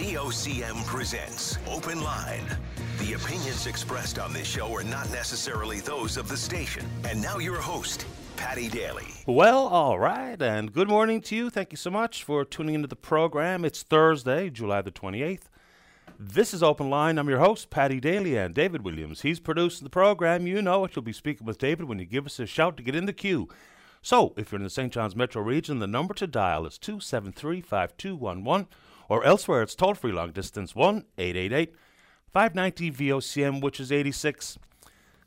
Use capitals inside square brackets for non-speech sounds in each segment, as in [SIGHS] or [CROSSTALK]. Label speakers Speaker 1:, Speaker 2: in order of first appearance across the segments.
Speaker 1: VOCM presents Open Line. The opinions expressed on this show are not necessarily those of the station. And now your host, Patty Daly.
Speaker 2: Well, all right, and good morning to you. Thank you so much for tuning into the program. It's Thursday, July the 28th. This is Open Line. I'm your host, Patty Daly, and David Williams. He's producing the program. You know it. You'll be speaking with David when you give us a shout to get in the queue. So, if you're in the St. John's metro region, the number to dial is 273 5211, or elsewhere it's toll free long distance 1 888 590 VOCM, which is 86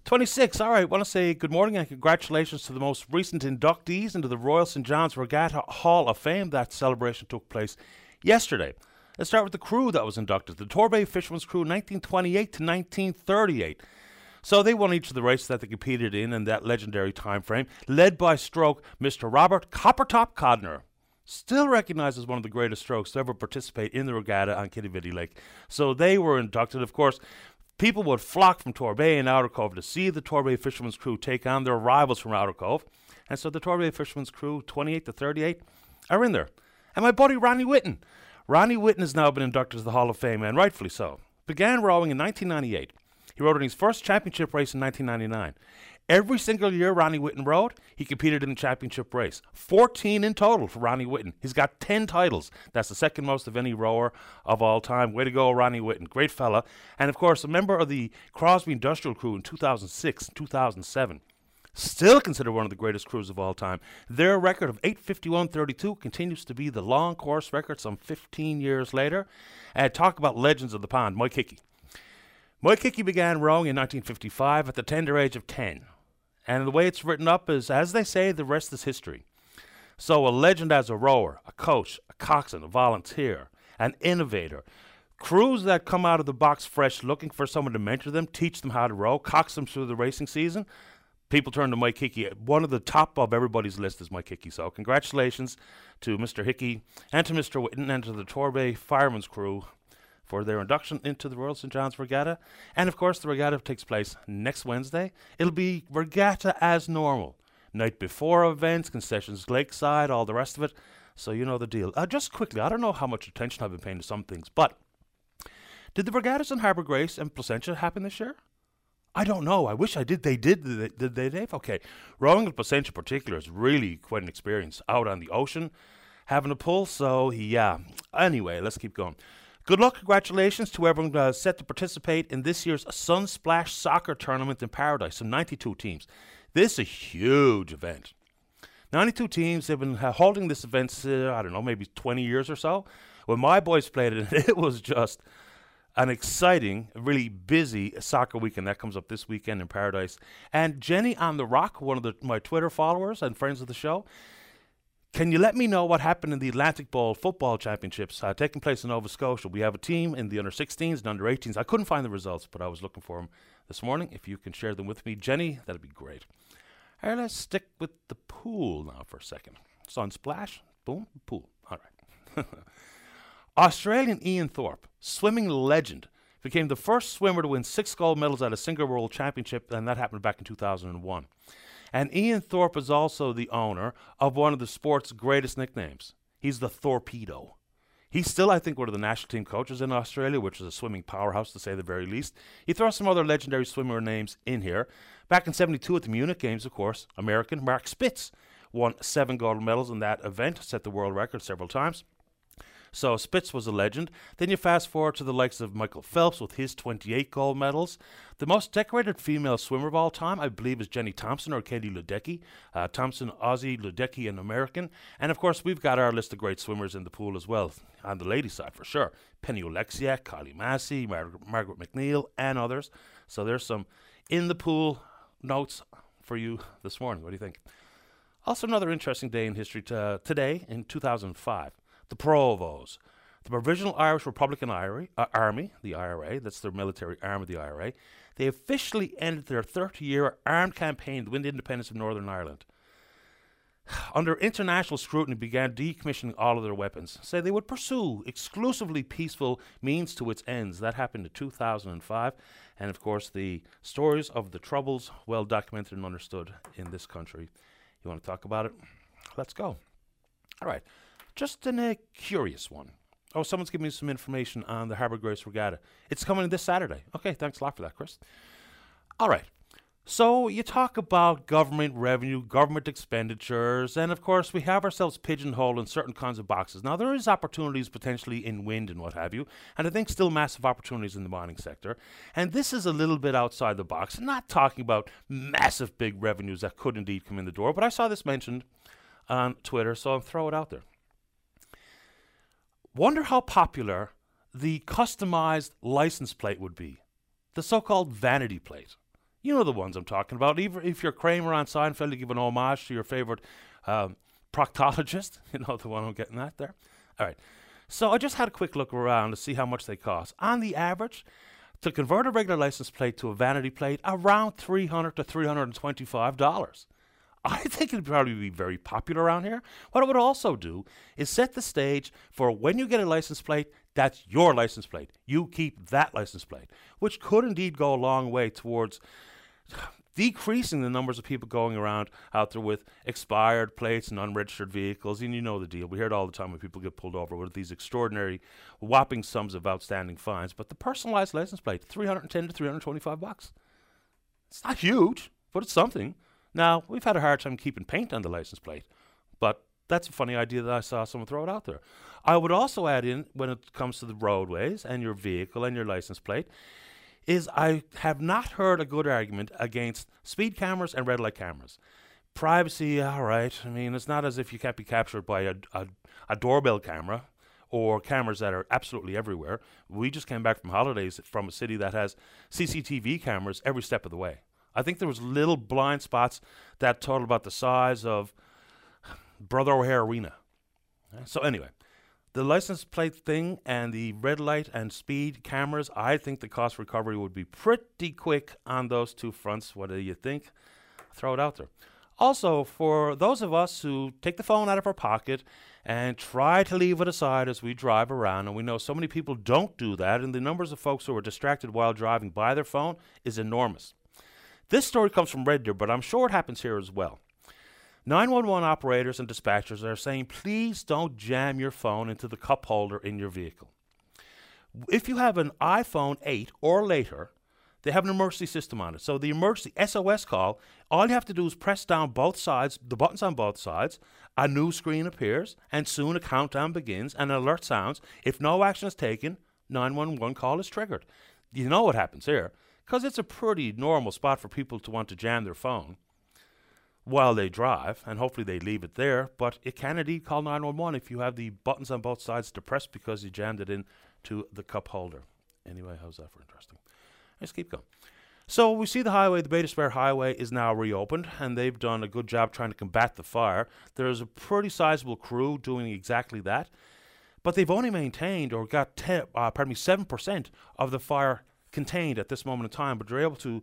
Speaker 2: 26. All right, want to say good morning and congratulations to the most recent inductees into the Royal St. John's Regatta Hall of Fame. That celebration took place yesterday. Let's start with the crew that was inducted. The Torbay Fisherman's Crew, 1928 to 1938. So they won each of the races that they competed in in that legendary time frame, led by stroke Mr. Robert Coppertop Codner. Still recognized as one of the greatest strokes to ever participate in the regatta on Quidi Vidi Lake. So they were inducted. Of course, people would flock from Torbay and Outer Cove to see the Torbay Fisherman's Crew take on their rivals from Outer Cove. And so the Torbay Fisherman's Crew, 28 to 38, are in there. And my buddy Ronnie Whitten. Ronnie Whitten has now been inducted to the Hall of Fame, and rightfully so. Began rowing in 1998. He rode in his first championship race in 1999. Every single year Ronnie Whitten rode, he competed in the championship race. 14 in total for Ronnie Whitten. He's got 10 titles. That's the second most of any rower of all time. Way to go, Ronnie Whitten. Great fella. And of course, a member of the Crosby Industrial Crew in 2006 2007 still considered one of the greatest crews of all time. Their record of 851.32 continues to be the long course record some 15 years later. And talk about legends of the pond, Mike Hickey. Mike Hickey began rowing in 1955 at the tender age of 10. And the way it's written up is, as they say, the rest is history. So, a legend as a rower, a coach, a coxswain, a volunteer, an innovator. Crews that come out of the box fresh looking for someone to mentor them, teach them how to row, cox them through the racing season. People turn to Mike Hickey. One of the top of everybody's list is Mike Hickey. So, congratulations to Mr. Hickey and to Mr. Whitten and to the Torbay Fireman's crew for their induction into the Royal St. John's Regatta. And of course, the regatta takes place next Wednesday. It'll be regatta as normal. Night before events, concessions lakeside, all the rest of it. So you know the deal. Uh, just quickly, I don't know how much attention I've been paying to some things, but did the regattas in Harbour Grace and Placentia happen this year? I don't know. I wish I did. They did. Did they, did Dave? Okay. Rowing at Placentia in particular is really quite an experience out on the ocean, having a pull. So, yeah. Anyway, let's keep going. Good luck, congratulations to everyone uh, set to participate in this year's Sunsplash Soccer Tournament in Paradise. Some 92 teams. This is a huge event. 92 teams have been uh, holding this event, uh, I don't know, maybe 20 years or so. When my boys played it, [LAUGHS] it was just an exciting, really busy soccer weekend that comes up this weekend in Paradise. And Jenny on the Rock, one of the, my Twitter followers and friends of the show, can you let me know what happened in the Atlantic Bowl football championships uh, taking place in Nova Scotia? We have a team in the under 16s and under 18s. I couldn't find the results, but I was looking for them this morning. If you can share them with me, Jenny, that'd be great. All right, let's stick with the pool now for a second. Sun splash, boom, pool. All right. [LAUGHS] Australian Ian Thorpe, swimming legend, became the first swimmer to win six gold medals at a single world championship, and that happened back in 2001. And Ian Thorpe is also the owner of one of the sport's greatest nicknames. He's the Torpedo. He's still, I think, one of the national team coaches in Australia, which is a swimming powerhouse to say the very least. He throws some other legendary swimmer names in here. Back in 72 at the Munich Games, of course, American Mark Spitz won seven gold medals in that event, set the world record several times. So Spitz was a legend. Then you fast forward to the likes of Michael Phelps with his 28 gold medals. The most decorated female swimmer of all time, I believe, is Jenny Thompson or Katie Ledecky. Uh, Thompson, Aussie, Ledecky, an American. And of course, we've got our list of great swimmers in the pool as well, on the ladies' side for sure. Penny Oleksiak, Kylie Masse, Mar- Margaret MacNeil, and others. So there's some in the pool notes for you this morning. What do you think? Also, another interesting day in history t- today in 2005 the Provos, the Provisional Irish Republican uh, Army, the IRA, that's their military arm of the IRA, they officially ended their 30 year armed campaign to win the independence of Northern Ireland. [SIGHS] Under international scrutiny, began decommissioning all of their weapons. Say they would pursue exclusively peaceful means to its ends. That happened in 2005. And of course, the stories of the troubles, well documented and understood in this country. You want to talk about it? Let's go. All right. Just in a curious one. Oh, someone's giving me some information on the Harbour Grace Regatta. It's coming this Saturday. Okay, thanks a lot for that, Chris. All right. So you talk about government revenue, government expenditures, and of course we have ourselves pigeonholed in certain kinds of boxes. Now there is opportunities potentially in wind and what have you, and I think still massive opportunities in the mining sector. And this is a little bit outside the box. not talking about massive big revenues that could indeed come in the door, but I saw this mentioned on Twitter, so I'll throw it out there. Wonder how popular the customized license plate would be, the so-called vanity plate. You know the ones I'm talking about. Even if you're Kramer on Seinfeld, you give an homage to your favorite um, proctologist. [LAUGHS] You know the one I'm getting at there. All right. So I just had a quick look around to see how much they cost. On the average, to convert a regular license plate to a vanity plate, around 300 to 325 dollars. I think it'd probably be very popular around here. What it would also do is set the stage for when you get a license plate, that's your license plate. You keep that license plate, which could indeed go a long way towards decreasing the numbers of people going around out there with expired plates and unregistered vehicles. And you know the deal. We hear it all the time when people get pulled over with these extraordinary, whopping sums of outstanding fines. But the personalized license plate, 310 to 325 bucks. It's not huge, but it's something. Now, we've had a hard time keeping paint on the license plate, but that's a funny idea that I saw someone throw it out there. I would also add in, when it comes to the roadways and your vehicle and your license plate, is I have not heard a good argument against speed cameras and red light cameras. Privacy, all right. I mean, it's not as if you can't be captured by a, a, a doorbell camera or cameras that are absolutely everywhere. We just came back from holidays from a city that has CCTV cameras every step of the way. I think there was little blind spots that totaled about the size of Brother O'Hehir Arena. So anyway, the license plate thing and the red light and speed cameras, I think the cost recovery would be pretty quick on those two fronts. What do you think? Throw it out there. Also, for those of us who take the phone out of our pocket and try to leave it aside as we drive around, and we know so many people don't do that, and the numbers of folks who are distracted while driving by their phone is enormous. This story comes from Red Deer, but I'm sure it happens here as well. 911 operators and dispatchers are saying please don't jam your phone into the cup holder in your vehicle. If you have an iPhone 8 or later, they have an emergency system on it. So the emergency SOS call, all you have to do is press down both sides, the buttons on both sides, a new screen appears, and soon a countdown begins and an alert sounds. If no action is taken, 911 call is triggered. You know what happens here, because it's a pretty normal spot for people to want to jam their phone while they drive, and hopefully they leave it there. But it can indeed call 911 if you have the buttons on both sides depressed because you jammed it into the cup holder. Anyway, how's that for interesting? Let's keep going. So we see the highway, the Bay d'Espoir Highway is now reopened, and they've done a good job trying to combat the fire. There's a pretty sizable crew doing exactly that, but they've only maintained or got te- uh, pardon me seven percent of the fire contained at this moment in time. But they're able to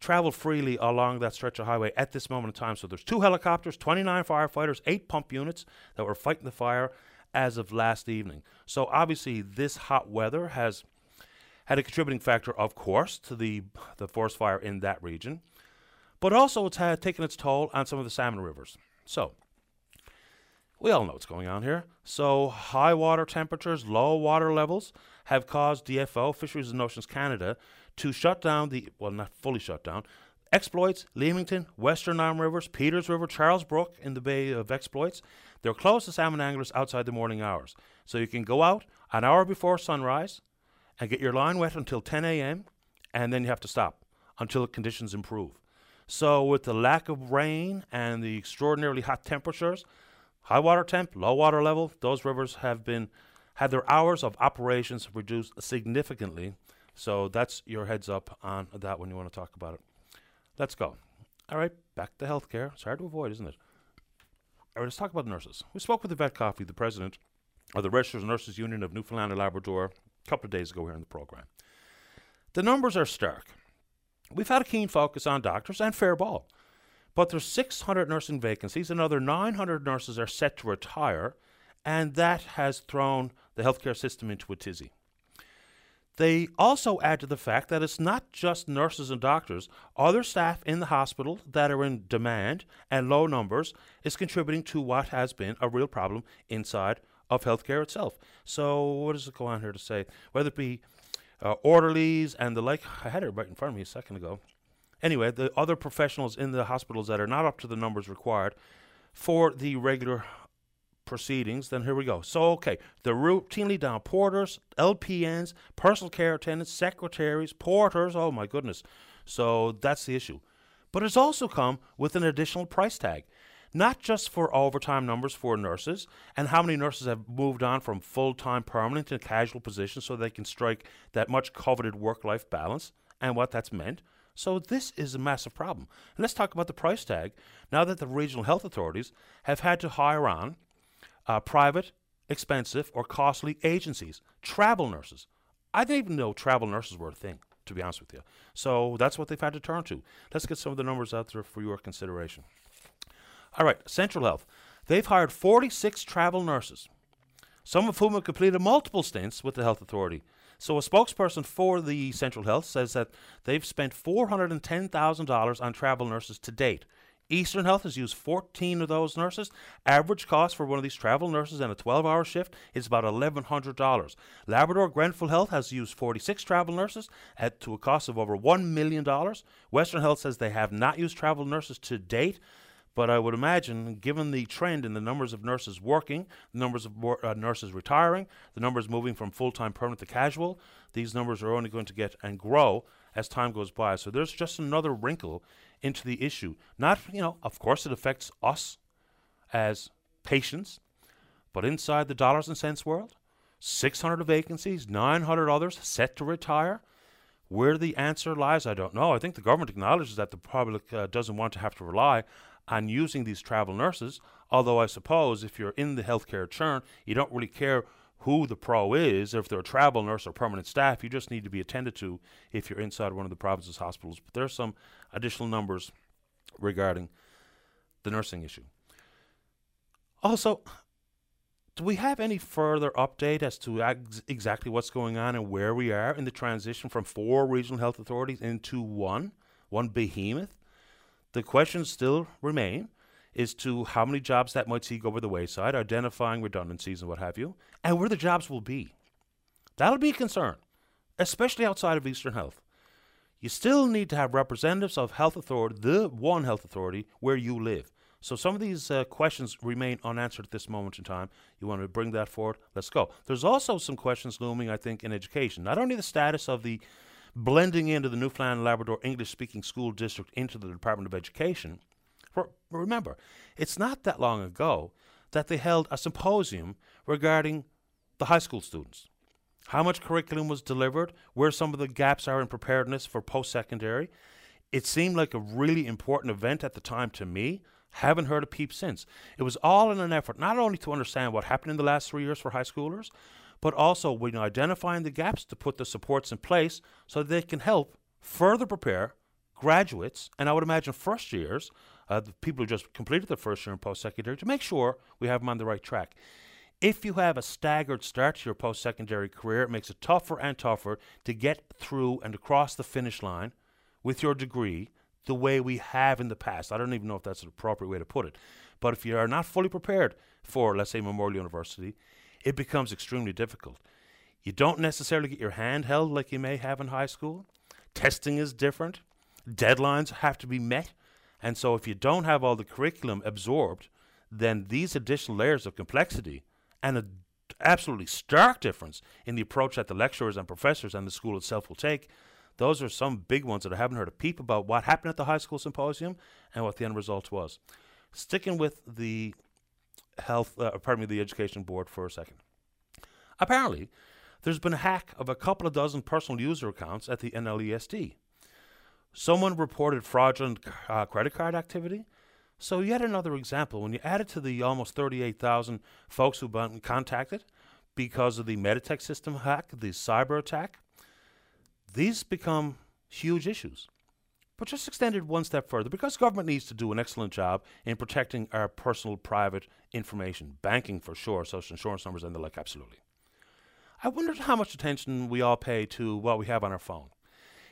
Speaker 2: travel freely along that stretch of highway at this moment in time. So there's two helicopters, 29 firefighters, eight pump units that were fighting the fire as of last evening. So obviously, this hot weather has had a contributing factor, of course, to the the forest fire in that region, but also it's had taken its toll on some of the salmon rivers. So we all know what's going on here. So high water temperatures, low water levels have caused DFO, Fisheries and Oceans Canada, to shut down the, well, not fully shut down, exploits, Leamington, Western Arm Rivers, Peters River, Charles Brook in the Bay of Exploits. They're closed to salmon anglers outside the morning hours. So you can go out an hour before sunrise and get your line wet until 10 a.m., and then you have to stop until conditions improve. So, with the lack of rain and the extraordinarily hot temperatures, high water temp, low water level, those rivers have been had their hours of operations reduced significantly so that's your heads up on that when you want to talk about it. Let's go. All right, back to healthcare. It's hard to avoid, isn't it? All right, let's talk about nurses. We spoke with Yvette Coffey, the president of the Registered Nurses Union of Newfoundland and Labrador, a couple of days ago here in the program. The numbers are stark. We've had a keen focus on doctors and fair ball, but there's 600 nursing vacancies. Another 900 nurses are set to retire, and that has thrown the healthcare system into a tizzy. They also add to the fact that it's not just nurses and doctors. Other staff in the hospital that are in demand and low numbers is contributing to what has been a real problem inside of healthcare itself. So what does it go on here to say? Whether it be uh, orderlies and the like, I had it right in front of me a second ago. Anyway, the other professionals in the hospitals that are not up to the numbers required for the regular proceedings, then here we go. So, okay, they're routinely down porters, LPNs, personal care attendants, secretaries, porters. Oh my goodness. So that's the issue. But it's also come with an additional price tag, not just for overtime numbers for nurses and how many nurses have moved on from full time permanent to casual positions so they can strike that much coveted work life balance and what that's meant. So this is a massive problem. And let's talk about the price tag. Now that the regional health authorities have had to hire on uh, private, expensive, or costly agencies, travel nurses. I didn't even know travel nurses were a thing, to be honest with you. So that's what they've had to turn to. Let's get some of the numbers out there for your consideration. All right, Central Health. They've hired 46 travel nurses, some of whom have completed multiple stints with the health authority. So a spokesperson for the Central Health says that they've spent $410,000 on travel nurses to date. Eastern Health has used 14 of those nurses. Average cost for one of these travel nurses in a 12 hour shift is about $1,100. Labrador Grenfell Health has used 46 travel nurses at to a cost of over $1 million. Western Health says they have not used travel nurses to date. But I would imagine, given the trend in the numbers of nurses working, the numbers of uh, nurses retiring, the numbers moving from full time permanent to casual, these numbers are only going to get and grow as time goes by. So there's just another wrinkle into the issue. Not, you know, of course it affects us as patients, but inside the dollars and cents world, 600 vacancies, 900 others set to retire. Where the answer lies, I don't know. I think the government acknowledges that the public uh, doesn't want to have to rely on using these travel nurses. Although I suppose if you're in the healthcare churn, you don't really care who the pro is, if they're a travel nurse or permanent staff. You just need to be attended to if you're inside one of the province's hospitals. But there's some additional numbers regarding the nursing issue. Also, do we have any further update as to ex- exactly what's going on and where we are in the transition from four regional health authorities into one, one behemoth? The questions still remain as to how many jobs that might see go over the wayside, identifying redundancies and what have you, and where the jobs will be. That'll be a concern, especially outside of Eastern Health. You still need to have representatives of health authority, the one health authority, where you live. So some of these uh, questions remain unanswered at this moment in time. You want to bring that forward? Let's go. There's also some questions looming, I think, in education. Not only the status of the blending into the Newfoundland and Labrador English speaking school district into the Department of Education. Remember, it's not that long ago that they held a symposium regarding the high school students. How much curriculum was delivered, where some of the gaps are in preparedness for post secondary. It seemed like a really important event at the time to me. Haven't heard a peep since. It was all in an effort not only to understand what happened in the last three years for high schoolers, but also when identifying the gaps to put the supports in place so they can help further prepare graduates and I would imagine first years, uh, the people who just completed their first year in post secondary, to make sure we have them on the right track. If you have a staggered start to your post secondary career, it makes it tougher and tougher to get through and across the finish line with your degree the way we have in the past. I don't even know if that's an appropriate way to put it. But if you are not fully prepared for, let's say, Memorial University, it becomes extremely difficult. You don't necessarily get your hand held like you may have in high school. Testing is different. Deadlines have to be met. And so, if you don't have all the curriculum absorbed, then these additional layers of complexity and an absolutely stark difference in the approach that the lecturers and professors and the school itself will take, those are some big ones that I haven't heard a peep about what happened at the high school symposium and what the end result was. Sticking with the health, uh, pardon me, the education board for a second. Apparently, there's been a hack of a couple of dozen personal user accounts at the NLESD. Someone reported fraudulent uh, credit card activity. So, yet another example. When you add it to the almost 38,000 folks who've been contacted because of the Meditech system hack, the cyber attack, these become huge issues. But just extended one step further, because government needs to do an excellent job in protecting our personal, private information, banking for sure, social insurance numbers and the like, absolutely. I wondered how much attention we all pay to what we have on our phone.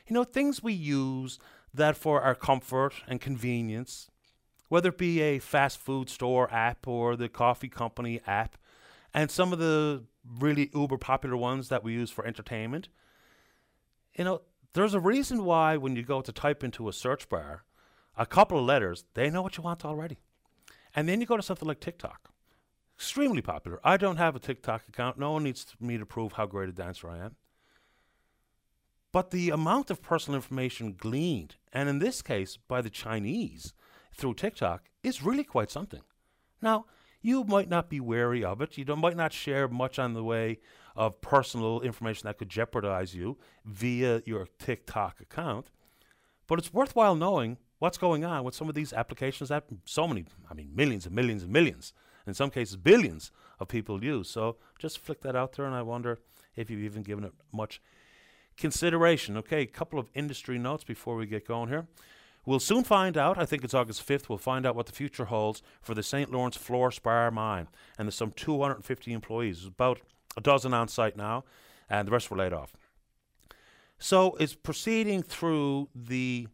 Speaker 2: You know, things we use that for our comfort and convenience, whether it be a fast food store app or the coffee company app, and some of the really uber popular ones that we use for entertainment. You know, there's a reason why when you go to type into a search bar a couple of letters, they know what you want already. And then you go to something like TikTok. Extremely popular. I don't have a TikTok account. No one needs me to prove how great a dancer I am. But the amount of personal information gleaned, and in this case by the Chinese through TikTok, is really quite something. Now, you might not be wary of it. You might not share much on the way of personal information that could jeopardize you via your TikTok account. But it's worthwhile knowing what's going on with some of these applications that so many, I mean, millions and millions and millions, in some cases, billions of people use. So just flick that out there, and I wonder if you've even given it much consideration. Okay, a couple of industry notes before we get going here. We'll soon find out. I think it's August 5th. We'll find out what the future holds for the St. Lawrence Fluorspar mine. And there's some 250 employees. There's about a dozen on site now, and the rest were laid off. So it's proceeding through the.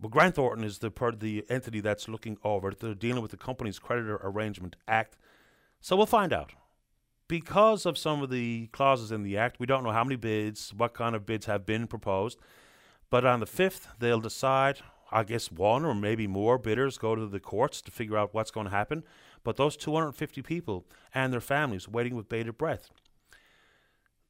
Speaker 2: Well, Grant Thornton is the part of the entity that's looking over it. They're dealing with the Company's Creditor Arrangement Act. So we'll find out. Because of some of the clauses in the Act, we don't know how many bids, what kind of bids have been proposed. But on the 5th, they'll decide. I guess one or maybe more bidders go to the courts to figure out what's going to happen. But those 250 people and their families waiting with bated breath.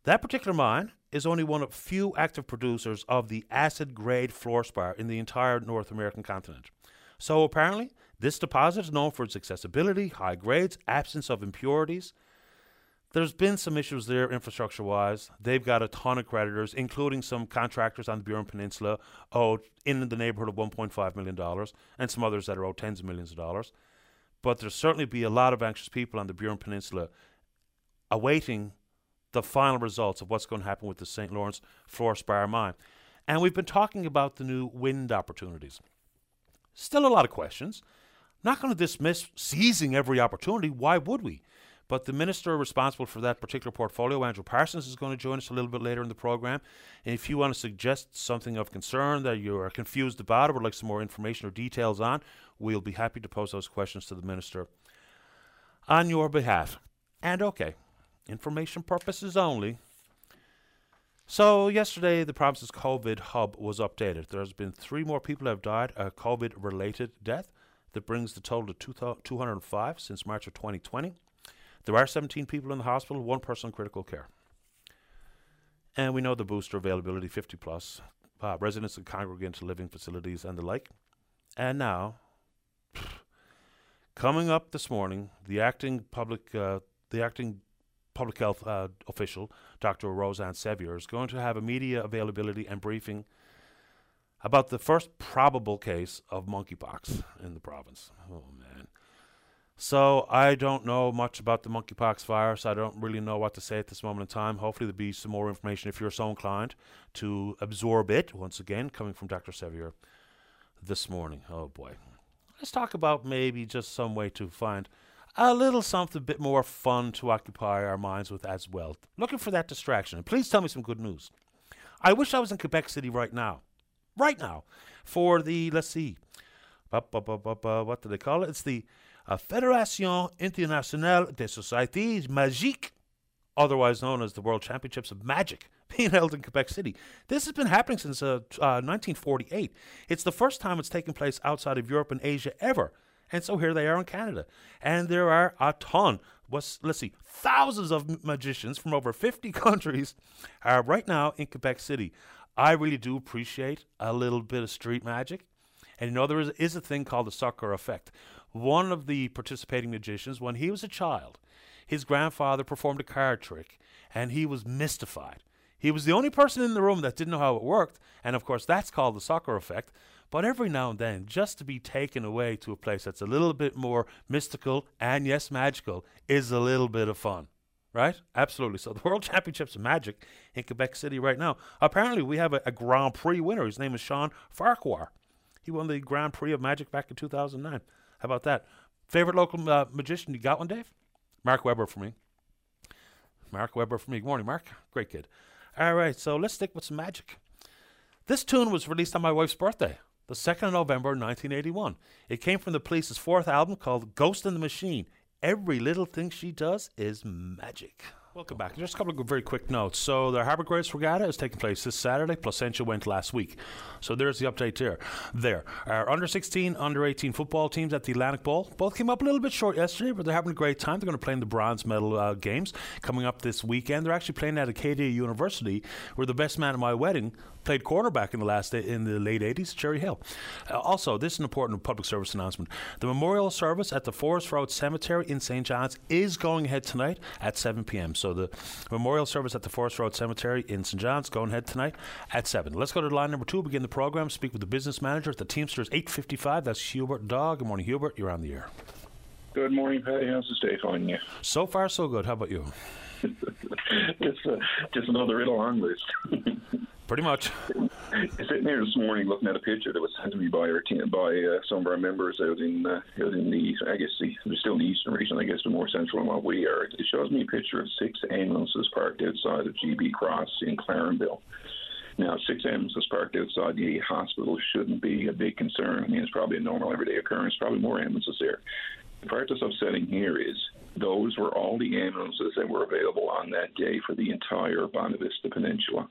Speaker 2: That particular mine is only one of few active producers of the acid grade fluorspar in the entire North American continent. So apparently, this deposit is known for its accessibility, high grades, absence of impurities, there's been some issues there infrastructure wise. They've got a ton of creditors, including some contractors on the Burin Peninsula owed in the neighborhood of $1.5 million, and some others that are owed tens of millions of dollars. But there'll certainly be a lot of anxious people on the Burin Peninsula awaiting the final results of what's going to happen with the St. Lawrence Fluorspar mine. And we've been talking about the new wind opportunities. Still a lot of questions. Not going to dismiss seizing every opportunity. Why would we? But the minister responsible for that particular portfolio, Andrew Parsons, is going to join us a little bit later in the program. And if you want to suggest something of concern that you are confused about or would like some more information or details on, we'll be happy to pose those questions to the minister on your behalf. And okay, information purposes only. So yesterday, the province's COVID hub was updated. There's been three more people have died a COVID-related death. That brings the total to 205 since March of 2020. There are 17 people in the hospital, one person in critical care. And we know the booster availability 50 plus, uh, residents and congregant living facilities and the like. And now, [SNIFFS] coming up this morning, the acting public, uh, the acting public health uh, official, Dr. Rosann Seviour, is going to have a media availability and briefing about the first probable case of monkeypox in the province. Oh man. So I don't know much about the monkeypox virus. I don't really know what to say at this moment in time. Hopefully there'll be some more information if you're so inclined to absorb it. Once again, coming from Dr. Seviour this morning. Oh boy. Let's talk about maybe just some way to find a little something a bit more fun to occupy our minds with as well. Looking for that distraction. And please tell me some good news. I wish I was in Quebec City right now. Right now. For the, let's see, what do they call it? It's the a Fédération Internationale des Sociétés Magiques, otherwise known as the World Championships of Magic, [LAUGHS] being held in Quebec City. This has been happening since uh, uh, 1948. It's the first time it's taken place outside of Europe and Asia ever. And so here they are in Canada. And there are a ton, let's, let's see, thousands of magicians from over 50 [LAUGHS] countries are right now in Quebec City. I really do appreciate a little bit of street magic. And you know, there is, is a thing called the sucker effect, one of the participating magicians, when he was a child, his grandfather performed a card trick and he was mystified. He was the only person in the room that didn't know how it worked, and of course, that's called the sucker effect. But every now and then, just to be taken away to a place that's a little bit more mystical and, yes, magical is a little bit of fun. Right? Absolutely. So, the World [LAUGHS] Championships of Magic in Quebec City right now. Apparently, we have a, a Grand Prix winner. His name is Shawn Farquhar. He won the Grand Prix of Magic back in 2009. How about that? Favorite local uh, magician? You got one, Dave? Mark Weber for me. Mark Weber for me. Good morning, Mark. Great kid. All right, so let's stick with some magic. This tune was released on my wife's birthday, the 2nd of November, 1981. It came from the Police's fourth album called Ghost in the Machine. Every little thing she does is magic. Welcome back. Just a couple of very quick notes. So the Harbour Grace Regatta is taking place this Saturday. Placentia went last week. So there's the update there. There. Our under 16, under 18 football teams at the Atlantic Bowl both came up a little bit short yesterday, but they're having a great time. They're going to play in the bronze medal uh, games coming up this weekend. They're actually playing at Acadia University, where the best man at my wedding played cornerback in the last in the late 80s, Cherry Hill. Uh, also, this is an important public service announcement. The memorial service at the Forest Road Cemetery in St. John's is going ahead tonight at 7 p.m. So the memorial service at the Forest Road Cemetery in St. John's going ahead tonight at 7. Let's go to line number two, begin the program, speak with the business manager at the Teamsters 855. That's Hubert Dawe. Good morning, Hubert. You're on the air.
Speaker 3: Good morning, Patty. How's the day finding you?
Speaker 2: So far, so good. How about you? [LAUGHS]
Speaker 3: it's uh, just another riddle on list. [LAUGHS]
Speaker 2: Pretty much. [LAUGHS]
Speaker 3: Sitting here this morning looking at a picture that was sent to me by our team, by uh, some of our members out in uh, out in the I guess the we're still in the eastern region. I guess we're more central than what we are. It shows me a picture of six ambulances parked outside of GB Cross in Clarenville. Now, six ambulances parked outside the hospital shouldn't be a big concern. I mean, it's probably a normal everyday occurrence. Probably more ambulances there. The part that's upsetting here is those were all the ambulances that were available on that day for the entire Bonavista Peninsula.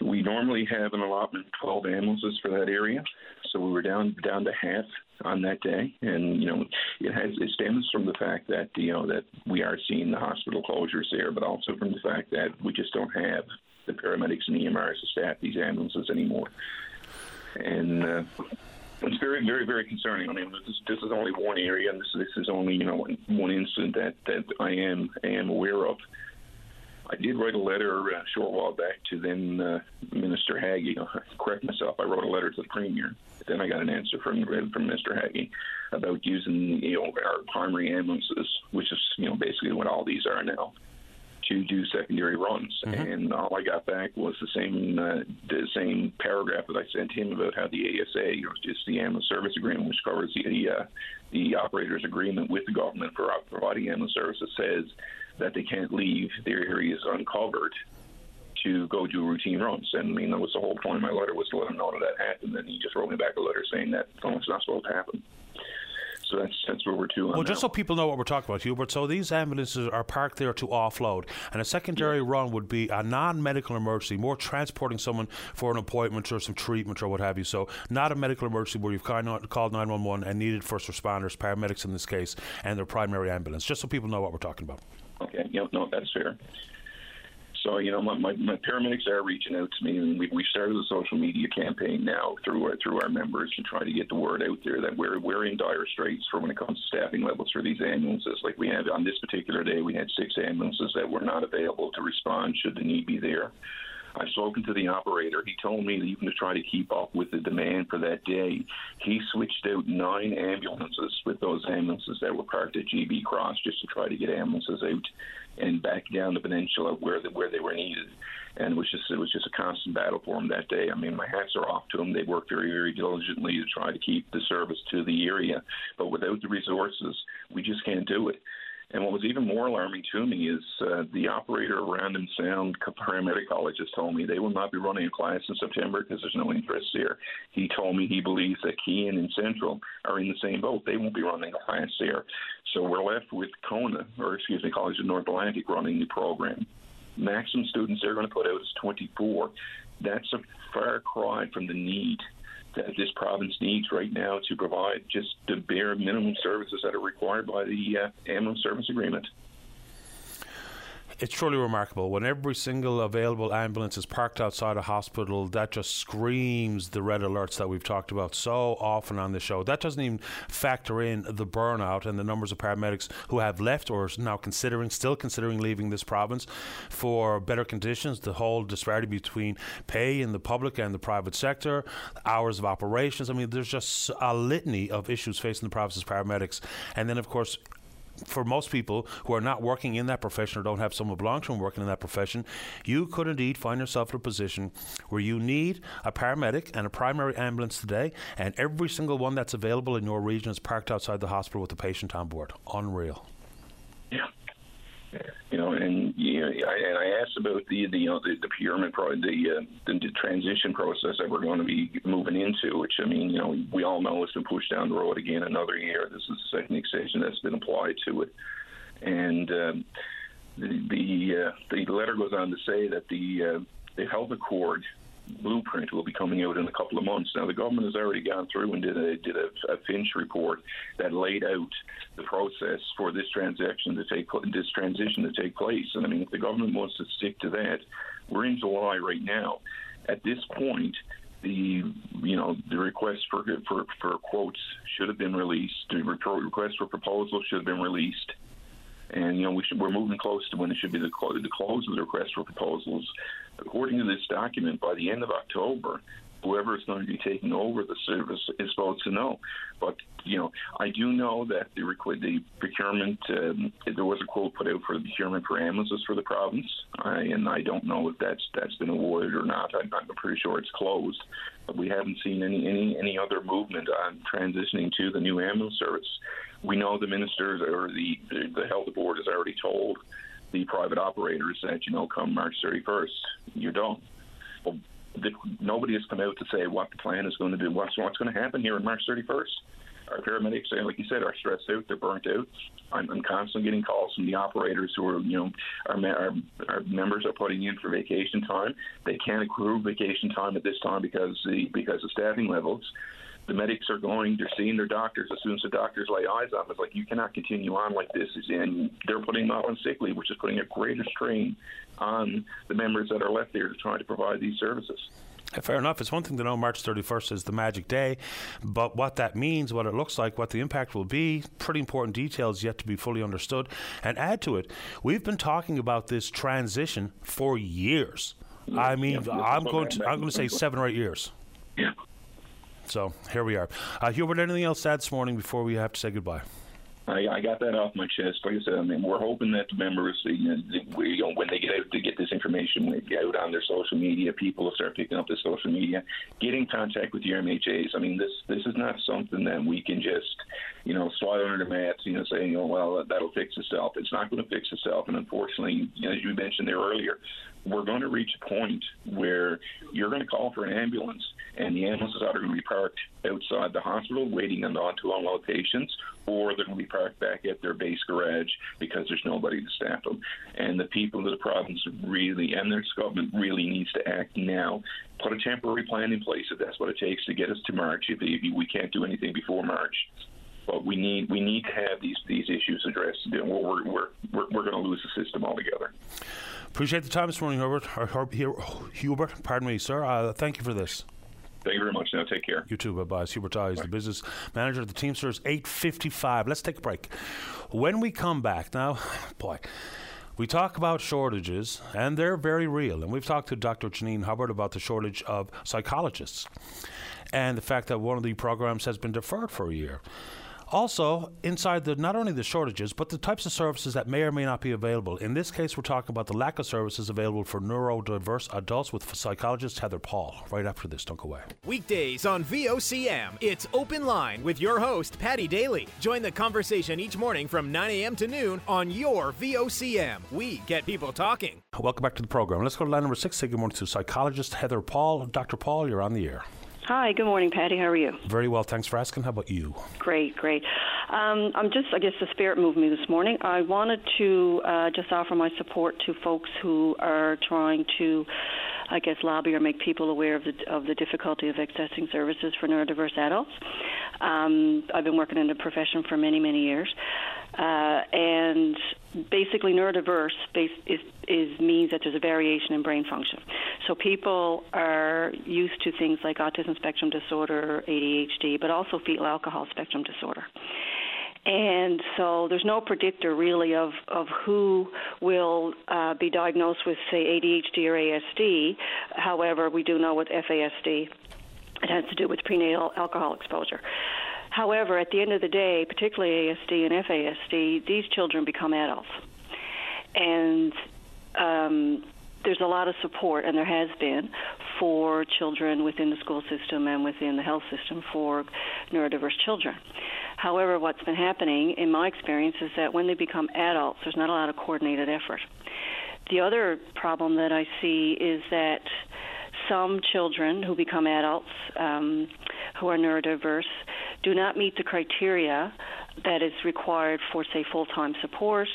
Speaker 3: We normally have an allotment of 12 ambulances for that area, so we were down down to half on that day, and you know it has it stems from the fact that you know that we are seeing the hospital closures there, but also from the fact that we just don't have the paramedics and EMRs to staff these ambulances anymore, and. Uh, it's very, very, very concerning. I mean, this, this is only one area, and this, this is only you know one, one incident that, that I am I am aware of. I did write a letter uh, a short while back to then uh, Minister Haggie. [LAUGHS] correct myself. I wrote a letter to the Premier. Then I got an answer from from Mr. Haggie about using you know our primary ambulances, which is you know basically what all these are now, to do secondary runs. Mm-hmm. And all I got back was the same uh, the same paragraph that I sent him about how the ASA, you know, just the ambulance service agreement, which covers the uh, the operator's agreement with the government for providing ambulance services, says that they can't leave their areas uncovered to go do routine runs. And I mean, that was the whole point of my letter was to let him know that that happened. And then he just wrote me back a letter saying that oh, it's not supposed to happen. So that's that's where we're to.
Speaker 2: Well, just
Speaker 3: now.
Speaker 2: so people know what we're talking about, Hubert. So these ambulances are parked there to offload, and a secondary yeah. run would be a non-medical emergency, more transporting someone for an appointment or some treatment or what have you. So not a medical emergency where you've called 911 and needed first responders, paramedics in this case, and their primary ambulance. Just so people know what we're talking about.
Speaker 3: Okay, yeah, no, that's fair. So, you know, my, my, my, paramedics are reaching out to me, and we, we started a social media campaign now through our, through our members to try to get the word out there that we're, we're in dire straits for when it comes to staffing levels for these ambulances. Like we had on this particular day, we had six ambulances that were not available to respond should the need be there. I've spoken to the operator. He told me that even to try to keep up with the demand for that day, he switched out nine ambulances with those ambulances that were parked at GB Cross just to try to get ambulances out and back down the peninsula where the, where they were needed. And it was just it was just a constant battle for them that day. I mean, my hats are off to them. They worked very very diligently to try to keep the service to the area, but without the resources, we just can't do it. And what was even more alarming to me is uh, the operator of Random Sound Paramedic College has told me they will not be running a class in September because there's no interest there. He told me he believes that Keyin and Central are in the same boat. They won't be running a class there. So we're left with CONA, or excuse me, College of North Atlantic running the program. Maximum students they're going to put out is 24. That's a far cry from the need that this province needs right now to provide just the bare minimum services that are required by the uh, ambulance service agreement
Speaker 2: it's truly remarkable. When every single available ambulance is parked outside a hospital, that just screams the red alerts that we've talked about so often on the show. That doesn't even factor in the burnout and the numbers of paramedics who have left or are now considering, still considering leaving this province for better conditions. The whole disparity between pay in the public and the private sector, hours of operations. I mean, there's just a litany of issues facing the province's paramedics. And then, of course, for most people who are not working in that profession or don't have someone belong to them working in that profession, you could indeed find yourself in a position where you need a paramedic and a primary ambulance today, and every single one that's available in your region is parked outside the hospital with the patient on board. Unreal.
Speaker 3: You know, and you know, I, and I asked about the the, you know, the, the procurement pro- the, uh, the the transition process that we're going to be moving into, which I mean, you know, we all know it's been pushed down the road again another year. This is the second extension that's been applied to it, and um, the the, uh, the letter goes on to say that the uh, the health accord blueprint will be coming out in a couple of months. Now, the government has already gone through and did a did a, a Finch report that laid out the process for this transaction to take this transition to take place. And I mean, if the government wants to stick to that, we're in July right now. At this point, the you know the request for for for quotes should have been released. The request for proposals should have been released and you know we should, we're moving close to when it should be the, the close of the request for proposals. According to this document, by the end of October, whoever is going to be taking over the service is supposed to know. But you know, I do know that the the procurement um, there was a quote put out for the procurement for ambulances for the province, I, and I don't know if that's that's been awarded or not. I'm, I'm pretty sure it's closed, but we haven't seen any any any other movement on transitioning to the new ambulance service. We know the ministers or the the health board has already told the private operators that you know come March 31st you're done. Well, the, nobody has come out to say what the plan is going to do. What's what's going to happen here on March 31st? Our paramedics, like you said, are stressed out. They're burnt out. I'm, I'm constantly getting calls from the operators who are, you know, our, our, our members are putting in for vacation time. They can't accrue vacation time at this time because the because of staffing levels the medics are going, they're seeing their doctors. As soon as the doctors lay eyes on them, it's like, you cannot continue on like this. And they're putting them out on sick leave, which is putting a greater strain on the members that are left there to try to provide these services.
Speaker 2: Fair enough. It's one thing to know March 31st is the magic day, but what that means, what it looks like, what the impact will be, pretty important details yet to be fully understood. And add to it, we've been talking about this transition for years. Yeah, I mean, yeah, I'm going to I'm going to say seven or eight years.
Speaker 3: Yeah.
Speaker 2: So here we are. Uh, Hubert, anything else to add this morning before we have to say goodbye?
Speaker 3: I, I got that off my chest. Like I said, I mean, we're hoping that the members, you know, you know, when they get out to get this information, they get out on their social media, people will start picking up the social media, get in contact with your MHAs. I mean, this this is not something that we can just, you know, slide under the mat, you know, saying, oh, well, that'll fix itself. It's not going to fix itself. And unfortunately, as you mentioned there earlier, we're going to reach a point where you're going to call for an ambulance, and the ambulances are going to be parked outside the hospital waiting on to unload patients, or they're going to be parked back at their base garage because there's nobody to staff them. And the people of the province really, and their government really needs to act now. Put a temporary plan in place if that's what it takes to get us to March. If, we can't do anything before March, but we need we need to have these these issues addressed. We're we're we're, we're, going to lose the system altogether.
Speaker 2: Appreciate the time this morning, Hubert. Hubert, pardon me, sir. Uh, thank you for this.
Speaker 3: Thank you very much. Now, take care.
Speaker 2: You too. Bye bye. Hubert Is the business manager of the Teamsters. Eight fifty-five. Let's take a break. When we come back, now, [SIGHS] boy. We talk about shortages, and they're very real. And we've talked to Dr. Janine Hubbard about the shortage of psychologists and the fact that one of the programs has been deferred for a year. Also, inside the not only the shortages, but the types of services that may or may not be available. In this case, we're talking about the lack of services available for neurodiverse adults with psychologist Heather Paul. Right after this, don't go away.
Speaker 4: Weekdays on VOCM, it's Open Line with your host, Patty Daly. Join the conversation each morning from 9 a.m. to noon on your VOCM. We get people talking.
Speaker 2: Welcome back to the program. Let's go to line number six. Say good morning to psychologist Heather Paul. Dr. Paul, you're on the air.
Speaker 5: Hi, good morning, Patty. How are you?
Speaker 2: Very well, thanks for asking. How about you?
Speaker 5: Great, great. Um, I'm just, I guess the spirit moved me this morning. I wanted to uh, just offer my support to folks who are trying to, I guess, lobby or make people aware of the of the difficulty of accessing services for neurodiverse adults. Um, I've been working in the profession for many, many years, uh, and basically neurodiverse is, is means that there's a variation in brain function. So people are used to things like autism spectrum disorder, ADHD, but also fetal alcohol spectrum disorder. And so there's no predictor really of, of who will uh, be diagnosed with, say, ADHD or ASD. However, we do know with FASD, it has to do with prenatal alcohol exposure. However, at the end of the day, particularly ASD and FASD, these children become adults. And um, there's a lot of support, and there has been, for children within the school system and within the health system for neurodiverse children. However, what's been happening, in my experience, is that when they become adults, there's not a lot of coordinated effort the other problem that I see is that some children who become adults um, who are neurodiverse do not meet the criteria that is required for, say, full time support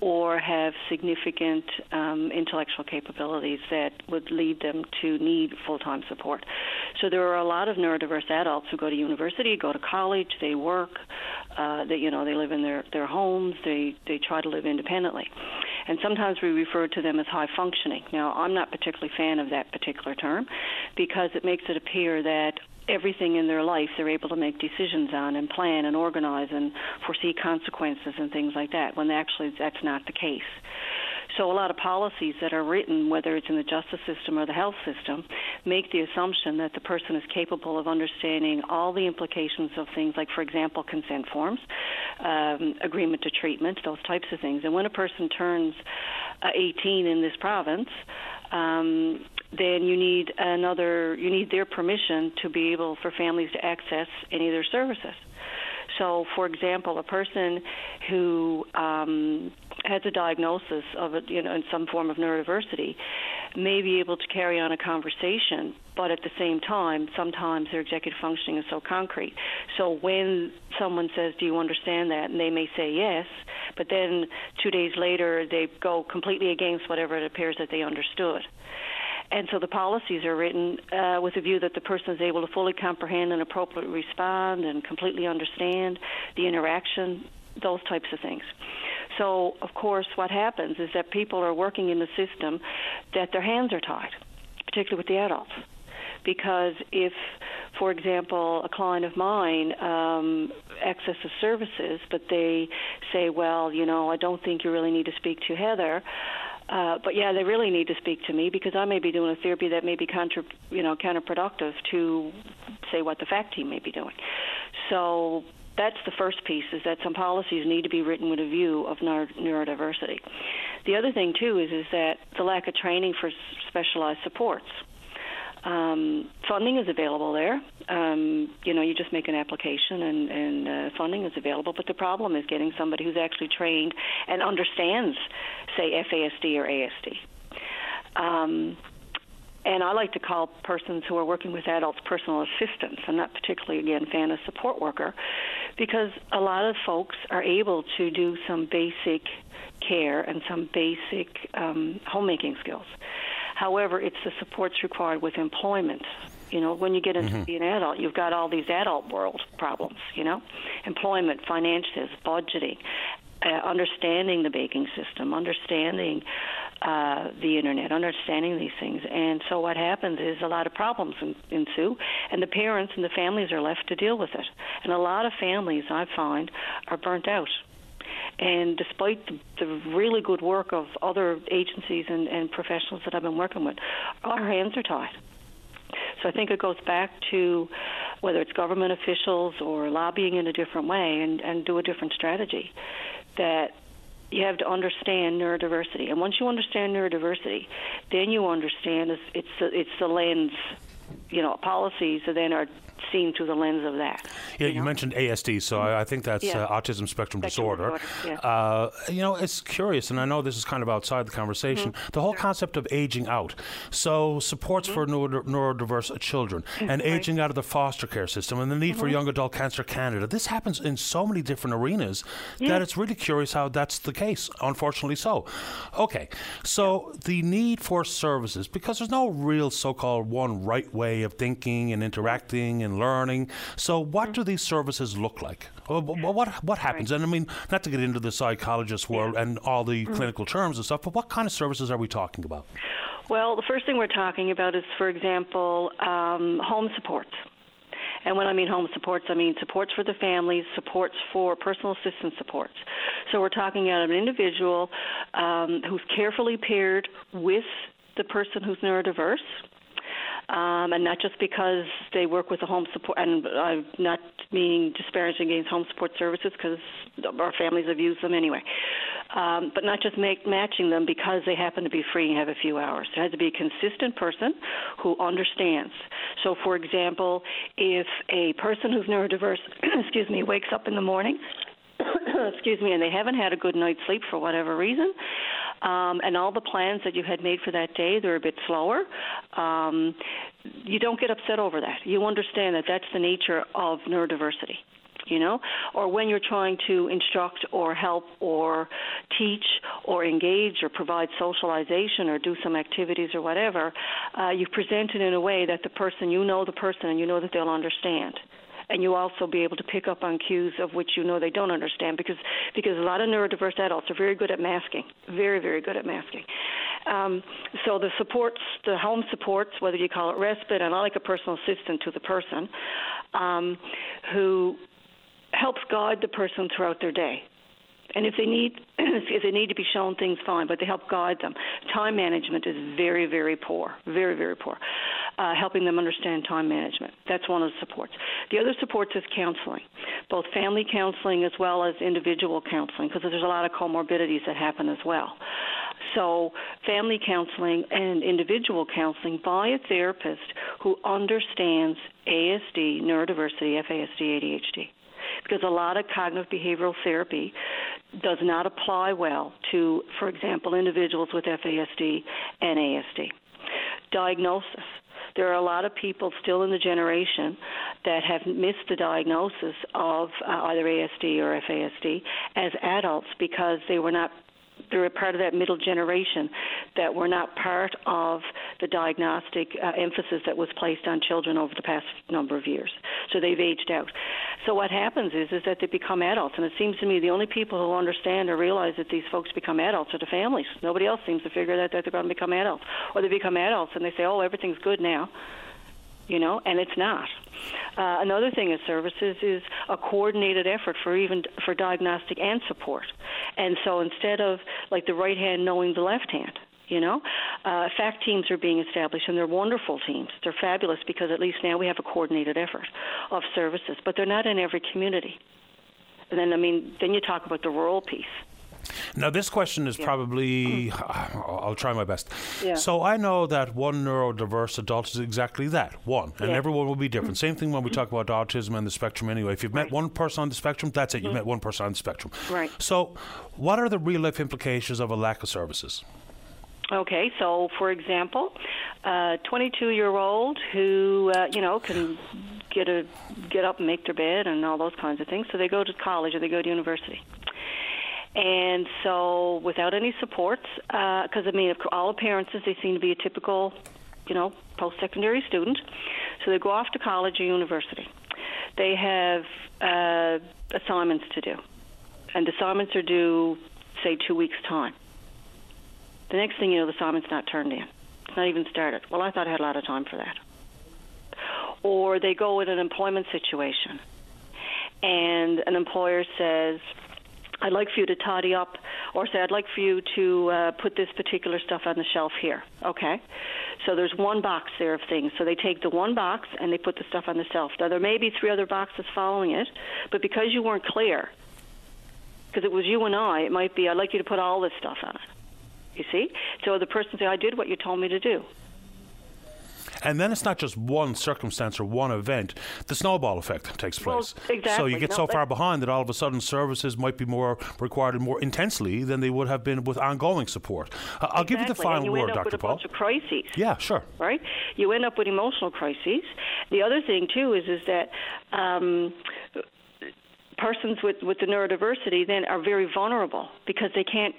Speaker 5: or have significant um, intellectual capabilities that would lead them to need full time support. So there are a lot of neurodiverse adults who go to university, go to college, they work, uh, they you know they live in their their homes, they they try to live independently, and sometimes we refer to them as high functioning. Now I'm not particularly fan of that particular term because it makes it appear that everything in their life they're able to make decisions on and plan and organize and foresee consequences and things like that when actually that's not the case. So a lot of policies that are written, whether it's in the justice system or the health system, make the assumption that the person is capable of understanding all the implications of things like, for example, consent forms, um, agreement to treatment, those types of things. And when a person turns uh, 18 in this province, um, then you need another you need their permission to be able for families to access any of their services. So, for example, a person who um, has a diagnosis of it, you know, in some form of neurodiversity, may be able to carry on a conversation, but at the same time, sometimes their executive functioning is so concrete. So when someone says, "Do you understand that?" and they may say yes, but then two days later they go completely against whatever it appears that they understood. And so the policies are written uh, with a view that the person is able to fully comprehend and appropriately respond and completely understand the interaction, those types of things. So, of course, what happens is that people are working in the system that their hands are tied, particularly with the adults. Because if, for example, a client of mine um, accesses services, but they say, well, you know, I don't think you really need to speak to Heather, uh, but yeah, they really need to speak to me because I may be doing a therapy that may be contra, you know, counterproductive to, say, what the fact team may be doing. So that's the first piece: is that some policies need to be written with a view of neuro- neurodiversity. The other thing too is is that the lack of training for specialized supports. Um, funding is available there. Um, you know, you just make an application and, and uh, funding is available. But the problem is getting somebody who's actually trained and understands, say, FASD or ASD. Um, and I like to call persons who are working with adults personal assistants. I'm not particularly, again, fan of support worker because a lot of folks are able to do some basic care and some basic um, homemaking skills. However, it's the supports required with employment. You know, when you get into mm-hmm. being an adult, you've got all these adult world problems. You know, employment, finances, budgeting, uh, understanding the banking system, understanding uh, the internet, understanding these things. And so what happens is a lot of problems ensue, and the parents and the families are left to deal with it. And a lot of families, I find, are burnt out and despite the, the really good work of other agencies and, and professionals that I've been working with, our hands are tied. So I think it goes back to whether it's government officials or lobbying in a different way and, and do a different strategy. That you have to understand neurodiversity, and once you understand neurodiversity, then you understand it's, it's the, it's the lens. You know, policies that then are seen through the lens of that.
Speaker 2: Yeah, you, know? you mentioned ASD, so I, I think that's yeah. uh, autism spectrum, spectrum disorder. disorder yeah. uh, you know, it's curious, and I know this is kind of outside the conversation. Mm-hmm. The whole sure. concept of aging out. So supports mm-hmm. for neuro- neurodiverse children [LAUGHS] and right. aging out of the foster care system and the need for mm-hmm. Young Adult Cancer Canada. This happens in so many different arenas yeah. that it's really curious how that's the case. Unfortunately, so. Okay, so the need for services because there's no real so-called one right way of thinking and interacting and learning. So, what do these services look like? What what happens? And I mean, not to get into the psychologist world yeah. and all the mm-hmm. clinical terms and stuff, but what kind of services are we talking about?
Speaker 5: Well, the first thing we're talking about is, for example, um, home supports. And when I mean home supports, I mean supports for the families, supports for personal assistance supports. So we're talking about an individual um, who's carefully paired with the person who's neurodiverse um, and not just because they work with the home support. And I'm not being disparaging against home support services because our families have used them anyway. Um, but not just make, matching them because they happen to be free and have a few hours. There has to be a consistent person who understands. So, for example, if a person who's neurodiverse, [CLEARS THROAT] excuse me, wakes up in the morning [COUGHS] excuse me, and they haven't had a good night's sleep for whatever reason, um, and all the plans that you had made for that day they're a bit slower, um, you don't get upset over that. You understand that that's the nature of neurodiversity you know, or when you're trying to instruct or help or teach or engage or provide socialization or do some activities or whatever, uh, you present it in a way that the person, you know the person and you know that they'll understand and you also be able to pick up on cues of which you know they don't understand because because a lot of neurodiverse adults are very good at masking, very very good at masking. Um, so the supports, the home supports, whether you call it respite, and I like a personal assistant to the person um, who helps guide the person throughout their day. And if they need [CLEARS THROAT] if they need to be shown things, fine, but they help guide them. Time management is very, very poor, very, very poor. Uh, helping them understand time management. That's one of the supports. The other supports is counseling, both family counseling as well as individual counseling, because there's a lot of comorbidities that happen as well. So, family counseling and individual counseling by a therapist who understands ASD, neurodiversity, FASD, ADHD because a lot of cognitive behavioral therapy does not apply well to, for example, individuals with FASD and ASD. Diagnosis. There are a lot of people still in the generation that have missed the diagnosis of uh, either ASD or FASD as adults because they were not they're a part of that middle generation that were not part of the diagnostic uh, emphasis that was placed on children over the past number of years. So they've aged out. So what happens is is that they become adults, and it seems to me the only people who understand or realize that these folks become adults are the families. Nobody else seems to figure that that they're going to become adults, or they become adults and they say, "Oh, everything's good now." You know, and it's not. Uh, another thing is services is a coordinated effort for even for diagnostic and support. And so instead of like the right hand knowing the left hand, you know, uh, fact teams are being established, and they're wonderful teams. They're fabulous because at least now we have a coordinated effort of services, but they're not in every community. And then, I mean, then you talk about the rural piece.
Speaker 2: Now, this question is yeah. probably, I'll try my best.
Speaker 5: Yeah.
Speaker 2: So, I know that one neurodiverse adult is exactly that one, and yeah. everyone will be different. Same thing when we talk about autism and the spectrum anyway. If you've right. met one person on the spectrum, that's it. You've mm-hmm. met one person on the spectrum.
Speaker 5: Right.
Speaker 2: So, what are the real life implications of a lack of services?
Speaker 5: Okay, so for example, a 22 year old who, uh, you know, can get a get up and make their bed and all those kinds of things. So they go to college or they go to university. And so, without any supports, because uh, I mean, of all appearances, they seem to be a typical, you know, post-secondary student. So they go off to college or university. They have uh, assignments to do, and the assignments are due, say, two weeks' time. The next thing you know, the assignment's not turned in. It's not even started. Well, I thought I had a lot of time for that. Or they go in an employment situation, and an employer says, I'd like for you to tidy up, or say, I'd like for you to uh, put this particular stuff on the shelf here. Okay? So there's one box there of things. So they take the one box and they put the stuff on the shelf. Now, there may be three other boxes following it, but because you weren't clear, because it was you and I, it might be, I'd like you to put all this stuff on it. You see? So the person say, I did what you told me to do.
Speaker 2: And then it's not just one circumstance or one event. The snowball effect takes place.
Speaker 5: Well, exactly.
Speaker 2: So you get no, so far behind that all of a sudden services might be more required more intensely than they would have been with ongoing support. Uh, I'll
Speaker 5: exactly.
Speaker 2: give you the final
Speaker 5: you
Speaker 2: word,
Speaker 5: end up
Speaker 2: Dr.
Speaker 5: with a
Speaker 2: Paul.
Speaker 5: Bunch of crises.
Speaker 2: Yeah, sure.
Speaker 5: Right. You end up with emotional crises. The other thing too is is that. Um, persons with, with the neurodiversity then are very vulnerable because they can't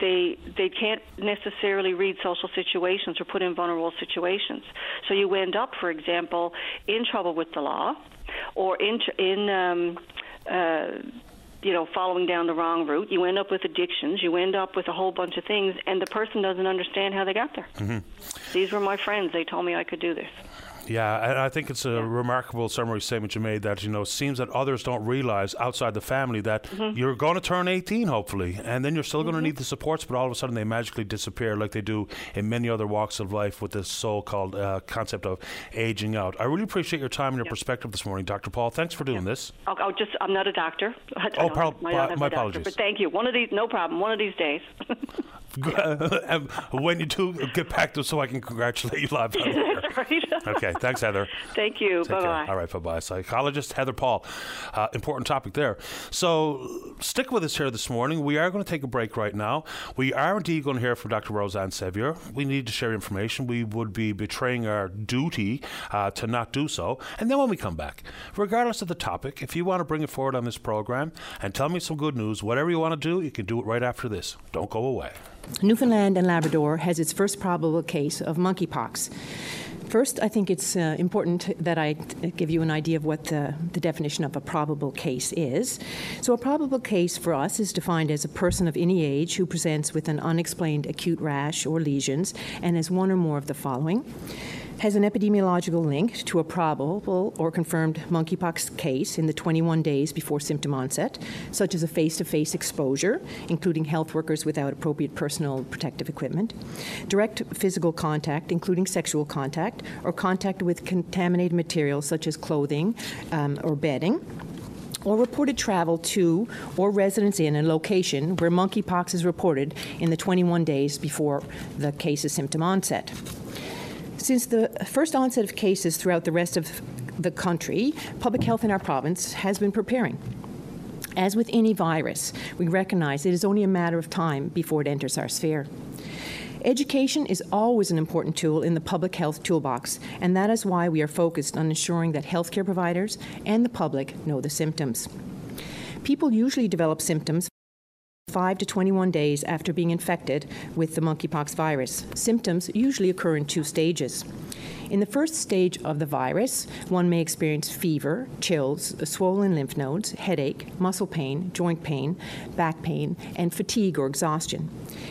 Speaker 5: they they can't necessarily read social situations or put in vulnerable situations. So you end up, for example, in trouble with the law, or in in um, uh, you know following down the wrong route. You end up with addictions. You end up with a whole bunch of things, and the person doesn't understand how they got there.
Speaker 2: Mm-hmm.
Speaker 5: These were my friends. They told me I could do this.
Speaker 2: Yeah, and I think it's a yeah. remarkable summary statement you made that, you know, it seems that others don't realize outside the family that mm-hmm. you're going to turn 18, hopefully, and then you're still mm-hmm. going to need the supports, but all of a sudden they magically disappear like they do in many other walks of life with this so called uh, concept of aging out. I really appreciate your time and your yeah. perspective this morning, Dr. Paul. Thanks for doing
Speaker 5: yeah.
Speaker 2: this.
Speaker 5: I'll, I'll, just, I'm not a doctor. [LAUGHS]
Speaker 2: oh, par- my, my apologies.
Speaker 5: Doctor, but thank you. One of these, no problem. One of these days. [LAUGHS] [LAUGHS]
Speaker 2: when you do, get back to so I can congratulate you live on [LAUGHS]
Speaker 5: right.
Speaker 2: Okay, thanks, Heather.
Speaker 5: Thank you. Bye bye.
Speaker 2: All right, bye bye. Psychologist Heather Paul. Uh, important topic there. So stick with us here this morning. We are going to take a break right now. We are indeed going to hear from Dr. Rosann Seviour. We need to share information. We would be betraying our duty uh, to not do so. And then when we come back, regardless of the topic, if you want to bring it forward on this program and tell me some good news, whatever you want to do, you can do it right after this. Don't go away.
Speaker 6: Newfoundland and Labrador has its first probable case of monkeypox. First, I think it's uh, important that I t- give you an idea of what the, the definition of a probable case is. So, a probable case for us is defined as a person of any age who presents with an unexplained acute rash or lesions and has one or more of the following has an epidemiological link to a probable or confirmed monkeypox case in the 21 days before symptom onset, such as a face to face exposure, including health workers without appropriate personal protective equipment, direct physical contact, including sexual contact, or contact with contaminated materials such as clothing um, or bedding or reported travel to or residence in a location where monkeypox is reported in the 21 days before the case's symptom onset. Since the first onset of cases throughout the rest of the country, public health in our province has been preparing. As with any virus, we recognize it is only a matter of time before it enters our sphere. Education is always an important tool in the public health toolbox, and that is why we are focused on ensuring that healthcare providers and the public know the symptoms. People usually develop symptoms 5 to 21 days after being infected with the monkeypox virus. Symptoms usually occur in two stages. In the first stage of the virus, one may experience fever, chills, swollen lymph nodes, headache, muscle pain, joint pain, back pain, and fatigue or exhaustion.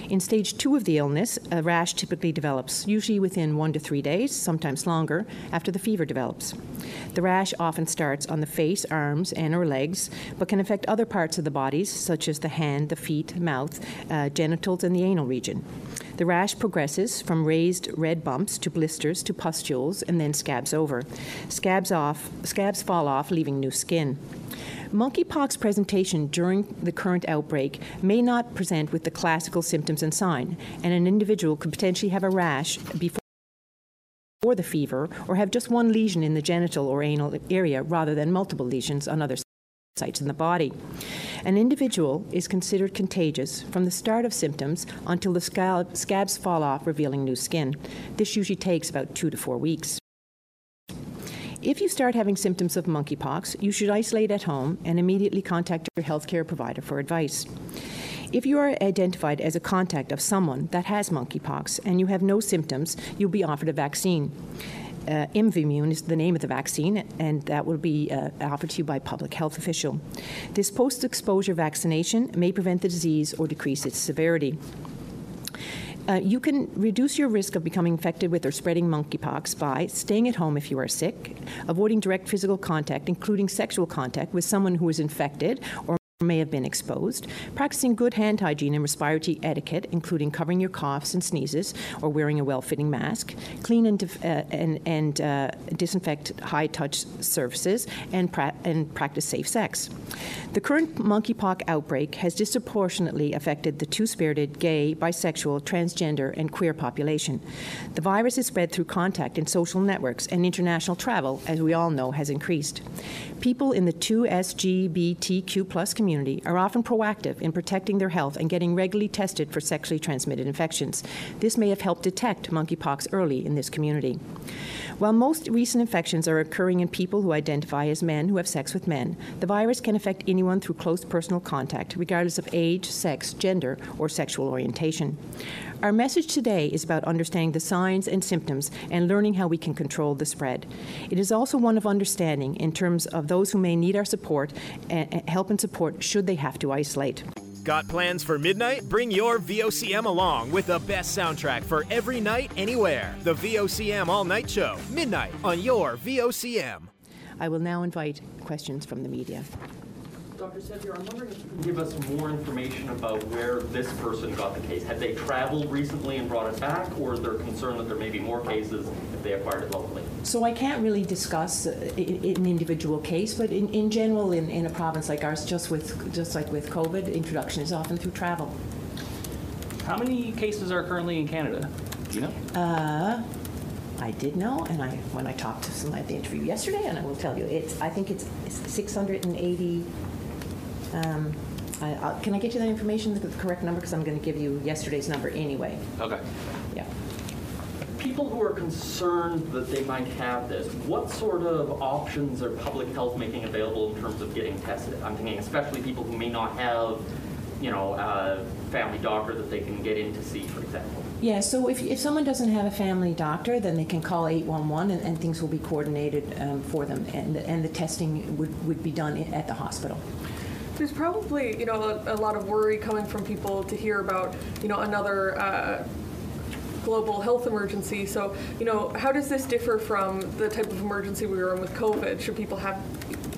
Speaker 6: In stage two of the illness, a rash typically develops, usually within one to three days, sometimes longer, after the fever develops. The rash often starts on the face, arms, and or legs, but can affect other parts of the bodies, such as the hand, the feet, mouth, uh, genitals, and the anal region. The rash progresses from raised red bumps to blisters to pustules and then scabs over. Scabs off, scabs fall off, leaving new skin. Monkeypox presentation during the current outbreak may not present with the classical symptoms and sign, and an individual could potentially have a rash before the fever or have just one lesion in the genital or anal area rather than multiple lesions on other sites in the body. An individual is considered contagious from the start of symptoms until the scab- scabs fall off, revealing new skin. This usually takes about two to four weeks. If you start having symptoms of monkeypox, you should isolate at home and immediately contact your healthcare provider for advice. If you are identified as a contact of someone that has monkeypox and you have no symptoms, you'll be offered a vaccine. Uh, Imvamune is the name of the vaccine, and that will be uh, offered to you by public health official. This post exposure vaccination may prevent the disease or decrease its severity. Uh, you can reduce your risk of becoming infected with or spreading monkeypox by staying at home if you are sick, avoiding direct physical contact, including sexual contact, with someone who is infected or may have been exposed, practicing good hand hygiene and respiratory etiquette, including covering your coughs and sneezes or wearing a well-fitting mask, clean and, dif- uh, and, and uh, disinfect high-touch surfaces, and, pra- and practice safe sex. The current monkeypox outbreak has disproportionately affected the two-spirited, gay, bisexual, transgender, and queer population. The virus is spread through contact in social networks, and international travel, as we all know, has increased. People in the 2SGBTQ plus community are often proactive in protecting their health and getting regularly tested for sexually transmitted infections. This may have helped detect monkeypox early in this community. While most recent infections are occurring in people who identify as men who have sex with men, the virus can affect anyone through close personal contact, regardless of age, sex, gender, or sexual orientation. Our message today is about understanding the signs and symptoms and learning how we can control the spread. It is also one of understanding in terms of those who may need our support and help and support should they have to isolate.
Speaker 4: Got plans for midnight? Bring your VOCM along with the best soundtrack for every night, anywhere. The VOCM All Night Show, midnight on your VOCM.
Speaker 6: I will now invite questions from the media.
Speaker 7: Dr. Seviour, I'm wondering if you can give us more information about where this person got the case. Had they traveled recently and brought it back, or is there concern that there may be more cases if they acquired it locally?
Speaker 6: So I can't really discuss uh, i- i- an individual case, but in, in general, in, in a province like ours, just with just like with COVID, introduction is often through travel.
Speaker 8: How many cases are currently in Canada? Do you know?
Speaker 6: Uh, I did know, and I when I talked to somebody at the interview yesterday, and I will tell you, it's I think it's, it's 680. Um, I, i can I get you that information, the correct number? Because I'm going to give you yesterday's number anyway.
Speaker 8: Okay.
Speaker 6: Yeah.
Speaker 7: People who are concerned that they might have this, what sort of options are public health making available in terms of getting tested? I'm thinking especially people who may not have, you know, a family doctor that they can get in to see, for example.
Speaker 6: Yeah, so if, if someone doesn't have a family doctor, then they can call 811 and, and things will be coordinated um, for them, and, and the testing would, would be done i- at the hospital.
Speaker 9: There's probably, you know, a, a lot of worry coming from people to hear about, you know, another uh, global health emergency. So, you know, how does this differ from the type of emergency we were in with COVID? Should people have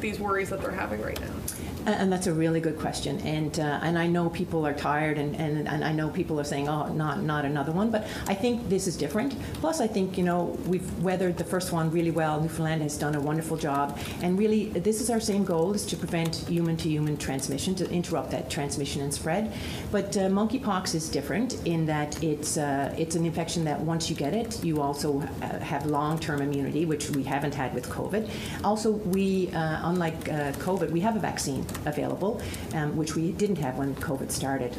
Speaker 9: these worries that they're having right now?
Speaker 6: And, that's a really good question. And uh, and I know people are tired, and, and, and I know people are saying, oh, not not another one. But I think this is different. Plus, I think you know we've weathered the first one really well. Newfoundland has done a wonderful job, and really this is our same goal: is to prevent human-to-human transmission, to interrupt that transmission and spread. But uh, monkeypox is different in that it's uh, it's an infection that once you get it, you also have long-term immunity, which we haven't had with COVID. Also, we uh, unlike uh, COVID, we have a vaccine available, um, which we didn't have when COVID started.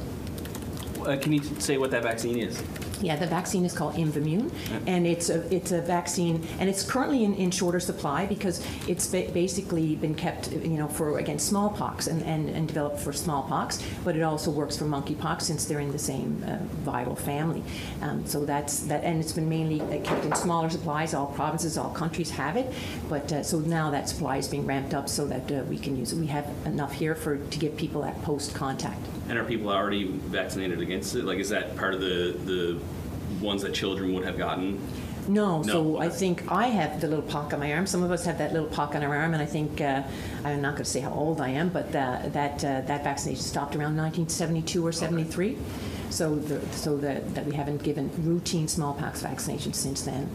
Speaker 8: Uh, can you say what that vaccine is?
Speaker 6: Yeah, the vaccine is called Imvamune, and it's a it's a vaccine, and it's currently in, in shorter supply because it's ba- basically been kept, you know, for against smallpox and, and, and developed for smallpox, but it also works for monkeypox since they're in the same uh, viral family. Um, so that's that, and it's been mainly uh, kept in smaller supplies. All provinces, all countries have it, but uh, so now that supply is being ramped up so that uh, we can use it. We have enough here for to give people at post contact.
Speaker 8: And are people already vaccinated against it? Like, is that part of the the ones that children would have gotten?
Speaker 6: No,
Speaker 8: No,
Speaker 6: so I think I have the little pock on my arm. Some of us have that little pock on our arm, and I think uh, I'm not going to say how old I am, but uh, that uh, that vaccination stopped around 1972 or 73. So, the, so that, that we haven't given routine smallpox vaccination since then.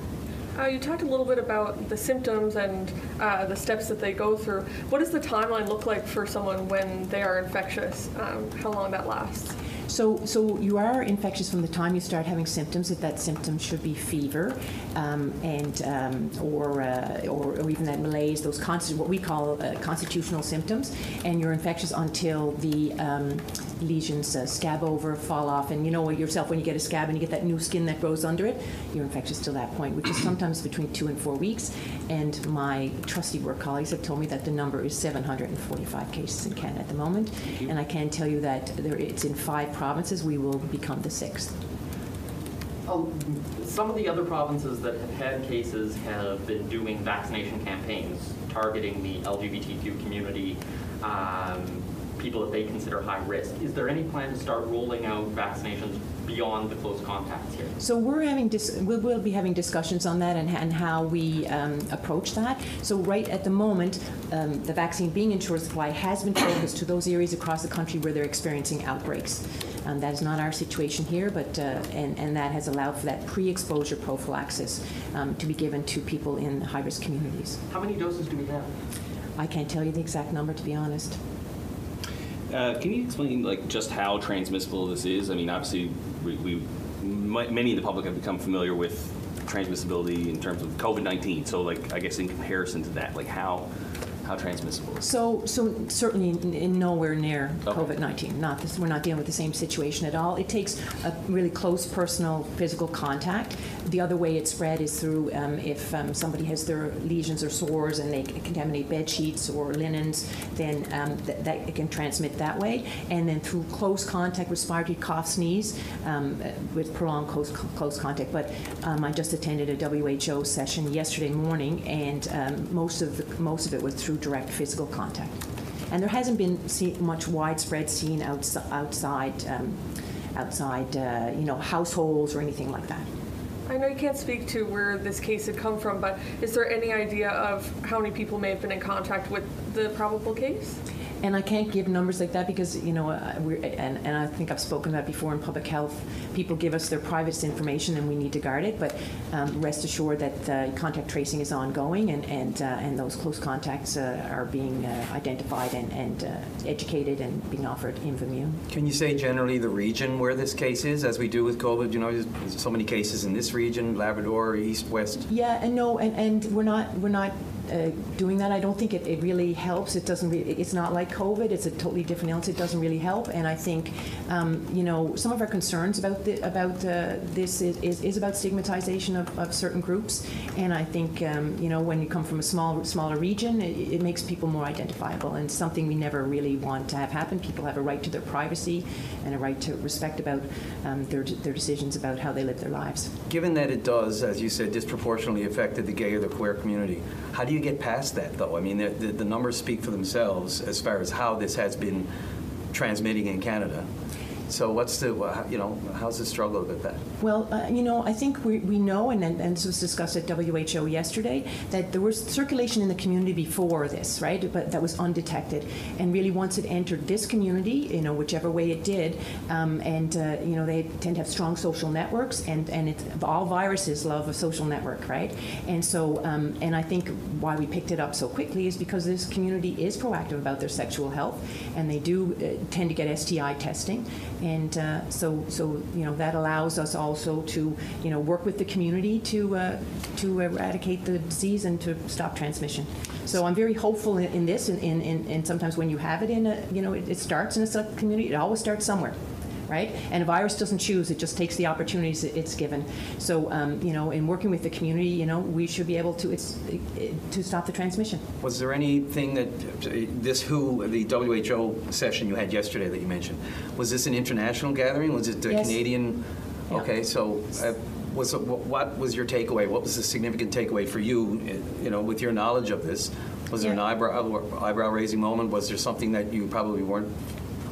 Speaker 9: Uh, you talked a little bit about the symptoms and uh, the steps that they go through. What does the timeline look like for someone when they are infectious? Um, how long that lasts?
Speaker 6: So, so you are infectious from the time you start having symptoms. If that symptom should be fever, um, and um, or, uh, or or even that malaise, those consti- what we call uh, constitutional symptoms, and you're infectious until the um, lesions uh, scab over, fall off, and you know yourself when you get a scab and you get that new skin that grows under it, you're infectious till that point, which is [CLEARS THROAT] sometimes between two and four weeks. And my trusty work colleagues have told me that the number is 745 cases in Canada at the moment, and I can tell you that there, it's in five provinces. We will become the sixth.
Speaker 7: Um, Some of the other provinces that have had cases have been doing vaccination campaigns targeting the LGBTQ community, um, people that they consider high risk. Is there any plan to start rolling out vaccinations beyond the close contacts here?
Speaker 6: So we're having dis- we will be having discussions on that and, and how we um, approach that. So right at the moment, um, the vaccine being in short supply has been focused to those areas across the country where they're experiencing outbreaks. Um, that is not our situation here, but uh, and, and that has allowed for that pre-exposure prophylaxis um, to be given to people in high-risk communities.
Speaker 7: How many doses do we have?
Speaker 6: I can't tell you the exact number, to be honest.
Speaker 8: Uh, can you explain like just how transmissible this is? I mean, obviously, we, we m- many in the public have become familiar with transmissibility in terms of COVID-19. So, like, I guess in comparison to that, like how how transmissible?
Speaker 6: So, so certainly in, in nowhere near
Speaker 8: Okay.
Speaker 6: COVID-19. Not this, we're not dealing with the same situation at all. It takes a really close personal physical contact. The other way it's spread is through um, if um, somebody has their lesions or sores and they contaminate bed sheets or linens, then um, th- that it can transmit that way. And then through close contact, respiratory cough, sneeze, um, uh, with prolonged close, close contact. But um, I just attended a WHO session yesterday morning, and um, most of the, most of it was through direct physical contact. And there hasn't been see, much widespread seen outs- outside, um, outside, uh, you know, households or anything like that.
Speaker 9: I know you can't speak to where this case had come from, but is there any idea of how many people may have been in contact with the probable case?
Speaker 6: And I can't give numbers like that because, you know, uh, we're, and, and I think I've spoken about before in public health, people give us their private information and we need to guard it. But um, rest assured that uh, contact tracing is ongoing and, and, uh, and those close contacts uh, are being uh, identified and, and uh, educated and being offered Imvamune.
Speaker 10: Can you say generally the region where this case is, as we do with COVID? You know, there's there's so many cases in this region, Labrador, East, West.
Speaker 6: Yeah, and no, and, and we're not we're not uh, doing that. I don't think it, it really helps. It doesn't. It's not like COVID. It's a totally different illness. It doesn't really help. And I think, um, you know, some of our concerns about the, about uh, this is, is, is about stigmatization of, of certain groups. And I think, um, you know, when you come from a small smaller region, it, it makes people more identifiable, and something we never really want to have happen. People have a right to their privacy and a right to respect about um, their their decisions about how they live their lives.
Speaker 10: Given that it does, as you said, disproportionately affected the gay or the queer community, how do you get past that, though? I mean, the, the, the numbers speak for themselves as far as how this has been transmitting in Canada. So what's the, you know, how's the struggle with that?
Speaker 6: Well, uh, you know, I think we, we know, and, and and this was discussed at WHO yesterday, that there was circulation in the community before this, right? But that was undetected. And really, once it entered this community, you know, whichever way it did, um, and, uh, you know, they tend to have strong social networks, and, and it, all viruses love a social network, right? And so, um, and I think why we picked it up so quickly is because this community is proactive about their sexual health, and they do uh, tend to get STI testing. And uh, so, so you know, that allows us also to, you know, work with the community to uh, to eradicate the disease and to stop transmission. So I'm very hopeful in, in this, and, and, and, sometimes when you have it in a, you know, it, it starts in a community, it always starts somewhere. Right, and a virus doesn't choose; it just takes the opportunities it's given. So, um, you know, in working with the community, you know, we should be able to it's, to stop the transmission.
Speaker 10: Was there anything that, this WHO, the WHO session you had yesterday that you mentioned, was this an international gathering? Was it a
Speaker 6: Yes.
Speaker 10: Canadian?
Speaker 6: Yeah.
Speaker 10: Okay, so uh, was, what was your takeaway? What was the significant takeaway for you, you know, with your knowledge of this? Was there an eyebrow, eyebrow raising moment? Was there something that you probably weren't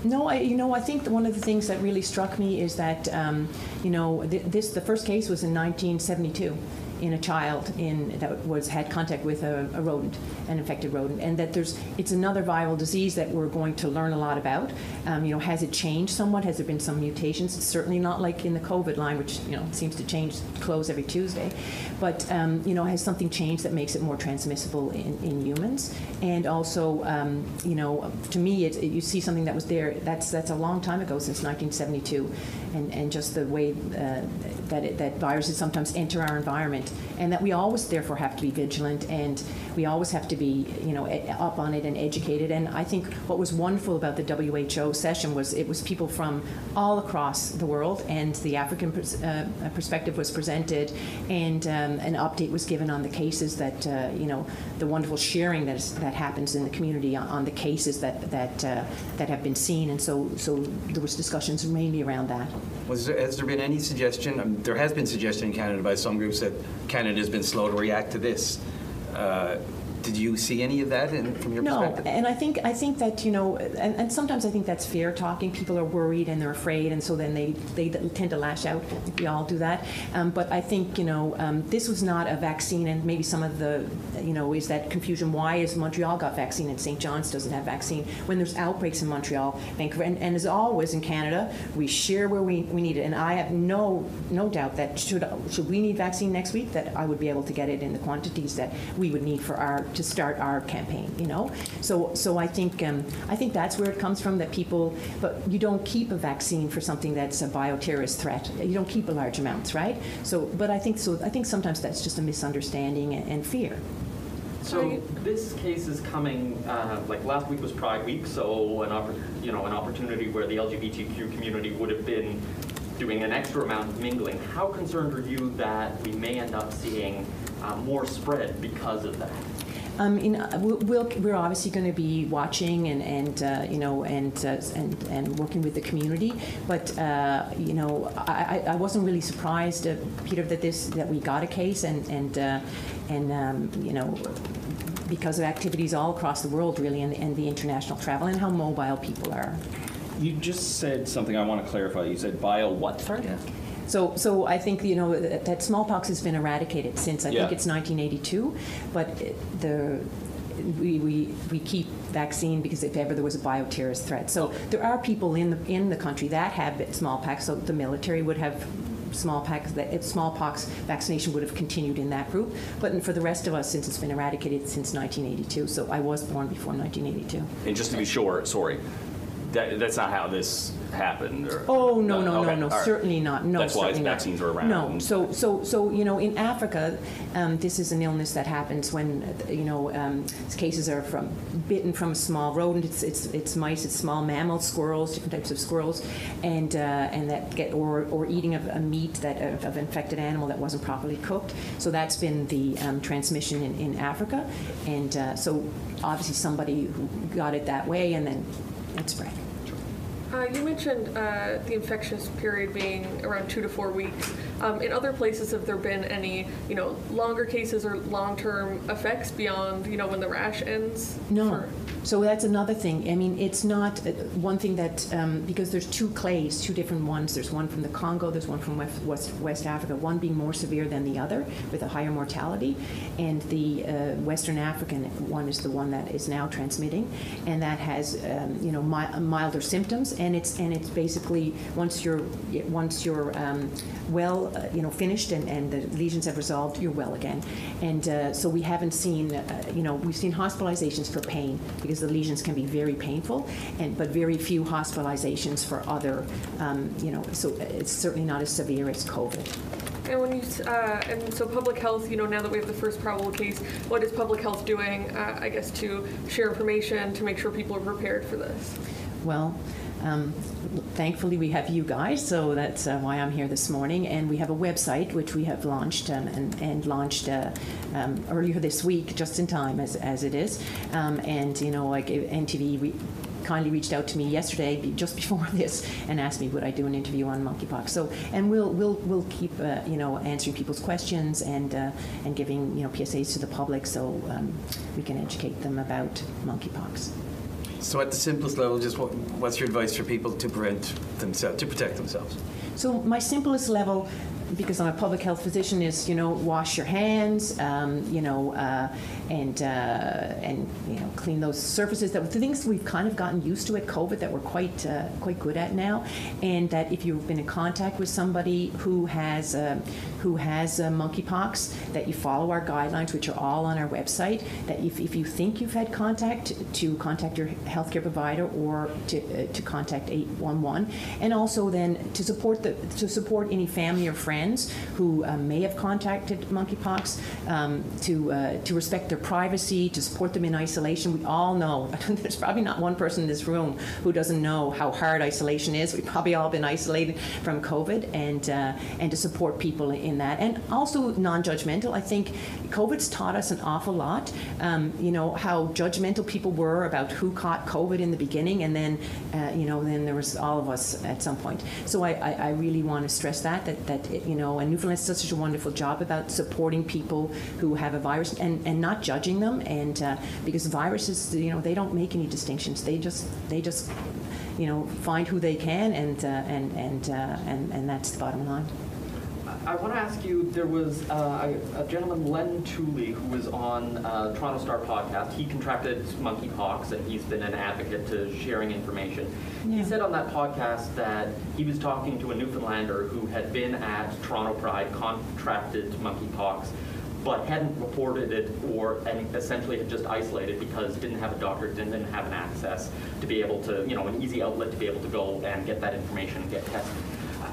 Speaker 6: No, I, you know, I think one of the things that really struck me is that, um, you know, th- this the first case was in 1972 in a child in that was had contact with a, a rodent, an infected rodent, and that there's it's another viral disease that we're going to learn a lot about. Um, you know, has it changed somewhat? Has there been some mutations? It's certainly not like in the COVID line, which you know seems to change close every Tuesday, but um, you know, has something changed that makes it more transmissible in, in humans? And also, um, you know, to me, it, you see something that was there. That's that's a long time ago, since 1972, and and just the way uh, that it, that viruses sometimes enter our environment, and that we always therefore have to be vigilant, and we always have to be you know up on it and educated. And I think what was wonderful about the WHO session was it was people from all across the world, and the African pers- uh, perspective was presented, and um, an update was given on the cases that uh, you know the wonderful sharing that is, that happens in the community on, on the cases that that uh, that have been seen, and so so there was discussions mainly around that.
Speaker 10: Was there, has there been any suggestion? Um, there has been suggestion in Canada by some groups that Canada has been slow to react to this. Uh, did you see any of that in, from your
Speaker 6: No,
Speaker 10: perspective?
Speaker 6: No, and I think I think that you know, and, and sometimes I think that's fair talking. People are worried and they're afraid, and so then they they tend to lash out. We all do that. Um, but I think you know, um, this was not a vaccine, and maybe some of the you know is that confusion. Why is Montreal got vaccine and St. John's doesn't have vaccine when there's outbreaks in Montreal, Vancouver, and, and as always in Canada, we share where we, we need it. And I have no no doubt that should should we need vaccine next week, that I would be able to get it in the quantities that we would need for our to start our campaign. You know, so so I think um, I think that's where it comes from. That people, but you don't keep a vaccine for something that's a bioterrorist threat. You don't keep a large amounts, right? So, but I think so. I think sometimes that's just a misunderstanding and, and fear.
Speaker 7: So this case is coming, uh, like last week was Pride Week, so an oppor- you know, an opportunity where the LGBTQ community would have been doing an extra amount of mingling. How concerned are you that we may end up seeing uh, more spread because of that?
Speaker 6: Um, you know, we'll, we'll, we're obviously going to be watching and, and uh, you know and, uh, and and working with the community, but uh, you know I, I I wasn't really surprised, uh, Peter, that this that we got a case and and uh, and um, you know because of activities all across the world really and, and the international travel and how mobile people are.
Speaker 8: You just said something I want to clarify. You said bio what threat?
Speaker 6: So, so I think you know that, that smallpox has been eradicated since I
Speaker 8: Yeah.
Speaker 6: think it's 1982, but it- the we, we, we keep vaccine because if ever there was a bioterrorist threat. So there are people in the, in the country that have smallpox, so the military would have smallpox, that smallpox vaccination would have continued in that group. But for the rest of us, since it's been eradicated since 1982, so I was born before 1982.
Speaker 8: And just to be sure, sorry, that, that's not how this happened. Or,
Speaker 6: oh no no
Speaker 8: okay,
Speaker 6: no no
Speaker 8: right.
Speaker 6: certainly not no
Speaker 8: That's why
Speaker 6: not.
Speaker 8: vaccines are around.
Speaker 6: no so so so you know in Africa um, this is an illness that happens when you know um, cases are from bitten from a small rodent it's it's, it's mice it's small mammals squirrels different types of squirrels and uh, and that get or or eating of a meat that of, of infected animal that wasn't properly cooked so that's been the um, transmission in, in Africa and uh, so obviously somebody who got it that way and then it spread.
Speaker 9: Uh, you mentioned uh, the infectious period being around two to four weeks. Um, in other places, have there been any, you know, longer cases or long-term effects beyond, you know, when the rash ends?
Speaker 6: No. So that's another thing. I mean, it's not uh, one thing that um, because there's two clades, two different ones. There's one from the Congo. There's one from West, West, West Africa. One being more severe than the other, with a higher mortality, and the uh, Western African one is the one that is now transmitting, and that has um, you know mi- milder symptoms. And it's and it's basically once you're once you're um, uh, you know, finished and, and the lesions have resolved, you're well again. And uh, so we haven't seen, uh, you know, we've seen hospitalizations for pain because the lesions can be very painful, and but very few hospitalizations for other, um, you know, so it's certainly not as severe as COVID.
Speaker 9: And when you uh, and so public health, you know, now that we have the first probable case, what is public health doing? Uh, I guess to share information to make sure people are prepared for this.
Speaker 6: Well, um, thankfully we have you guys, so that's uh, why I'm here this morning. And we have a website which we have launched um, and, and launched uh, um, earlier this week, just in time as, as it is. Um, and you know, like uh, NTV. Re- kindly reached out to me yesterday just [LAUGHS] before this and asked me would I do an interview on monkeypox so and we'll we'll we'll keep uh, you know answering people's questions and uh, and giving you know PSAs to the public so um, we can educate them about monkeypox
Speaker 10: So at the simplest level, just what, what's your advice for people to prevent themselves, to protect themselves?
Speaker 6: So my simplest level, because I'm a public health physician, is you know wash your hands, um, you know, uh, and uh, and you know clean those surfaces. That the things we've kind of gotten used to at COVID that we're quite uh, quite good at now, and that if you've been in contact with somebody who has uh, who has uh, monkeypox, that you follow our guidelines, which are all on our website. That if, if you think you've had contact, to contact your healthcare provider or to uh, to contact 811, and also then to support the to support any family or friends who uh, may have contacted monkeypox, um, to uh, to respect their privacy, to support them in isolation. We all know [LAUGHS] there's probably not one person in this room who doesn't know how hard isolation is. We've probably all been isolated from COVID, and uh, and to support people in that, and also non-judgmental. I think COVID's taught us an awful lot. Um, you know how judgmental people were about who caught COVID in the beginning, and then uh, you know then there was all of us at some point. So I, I, I really want to stress that that that it, you know, and Newfoundland does such a wonderful job about supporting people who have a virus and, and not judging them, and uh, because viruses, you know, they don't make any distinctions. They just they just you know find who they can, and uh, and and uh, and and that's the bottom line.
Speaker 7: I want to ask you, there was uh, a, a gentleman, Len Tooley, who was on uh, Toronto Star podcast. He contracted monkeypox, and he's been an advocate to sharing information.
Speaker 6: Yeah.
Speaker 7: He said on that podcast that he was talking to a Newfoundlander who had been at Toronto Pride, contracted monkeypox, but hadn't reported it or and essentially had just isolated because didn't have a doctor, didn't have an access to be able to, you know, an easy outlet to be able to go and get that information and get tested.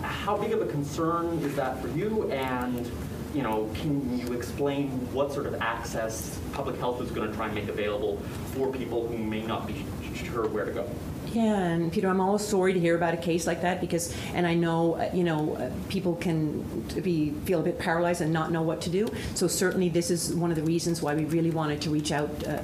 Speaker 7: How big of a concern is that for you? And you know, can you explain what sort of access public health is going to try and make available for people who may not be sure where to go?
Speaker 6: Yeah, and Peter, I'm always sorry to hear about a case like that because, and I know, uh, you know, uh, people can be feel a bit paralyzed and not know what to do. So certainly, this is one of the reasons why we really wanted to reach out uh,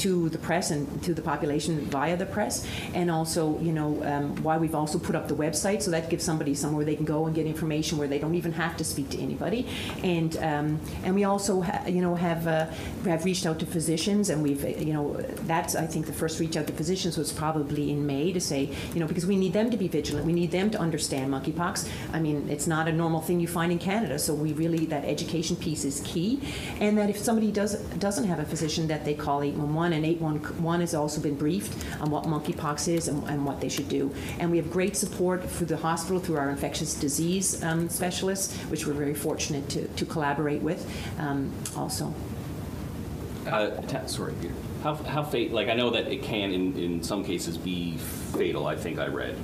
Speaker 6: to the press and to the population via the press, and also, you know, um, why we've also put up the website so that gives somebody somewhere they can go and get information where they don't even have to speak to anybody, and um, and we also, ha- you know, have uh, have reached out to physicians, and we've, uh, you know, that's I think the first reach out to physicians was probably in May to say, you know, because we need them to be vigilant, we need them to understand monkeypox. I mean, it's not a normal thing you find in Canada, so we really that education piece is key, and that if somebody does doesn't have a physician, that they call 811, and 811 has also been briefed on what monkeypox is and, and what they should do. And we have great support through the hospital through our infectious disease um, specialists, which we're very fortunate to, to collaborate with um, also.
Speaker 8: Uh, sorry, Peter. How, how fate, like, I know that it can, in, in some cases, be fatal, I think I read.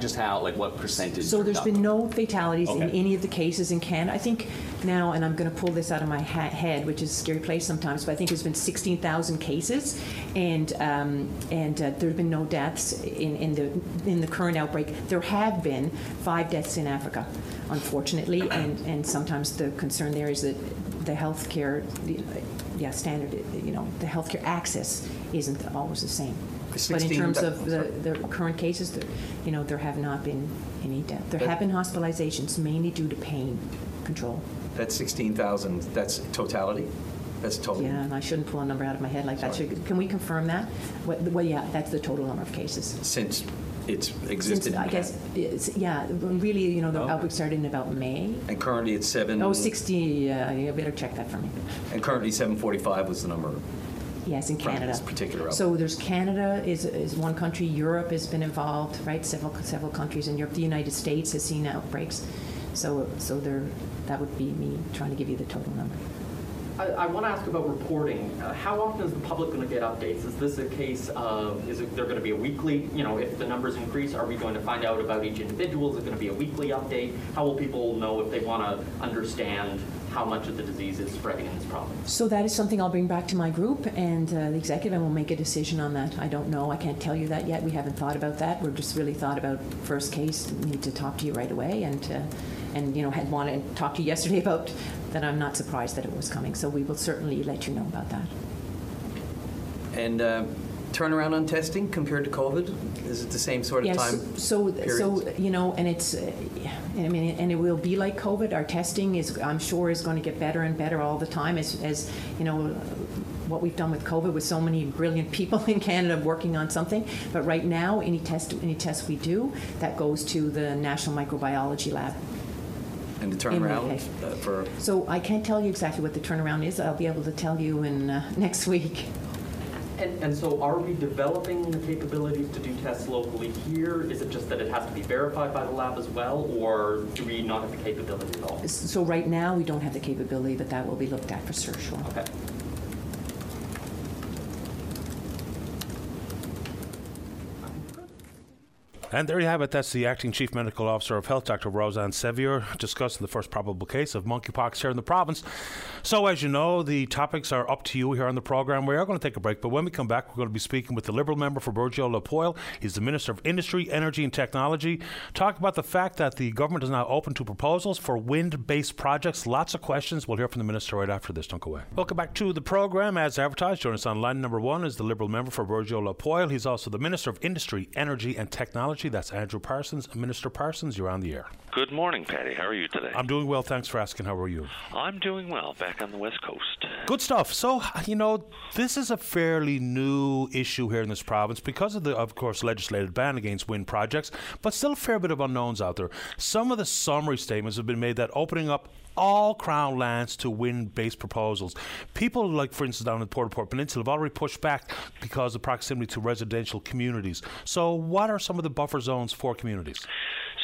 Speaker 8: Just how, like, what percentage?
Speaker 6: So there's been no fatalities in
Speaker 8: Okay.
Speaker 6: any of the cases in Canada. I think now, and I'm going to pull this out of my ha- head, which is a scary place sometimes, but I think there's been 16,000 cases, and um, and uh, there have been no deaths in, in the in the current outbreak. There have been five deaths in Africa, unfortunately, [CLEARS THROAT] and and sometimes the concern there is that the healthcare, yeah, standard, you know, the healthcare access isn't always the same. But in terms of the, the current cases, there, you know, there have not been any death. There have been hospitalizations, mainly due to pain control.
Speaker 10: That's 16,000, that's totality? That's total?
Speaker 6: Yeah, and I shouldn't pull a number out of my head like that. Should- Can we confirm that? What- Well, yeah, that's the total number of cases.
Speaker 10: Since it's
Speaker 6: Since,
Speaker 10: existed?
Speaker 6: I guess, it's- yeah, really, you know, the
Speaker 10: Oh.
Speaker 6: outbreak started in about May.
Speaker 10: And currently it's seven?
Speaker 6: Oh, 60, uh, you better check that for me.
Speaker 10: And currently 745 was the number?
Speaker 6: Yes, in
Speaker 10: From
Speaker 6: Canada.
Speaker 10: this particular outbreak.
Speaker 6: So there's Canada is, is one country, Europe has been involved, right? Several, several countries in Europe. The United States has seen outbreaks. So, so there, that would be me trying to give you the total number.
Speaker 7: I, I want to ask about reporting. Uh, how often is the public going to get updates? Is this a case of, is it, there going to be a weekly, you know, if the numbers increase, are we going to find out about each individual? Is it going to be a weekly update? How will people know if they want to understand how much of the disease is spreading in this province?
Speaker 6: So that is something I'll bring back to my group and uh, the executive, and we'll make a decision on that. I don't know. I can't tell you that yet. We haven't thought about that. We're just really thought about first case. Need to talk to you right away, and uh, and you know had wanted to talk to you [LAUGHS] yesterday about that. I'm not surprised that it was coming. So we will certainly let you know about that.
Speaker 10: And uh, turnaround on testing compared to COVID? Is it the same sort of
Speaker 6: yes,
Speaker 10: time?
Speaker 6: So, so you know, and it's, uh, I mean, and it will be like COVID. Our testing is, I'm sure, is going to get better and better all the time. As, as you know, what we've done with COVID with so many brilliant people [LAUGHS] in Canada working on something. But right now, any test, any test we do, that goes to the National Microbiology Lab.
Speaker 10: And the turnaround uh, for,
Speaker 6: So I can't tell you exactly what the turnaround is. I'll be able to tell you in uh, [LAUGHS] next week.
Speaker 7: And, and so are we developing the capabilities to do tests locally here? Is it just that it has to be verified by the lab as well, or do we not have the capability at all?
Speaker 6: So right now, we don't have the capability, but that will be looked at for sure.
Speaker 7: Okay.
Speaker 2: And there you have it. That's the acting chief medical officer of health, Dr. Rosann Seviour, discussing the first probable case of monkeypox here in the province. So, as you know, the topics are up to you here on the program. We are going to take a break, but when we come back, we're going to be speaking with the Liberal member for Burgeo-La Poile. He's the Minister of Industry, Energy and Technology. Talk about the fact that the government is now open to proposals for wind-based projects. Lots of questions. We'll hear from the minister right after this. Don't go away. Welcome back to the program. As advertised, join us on line number one is the Liberal member for Burgeo-La Poile. He's also the Minister of Industry, Energy and Technology. That's Andrew Parsons. Minister Parsons, you're on the air.
Speaker 11: Good morning, Patty. How are you today?
Speaker 2: I'm doing well. Thanks for asking. How are you?
Speaker 11: I'm doing well back on the West Coast.
Speaker 2: Good stuff. So, you know, this is a fairly new issue here in this province because of the, of course, legislated ban against wind projects, but still a fair bit of unknowns out there. Some of the summary statements have been made that opening up all Crown lands to wind based proposals. People, like, for instance, down in the Port au Port Peninsula, have already pushed back because of proximity to residential communities. So, what are some of the buffer zones for communities?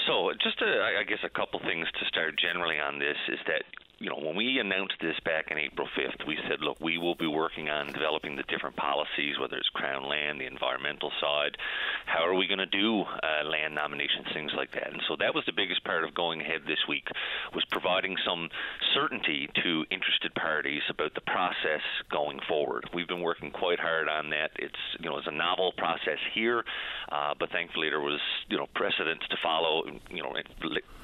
Speaker 11: So, just a, I guess a couple things to start generally on this is that you know, when we announced this back in April 5th, we said, look, we will be working on developing the different policies, whether it's Crown land, the environmental side. How are we going to do uh, land nominations, things like that? And so that was the biggest part of going ahead this week, was providing some certainty to interested parties about the process going forward. We've been working quite hard on that. It's, you know, it's a novel process here, uh, but thankfully there was, you know, precedents to follow, you know,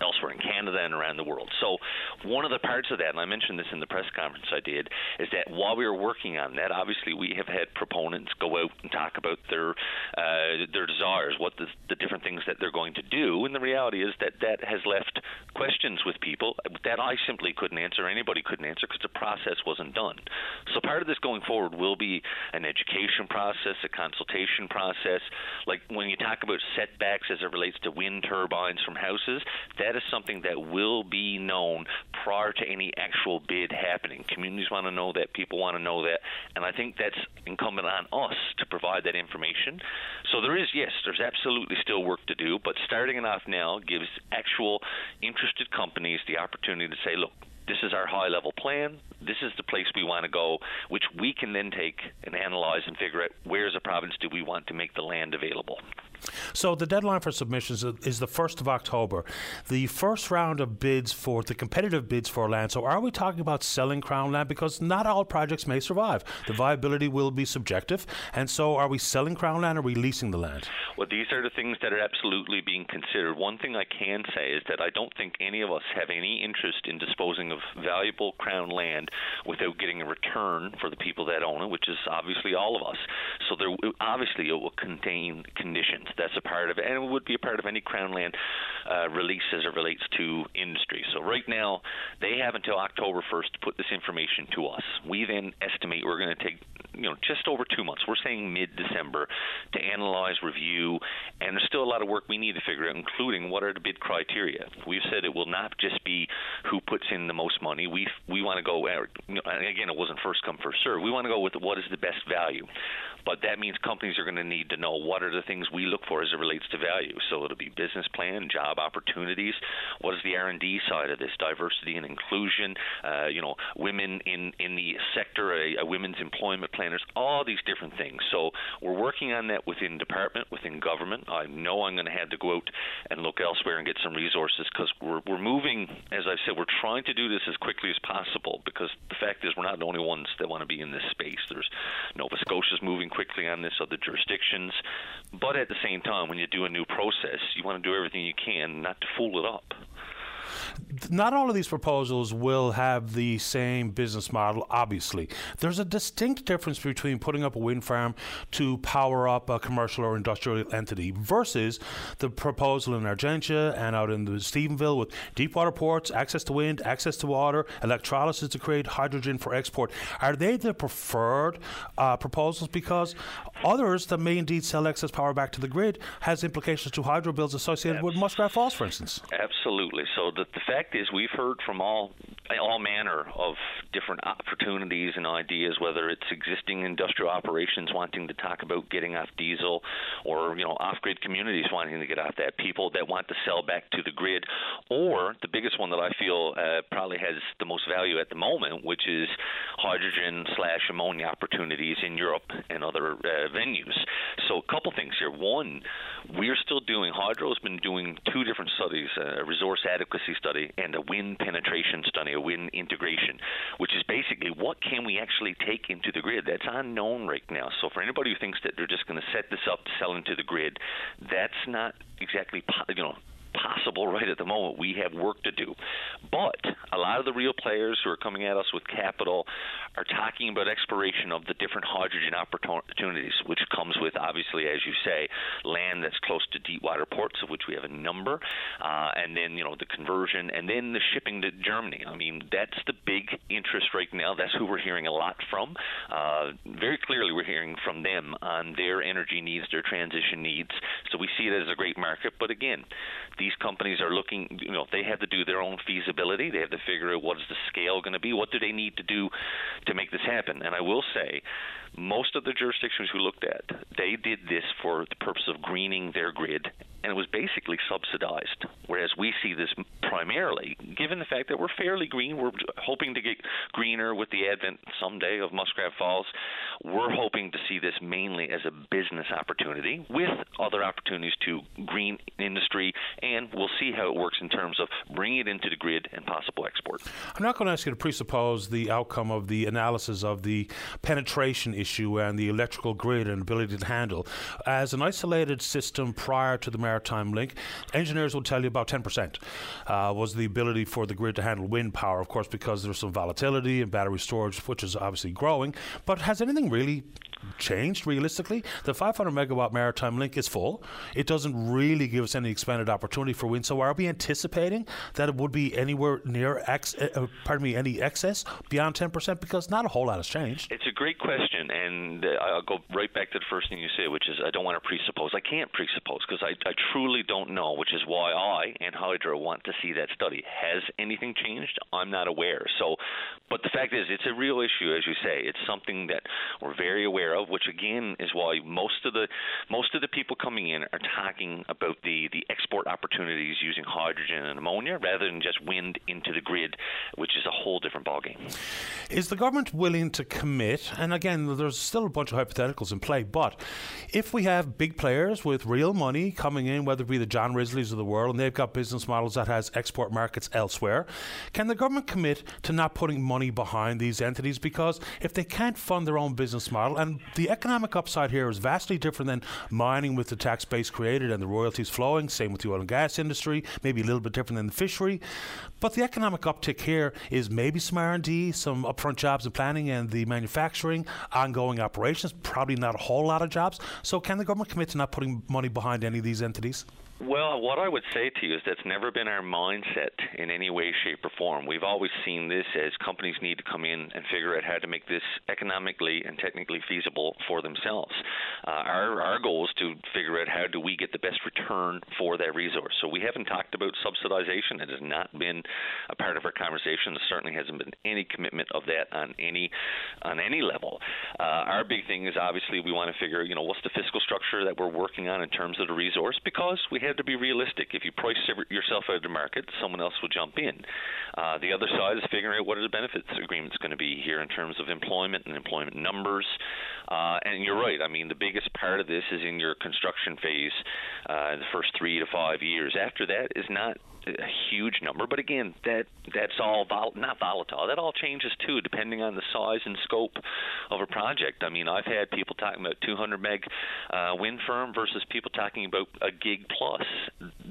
Speaker 11: elsewhere in Canada and around the world. So one of the parties regards to that, and I mentioned this in the press conference I did, is that while we were working on that, obviously we have had proponents go out and talk about their uh, their desires, what the, the different things that they're going to do, and the reality is that that has left questions with people that I simply couldn't answer, anybody couldn't answer because the process wasn't done. So part of this going forward will be an education process, a consultation process. Like when you talk about setbacks as it relates to wind turbines from houses, that is something that will be known prior to any actual bid happening. Communities want to know that, people want to know that, and I think that's incumbent on us to provide that information. So there is, yes, there's absolutely still work to do, but starting it off now gives actual interested companies the opportunity to say, look, this is our high level plan. This is the place we want to go, which we can then take and analyze and figure out where as a province do we want to make the land available.
Speaker 2: So the deadline for submissions is the 1st of October. The first round of bids for the competitive bids for land. So are we talking about selling Crown land? Because not all projects may survive. The viability will be subjective. And so are we selling Crown land or releasing the land?
Speaker 11: Well, these are the things that are absolutely being considered. One thing I can say is that I don't think any of us have any interest in disposing of valuable Crown land without getting a return for the people that own it, which is obviously all of us. So there, obviously, it will contain conditions. That's a part of it, and it would be a part of any Crown land uh, release as it relates to industry. So right now, they have until October 1st to put this information to us. We then estimate we're going to take, you know, just over two months. We're saying mid-December to analyze, review, and there's still a lot of work we need to figure out, including what are the bid criteria. We've said it will not just be who puts in the most money. We we want to go, uh, you know, again, it wasn't first come first serve. We want to go with what is the best value but that means companies are going to need to know what are the things we look for as it relates to value. So it'll be business plan, job opportunities. What is the R&D side of this? Diversity and inclusion. Uh, you know, women in in the sector, a, a women's employment planners. All these different things. So we're working on that within department, within government. I know I'm going to have to go out and look elsewhere and get some resources because we're we're moving. As I said, we're trying to do this as quickly as possible because the fact is we're not the only ones that want to be in this space. There's Nova Scotia's moving quickly on this, other jurisdictions. But at the same time, when you do a new process, you want to do everything you can not to fool it up
Speaker 2: not all of these proposals will have the same business model, obviously. There's a distinct difference between putting up a wind farm to power up a commercial or industrial entity versus the proposal in Argentia and out in the Stephenville with deep water ports, access to wind, access to water, electrolysis to create hydrogen for export. Are they the preferred uh, proposals? Because others that may indeed sell excess power back to the grid has implications to hydro bills associated with Muskrat Falls, for instance.
Speaker 11: Absolutely. So the, the fact is, we've heard from all all manner of different opportunities and ideas, whether it's existing industrial operations wanting to talk about getting off diesel, or you know off-grid communities wanting to get off that, people that want to sell back to the grid, or the biggest one that I feel uh, probably has the most value at the moment, which is hydrogen slash ammonia opportunities in Europe and other uh, venues. So a couple things here. One, we're still doing Hydro's been doing two different studies, a resource adequacy study and a wind penetration study, a wind integration, which is basically what can we actually take into the grid. That's unknown right now. So for anybody who thinks that they're just going to set this up to sell into the grid, that's not exactly you know possible right at the moment. We have work to do. But a lot of the real players who are coming at us with capital are talking about exploration of the different hydrogen opportunities, which comes with, obviously, as you say, land that's close to deep water ports, of which we have a number, uh, and then, you know, the conversion, and then the shipping to Germany. I mean, that's the big interest right now. That's who we're hearing a lot from. Uh, very clearly, we're hearing from them on their energy needs, their transition needs. So we see it as a great market. But again, these companies are looking, you know, they have to do their own feasibility. They have to figure out what is the scale going to be. What do they need to do to make this happen? And I will say, most of the jurisdictions we looked at, they did this for the purpose of greening their grid, and it was basically subsidized. Whereas we see this primarily, given the fact that we're fairly green, we're hoping to get greener with the advent someday of Muskrat Falls. We're hoping to see this mainly as a business opportunity with other opportunities to green industry, and we'll see how it works in terms of bringing it into the grid and possible export.
Speaker 2: I'm not going to ask you to presuppose the outcome of the analysis of the penetration issue and the electrical grid and ability to handle. As an isolated system prior to the Maritime Link, engineers will tell you about 10% uh, was the ability for the grid to handle wind power, of course, because there's some volatility and battery storage, which is obviously growing. But has anything really changed realistically. The 500 megawatt maritime link is full. It doesn't really give us any expanded opportunity for wind. So are we anticipating that it would be anywhere near ex, uh, uh pardon me, any excess beyond 10%? Because not a whole lot has changed.
Speaker 11: It's a great question, and uh, I'll go right back to the first thing you say, which is I don't want to presuppose. I can't presuppose because I, I truly don't know, which is why I and Hydro want to see that study. Has anything changed? I'm not aware. So, but the fact is, it's a real issue, as you say. It's something that we're very aware of, which again is why most of the most of the people coming in are talking about the the export opportunities using hydrogen and ammonia rather than just wind into the grid, which is a whole different ballgame.
Speaker 2: Is the government willing to commit? And again, there's still a bunch of hypotheticals in play, but if we have big players with real money coming in, whether it be the John Risley's of the world, and they've got business models that has export markets elsewhere, can the government commit to not putting money behind these entities? Because if they can't fund their own business model, and the economic upside here is vastly different than mining with the tax base created and the royalties flowing. Same with the oil and gas industry, maybe a little bit different than the fishery. But the economic uptick here is maybe some R&D, some upfront jobs and planning and the manufacturing, ongoing operations, probably not a whole lot of jobs. So can the government commit to not putting money behind any of these entities?
Speaker 11: Well, what I would say to you is that's never been our mindset in any way, shape, or form. We've always seen this as companies need to come in and figure out how to make this economically and technically feasible for themselves. Uh, our our goal is to figure out how do we get the best return for that resource. So we haven't talked about subsidization. It has not been a part of our conversation. There certainly hasn't been any commitment of that on any on any level. Uh, our big thing is obviously we want to figure, you know, what's the fiscal structure that we're working on in terms of the resource because we have to be realistic. If you price yourself out of the market, someone else will jump in. Uh, the other side is figuring out what are the benefits agreements going to be here in terms of employment and employment numbers. Uh, and you're right. I mean, the biggest part of this is in your construction phase, uh, the first three to five years. After that is not a huge number, but again, that that's all vol- not volatile. That all changes too, depending on the size and scope of a project. I mean, I've had people talking about 200 meg uh, wind farm versus people talking about a gig plus.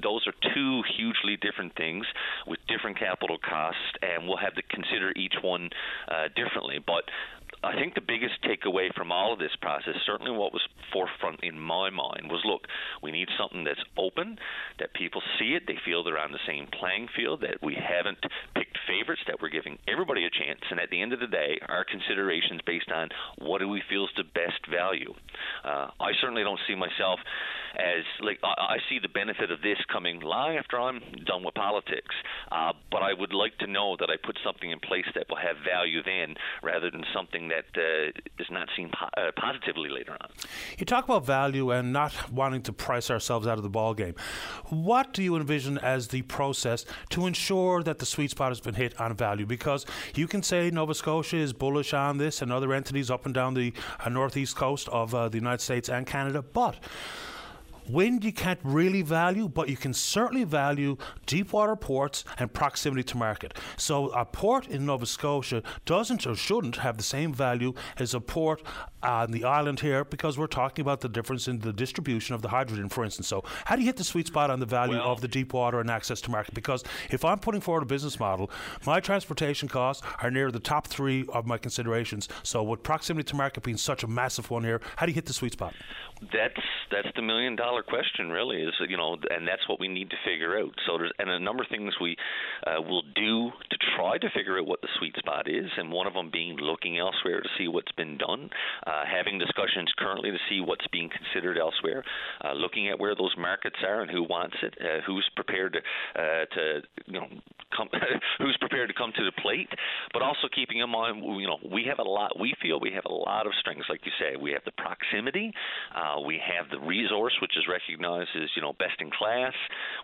Speaker 11: Those are two hugely different things with different capital costs, and we'll have to consider each one uh, differently. But I think the biggest takeaway from all of this process, certainly what was forefront in my mind, was look, we need something that's open, that people see it, they feel they're on the same playing field, that we haven't picked favorites, that we're giving everybody a chance, and at the end of the day, our considerations based on what do we feel is the best value. Uh, I certainly don't see myself as like I, I see the benefit of this coming long after I'm done with politics. Uh, but I would like to know that I put something in place that will have value then, rather than something that uh, is not seen po- uh, positively later on.
Speaker 2: You talk about value and not wanting to price ourselves out of the ball game. What do you envision as the process to ensure that the sweet spot has been hit on value? Because you can say Nova Scotia is bullish on this and other entities up and down the uh, northeast coast of uh, the United States and Canada, but Wind you can't really value, but you can certainly value deep water ports and proximity to market. So a port in Nova Scotia doesn't or shouldn't have the same value as a port on the island here because we're talking about the difference in the distribution of the hydrogen, for instance. So how do you hit the sweet spot on the value well, of the deep water and access to market? Because if I'm putting forward a business model, my transportation costs are near the top three of my considerations. So with proximity to market being such a massive one here, how do you hit the sweet spot?
Speaker 11: That's that's the million dollar question, really. Is you know, and that's what we need to figure out. So there's and a number of things we uh, will do to try to figure out what the sweet spot is, and one of them being looking elsewhere to see what's been done, uh, having discussions currently to see what's being considered elsewhere, uh, looking at where those markets are and who wants it, uh, who's prepared to, uh, to you know come, [LAUGHS] who's prepared to come to the plate, but also keeping in mind, you know, we have a lot. We feel we have a lot of strengths, like you say. We have the proximity. Uh, we have the resource, which is recognized as you know best in class.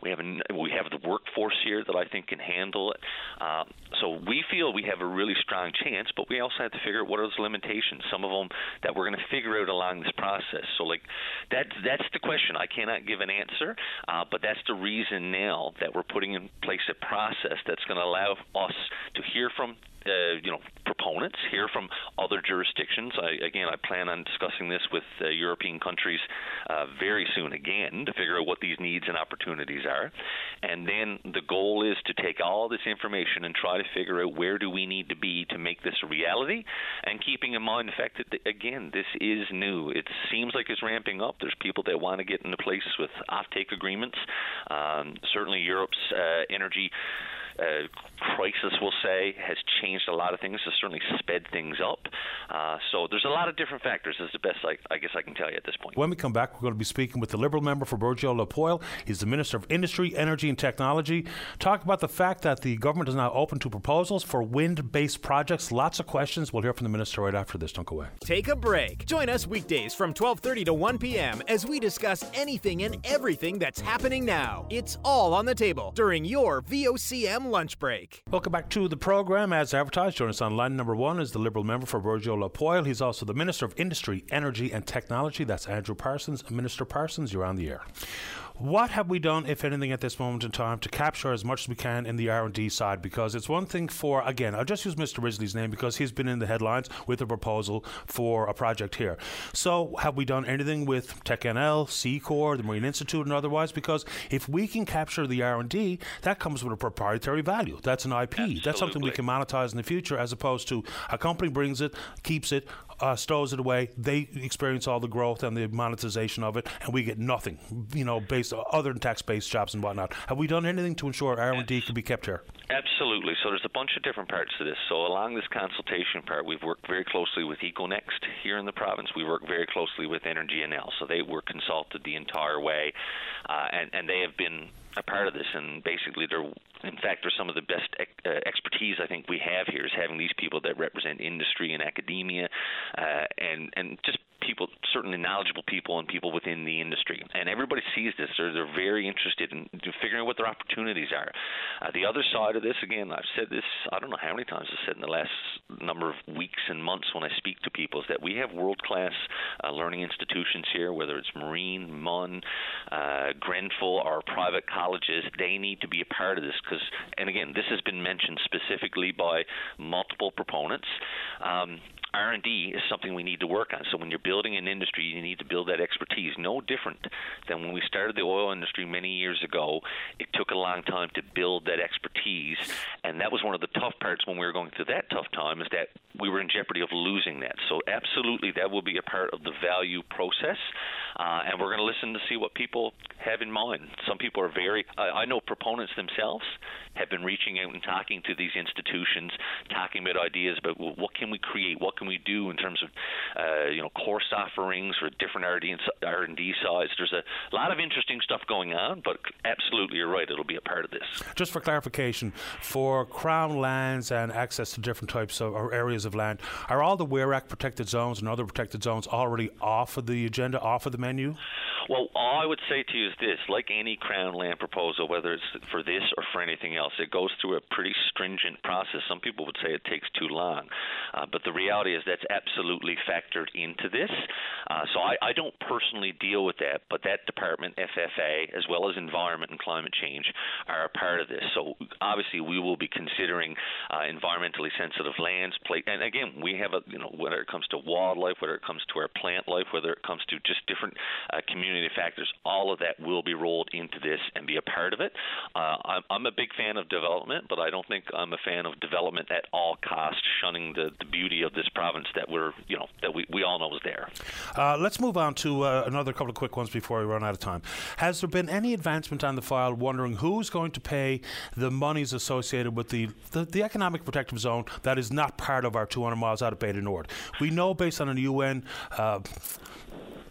Speaker 11: We have a, we have the workforce here that I think can handle it. Uh, so we feel we have a really strong chance, but we also have to figure out what are those limitations. Some of them that we're going to figure out along this process. So like that that's the question. I cannot give an answer, uh, but that's the reason now that we're putting in place a process that's going to allow us to hear from uh, you know proponents, here from other jurisdictions. I, again, I plan on discussing this with uh, European countries uh, very soon again to figure out what these needs and opportunities are, and then the goal is to take all this information and try to figure out where do we need to be to make this a reality, and keeping in mind the fact that again this is new. It seems like it's ramping up. There's people that want to get into places with offtake agreements. Um, certainly, Europe's uh, energy uh, crisis, we'll say, has changed a lot of things, has certainly sped things up. Uh, so there's a lot of different factors, is the best I, I, guess I can tell you at this point.
Speaker 2: When we come back, we're going to be speaking with the Liberal member for Burgeo-La He's the Minister of Industry, Energy and Technology. Talk about the fact that the government is now open to proposals for wind based projects. Lots of questions. We'll hear from the Minister right after this. Don't go away.
Speaker 4: Take a break. Join us weekdays from 1230 to 1 p.m. as we discuss anything and everything that's happening now. It's all on the table during your VOCM lunch break.
Speaker 2: Welcome back to the program. As advertised, join us on line number one is the Liberal member for Burgeo-La He's also the Minister of Industry, Energy and Technology. That's Andrew Parsons. Minister Parsons, you're on the air. What have we done, if anything, at this moment in time to capture as much as we can in the R&D side? Because it's one thing for, again, I'll just use Mr. Risley's name because he's been in the headlines with a proposal for a project here. So have we done anything with TechNL, C-CORE, the Marine Institute, and otherwise? Because if we can capture the R&D, that comes with a proprietary value. That's an IP.
Speaker 11: Absolutely.
Speaker 2: That's something we can monetize in the future as opposed to a company brings it, keeps it, uh, stows it away. They experience all the growth and the monetization of it, and we get nothing, you know, based on other than tax-based jobs and whatnot. Have we done anything to ensure R&D can be kept here?
Speaker 11: Absolutely. So there's a bunch of different parts to this. So along this consultation part, we've worked very closely with EcoNext here in the province. We work very closely with Energy NL. So they were consulted the entire way, uh, and, and they have been a part of this, and basically they're in fact they're some of the best uh, expertise I think we have here is having these people that represent industry and academia, and just people, certainly knowledgeable people and people within the industry. And everybody sees this. They're, they're very interested in figuring out what their opportunities are. Uh, the other side of this, again, I've said this, I don't know how many times I've said in the last number of weeks and months when I speak to people, is that we have world class uh, learning institutions here, whether it's Marine, MUN, uh, Grenfell, or private colleges. They need to be a part of this because, and again, this has been mentioned specifically by multiple proponents. Um, R&D is something we need to work on. So when you're building an industry, you need to build that expertise. No different than when we started the oil industry many years ago. It took a long time to build that expertise, and that was one of the tough parts when we were going through that tough time is that we were in jeopardy of losing that. So absolutely, that will be a part of the value process, uh, and we're going to listen to see what people have in mind. Some people are very. I know proponents themselves have been reaching out and talking to these institutions, talking about ideas about well, what can we create, what can we do in terms of uh, you know course offerings for different R&D and R&D sides. There's a lot of interesting stuff going on, but absolutely you're right. It'll be a part of this.
Speaker 2: Just for clarification, for Crown lands and access to different types of or areas of land, are all the WEAR Act protected zones and other protected zones already off of the agenda, off of the menu?
Speaker 11: Well, all I would say to you is this: like any Crown land proposal, whether it's for this or for anything else, it goes through a pretty stringent process. Some people would say it takes too long, uh, but the reality is that's absolutely factored into this. Uh, so I, I don't personally deal with that, but that department, FFA, as well as Environment and Climate Change, are a part of this. So obviously, we will be considering uh, environmentally sensitive lands. Play, and again, we have a you know whether it comes to wildlife, whether it comes to our plant life, whether it comes to just different uh, community factors, all of that will be rolled into this and be a part of it. Uh, I'm, I'm, a big fan of development, but I don't think I'm a fan of development at all costs, shunning the, the beauty of this province that we're, you know, that we, we all know is there.
Speaker 2: Uh, let's move on to uh, another couple of quick ones before we run out of time. Has there been any advancement on the file wondering who's going to pay the monies associated with the, the, the economic protective zone that is not part of our 200 miles out of du Nord? We know based on a UN uh,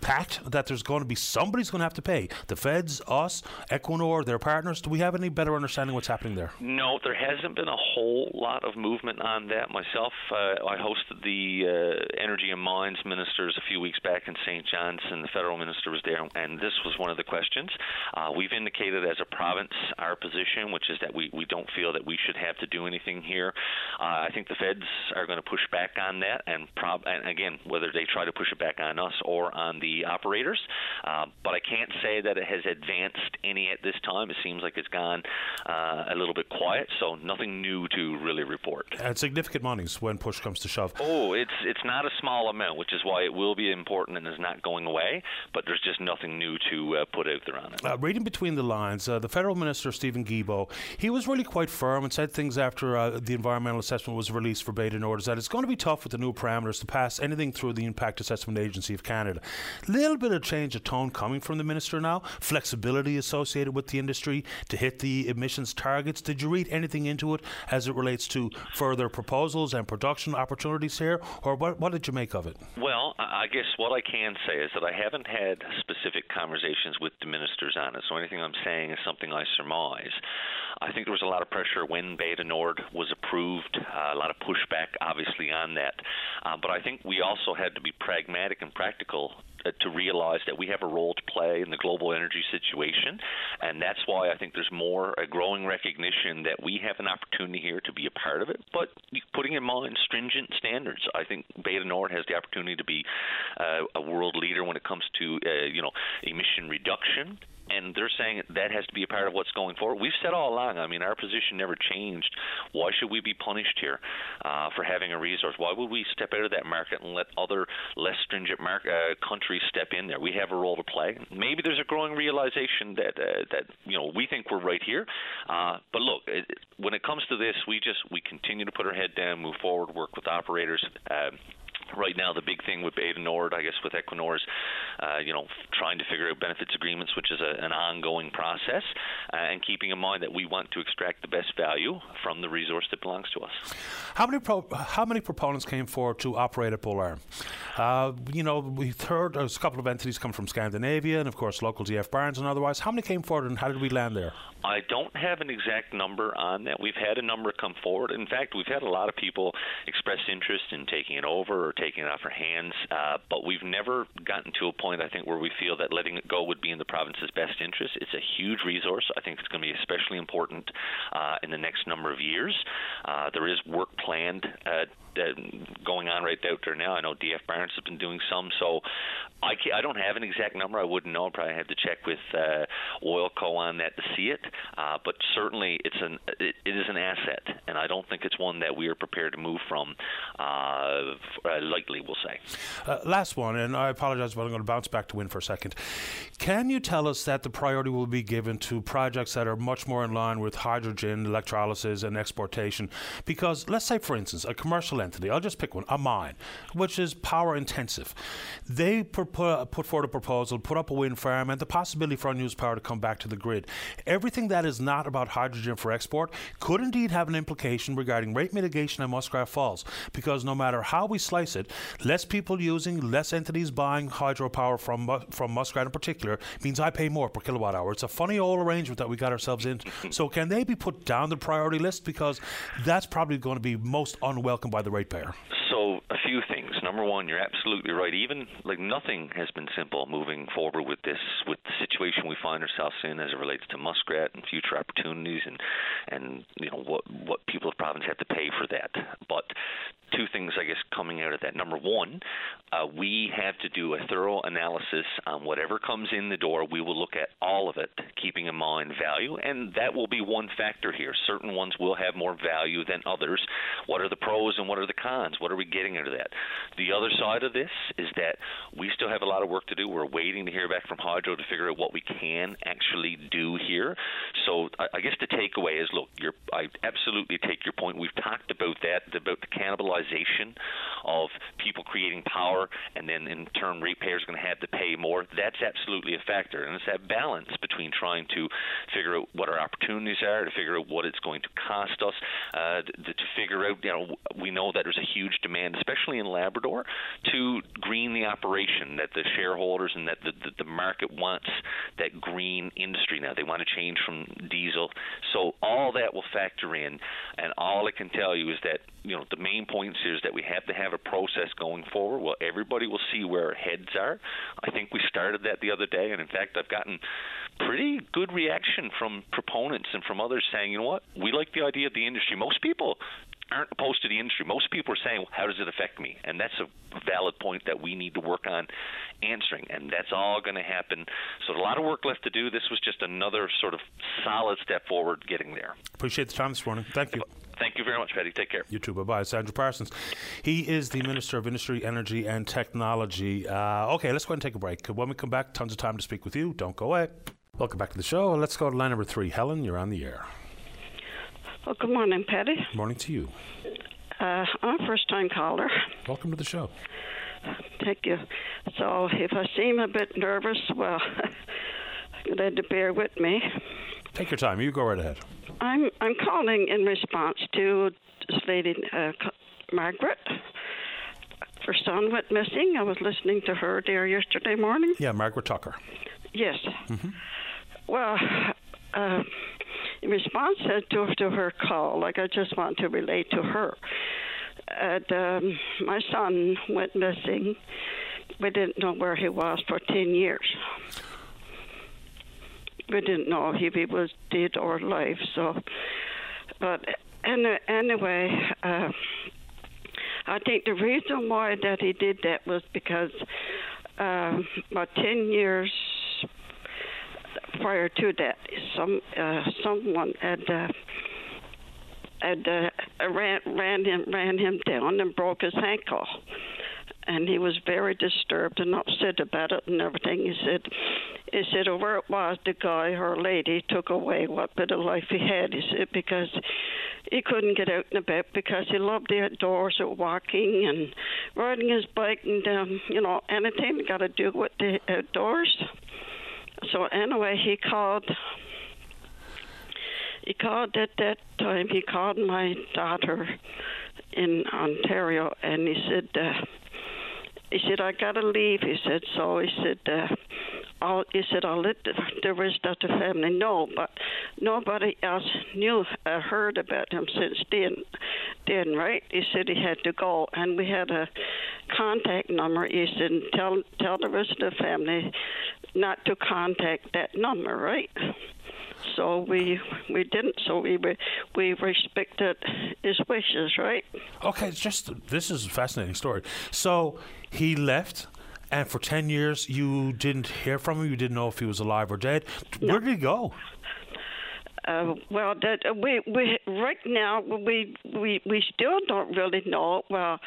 Speaker 2: that there's going to be somebody's going to have to pay. The feds, us, Equinor, their partners. Do we have any better understanding what's happening there?
Speaker 11: No, there hasn't been a whole lot of movement on that myself. Uh, I hosted the uh, Energy and Mines ministers a few weeks back in St. John's, and the federal minister was there, and this was one of the questions. Uh, we've indicated as a province our position, which is that we, we don't feel that we should have to do anything here. Uh, I think the feds are going to push back on that, and, prob- and again, whether they try to push it back on us or on the the operators. Uh, but I can't say that it has advanced any at this time. It seems like it's gone uh, a little bit quiet, so nothing new to really report.
Speaker 2: And significant monies when push comes to shove.
Speaker 11: Oh, it's it's not a small amount, which is why it will be important and is not going away. But there's just nothing new to uh, put out there on it.
Speaker 2: Uh, reading between the lines, uh, the federal minister Stephen Guilbeault, he was really quite firm and said things after uh, the environmental assessment was released for Nord is that it's going to be tough with the new parameters to pass anything through the Impact Assessment Agency of Canada. Little bit of change of tone coming from the minister now. Flexibility associated with the industry to hit the emissions targets. Did you read anything into it as it relates to further proposals and production opportunities here, or what, what did you make of it?
Speaker 11: Well, I guess what I can say is that I haven't had specific conversations with the ministers on it, so anything I'm saying is something I surmise. I think there was a lot of pressure when Bay du Nord was approved, uh, a lot of pushback, obviously, on that. Uh, but I think we also had to be pragmatic and practical to realize that we have a role to play in the global energy situation, and that's why I think there's more a growing recognition that we have an opportunity here to be a part of it. But putting in mind stringent standards, I think Bay du Nord has the opportunity to be uh, a world leader when it comes to uh, you know emission reduction and they're saying that has to be a part of what's going forward. We've said all along. I mean, our position never changed. Why should we be punished here uh, for having a resource? Why would we step out of that market and let other less stringent mar- uh, countries step in there? We have a role to play. Maybe there's a growing realization that uh, that you know we think we're right here. Uh, but look, it, when it comes to this, we just we continue to put our head down, move forward, work with operators. Um, right now the big thing with du Nord, I guess with Equinor is, uh, you know, trying to figure out benefits agreements, which is a, an ongoing process, uh, and keeping in mind that we want to extract the best value from the resource that belongs to us.
Speaker 2: How many pro- how many proponents came forward to operate at Bull Arm? Uh, you know, we've heard there's a couple of entities come from Scandinavia, and of course local DF Barnes and otherwise. How many came forward, and how did we land there?
Speaker 11: I don't have an exact number on that. We've had a number come forward. In fact, we've had a lot of people express interest in taking it over or taking it off our hands, uh, but we've never gotten to a point, I think, where we feel that letting it go would be in the province's best interest. It's a huge resource. I think it's going to be especially important uh, in the next number of years. Uh, there is work planned going on right out there now. I know DF Barnes has been doing some, so I, I don't have an exact number. I wouldn't know. I probably have to check with uh, Oilco on that to see it. Uh, but certainly, it's an it, it is an asset, and I don't think it's one that we are prepared to move from uh, uh lightly. We'll say.
Speaker 2: Uh, last one, and I apologize, but I'm going to bounce back to Win for a second. Can you tell us that the priority will be given to projects that are much more in line with hydrogen electrolysis and exportation? Because let's say, for instance, a commercial entity, I'll just pick one, a mine, which is power intensive. They put, put forward a proposal, put up a wind farm, and the possibility for unused power to come back to the grid. Everything that is not about hydrogen for export could indeed have an implication regarding rate mitigation at Muskrat Falls, because no matter how we slice it, less people using, less entities buying hydropower from from Muskrat in particular means I pay more per kilowatt hour. It's a funny old arrangement that we got ourselves into. so can they be put down the priority list because that's probably going to be most unwelcome by the
Speaker 11: So a few things. Number one, you're absolutely right. Even like nothing has been simple moving forward with this, with the situation we find ourselves in as it relates to muskrat and future opportunities, and and you know what what people of province have to pay for that. But two things, I guess, coming out of that. Number one, uh, we have to do a thorough analysis on whatever comes in the door. We will look at all of it, keeping in mind value, and that will be one factor here. Certain ones will have more value than others. What are the pros and what are the cons? What are we getting out of that? The other side of this is that we still have a lot of work to do. We're waiting to hear back from Hydro to figure out what we can actually do here. So I, guess the takeaway is, look, I absolutely take your point. We've talked about that, about the cannibalization of people creating power, and then in turn, ratepayers are going to have to pay more. That's absolutely a factor, and it's that balance between trying to figure out what our opportunities are, to figure out what it's going to cost us, uh, to, to figure out. You know, we know that there's a huge demand, especially in Labrador, to green the operation. That the shareholders and that the, the, the market wants that green industry now. They want to change from diesel. So all that will factor in, and all I can tell you is that you know the main points is that we have to have a process going forward. Well, everybody will see where our heads are. I think we started that the other day, and in fact, I've gotten pretty good reaction from proponents and from others saying, you know what, we like the idea of the industry. Most people aren't opposed to the industry. Most people are saying, "How does it affect me?" And that's a valid point that we need to work on answering, and that's all going to happen. So a lot of work left to do. This was just another sort of solid step forward getting there.
Speaker 2: Appreciate the time this morning. Thank you.
Speaker 11: Thank you very much, Patty. Take care.
Speaker 2: You too. Bye bye. It's Andrew Parsons. He is the Minister of Industry, Energy and Technology. Uh, okay, let's go ahead and take a break. When we come back, tons of time to speak with you. Don't go away. Welcome back to the show. Let's go to line number three. Helen, you're on the air.
Speaker 12: Well, good morning, Patty.
Speaker 2: Good Morning to you.
Speaker 12: Uh, I'm a first time caller.
Speaker 2: Welcome to the show.
Speaker 12: Thank you. So if I seem a bit nervous, well, [LAUGHS] you'll have to bear with me.
Speaker 2: Take your time. You go right ahead.
Speaker 12: I'm I'm calling in response to this lady, uh, Margaret. Her son went missing. I was listening to her there yesterday morning.
Speaker 2: Yeah, Margaret Tucker.
Speaker 12: Yes.
Speaker 2: Mm-hmm.
Speaker 12: Well, uh, response to, to her call, like I just want to relate to her. And, um, my son went missing. We didn't know where he was for 10 years. We didn't know if he was dead or alive. So, but any, anyway, uh, I think the reason why that he did that was because uh, about 10 years prior to that, some uh, someone had uh, had uh, ran ran him ran him down and broke his ankle, and he was very disturbed and upset about it and everything. He said, he said, where it was, the guy or lady took away what bit of life he had. He said because he couldn't get out and about because he loved the outdoors, or walking and riding his bike and um, you know anything got to do with the outdoors. So anyway, he called. He called at that time. He called my daughter in Ontario, and he said, uh, "He said I gotta leave." He said, "So he said." Uh, I'll, he said, I'll let the, the rest of the family know, but nobody else knew, uh, heard about him since then, then, right? He said he had to go, and we had a contact number. He said, tell, tell the rest of the family not to contact that number, right? So we we didn't. So we we respected his wishes, right?
Speaker 2: Okay, it's just this is a fascinating story. So he left, and for ten years you didn't hear from him. You didn't know if he was alive or dead. Where did he go?
Speaker 12: Uh, well, that uh, we we right now we we we still don't really know. Well.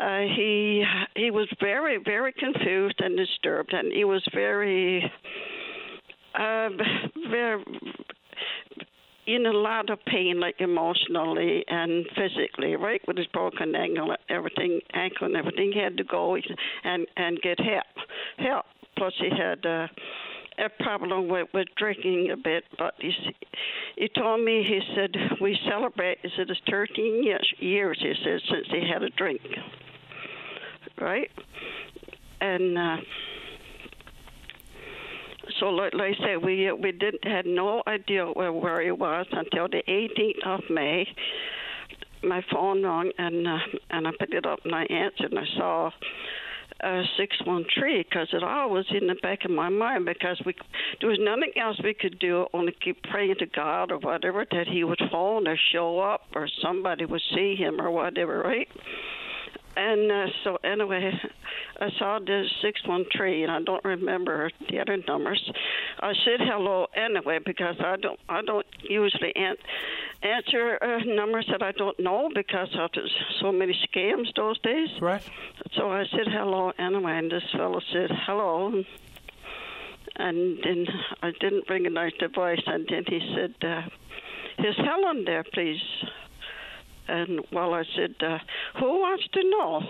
Speaker 12: Uh, he he was very very confused and disturbed, and he was very uh, very in a lot of pain, like emotionally and physically, right? With his broken ankle, everything, ankle and everything, he had to go and and get help. Help. Plus, he had. Uh, a problem with, with drinking a bit, but he he told me he said we celebrate. He said it's 13 years, years he said since he had a drink, right? And uh, so, like, I said, we we didn't had no idea where, where he was until the 18th of May. My phone rang and uh, and I picked it up and I answered and I saw uh, 613 because it always in the back of my mind because we there was nothing else we could do only keep praying to God or whatever that he would phone or show up or somebody would see him or whatever, right? And uh, so anyway, I saw the 613 and I don't remember the other numbers. I said hello anyway because I don't I don't usually an- answer uh, numbers that I don't know because of so many scams those days.
Speaker 2: Right.
Speaker 12: So I said hello anyway, and this fellow said hello. And then I didn't recognize the voice, and then he said, uh, "Is Helen there, please?" And well, I said, uh, "Who wants to know?"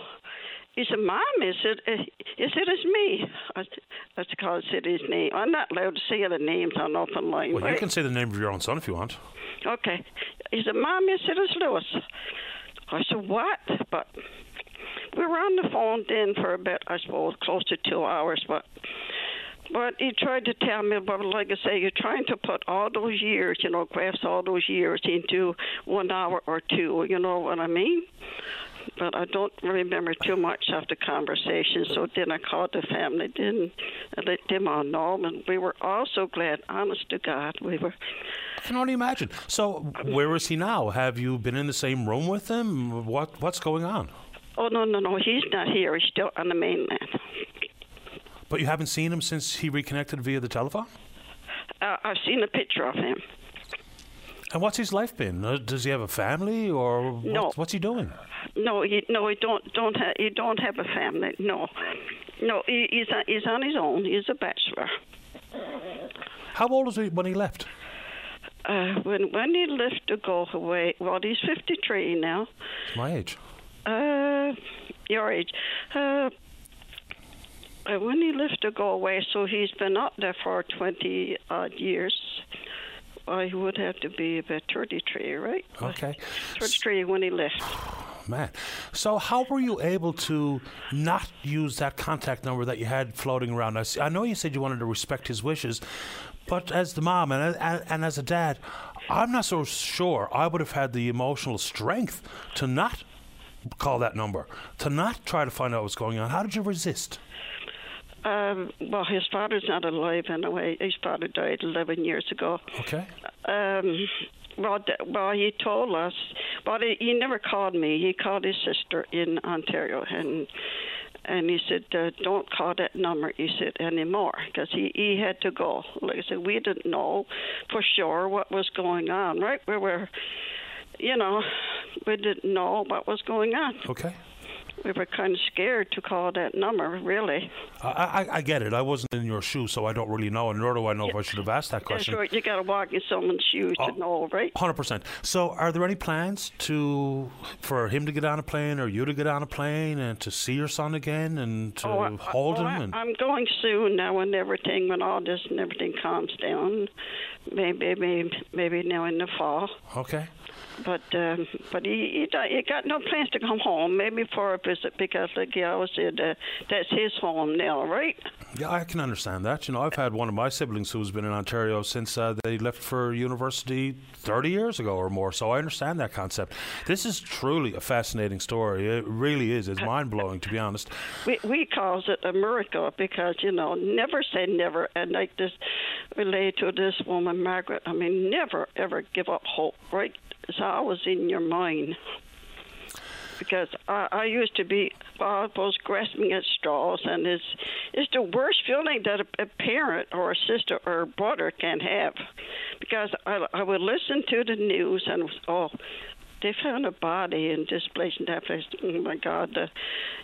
Speaker 12: He said, "Mom, is it? Is it is me?" I, called said his name. I'm not allowed to say the names on open line.
Speaker 2: Well,
Speaker 12: right?
Speaker 2: you can say the name of your own son if you want.
Speaker 12: Okay. He said, Mom, yes, it is Lewis. I said, What? But we were on the phone then for a bit, I suppose, close to two hours, but but he tried to tell me, but like I say, you're trying to put all those years, you know, grasp all those years into one hour or two. You know what I mean? But I don't remember too much of the conversation. So then I called the family, then I let them all know, and we were all so glad. Honest to God, we were.
Speaker 2: I can only imagine. So, where is he now? Have you been in the same room with him? What What's going on?
Speaker 12: Oh no, no, no. He's not here. He's still on the mainland.
Speaker 2: But you haven't seen him since he reconnected via the telephone.
Speaker 12: Uh, I've seen a picture of him.
Speaker 2: And what's his life been? Uh, Does he have a family, or what,
Speaker 12: No.
Speaker 2: what's he doing?
Speaker 12: No, he no, he don't don't ha- he don't have a family. No, no, he, he's on, he's on his own. He's a bachelor.
Speaker 2: How old was he when he left?
Speaker 12: Uh, when when he left to go away, well, he's fifty three now.
Speaker 2: My age.
Speaker 12: Uh, your age. Uh, uh, when he left to go away, so he's been up there for twenty odd years. He would have to be about thirty three, right?
Speaker 2: Okay.
Speaker 12: Thirty three when he left. [SIGHS]
Speaker 2: Man. So, how were you able to not use that contact number that you had floating around? I I know you said you wanted to respect his wishes, but as the mom and, and, and as a dad, I'm not so sure I would have had the emotional strength to not call that number, to not try to find out what's going on. How did you resist?
Speaker 12: Um, well, his father's not alive anyway. His father died 11 years ago.
Speaker 2: Okay.
Speaker 12: Um, well, well, he told us, but he, he never called me. He called his sister in Ontario, and and he said, uh, "Don't call that number." He said anymore because he he had to go. Like I said, we didn't know for sure what was going on. Right? We were, you know, we didn't know what was going on.
Speaker 2: Okay.
Speaker 12: We were kind of scared to call that number, really.
Speaker 2: I, I, I get it. I wasn't in your shoes, so I don't really know, and nor do I know if I should have asked that
Speaker 12: That's
Speaker 2: question.
Speaker 12: right. You got to walk in someone's shoes
Speaker 2: Oh.
Speaker 12: to know, right?
Speaker 2: Hundred percent. So, are there any plans to for him to get on a plane, or you to get on a plane, and to see your son again, and to
Speaker 12: Oh, I-
Speaker 2: hold
Speaker 12: oh,
Speaker 2: him?
Speaker 12: I-
Speaker 2: And
Speaker 12: I'm going soon now when everything, when all this and everything calms down. Maybe, maybe, maybe now in the fall.
Speaker 2: okay.
Speaker 12: But um, [LAUGHS] but he, he he got no plans to come home. Maybe for a visit because, like you always said, uh, that's his home now, right?
Speaker 2: Yeah, I can understand that. You know, I've had one of my siblings who's been in Ontario since uh, they left for university 30 years ago or more. So I understand that concept. This is truly a fascinating story. It really is. It's [LAUGHS] mind blowing, to be honest.
Speaker 12: We we calls it a miracle because you know never say never, and like this relate to this woman Margaret. I mean, never ever give up hope, right? It's always in your mind. Because I, I used to be almost grasping at straws, and it's it's the worst feeling that a, a parent or a sister or a brother can have. Because I, I would listen to the news and oh, they found a body in this place and that place. Oh my God, the,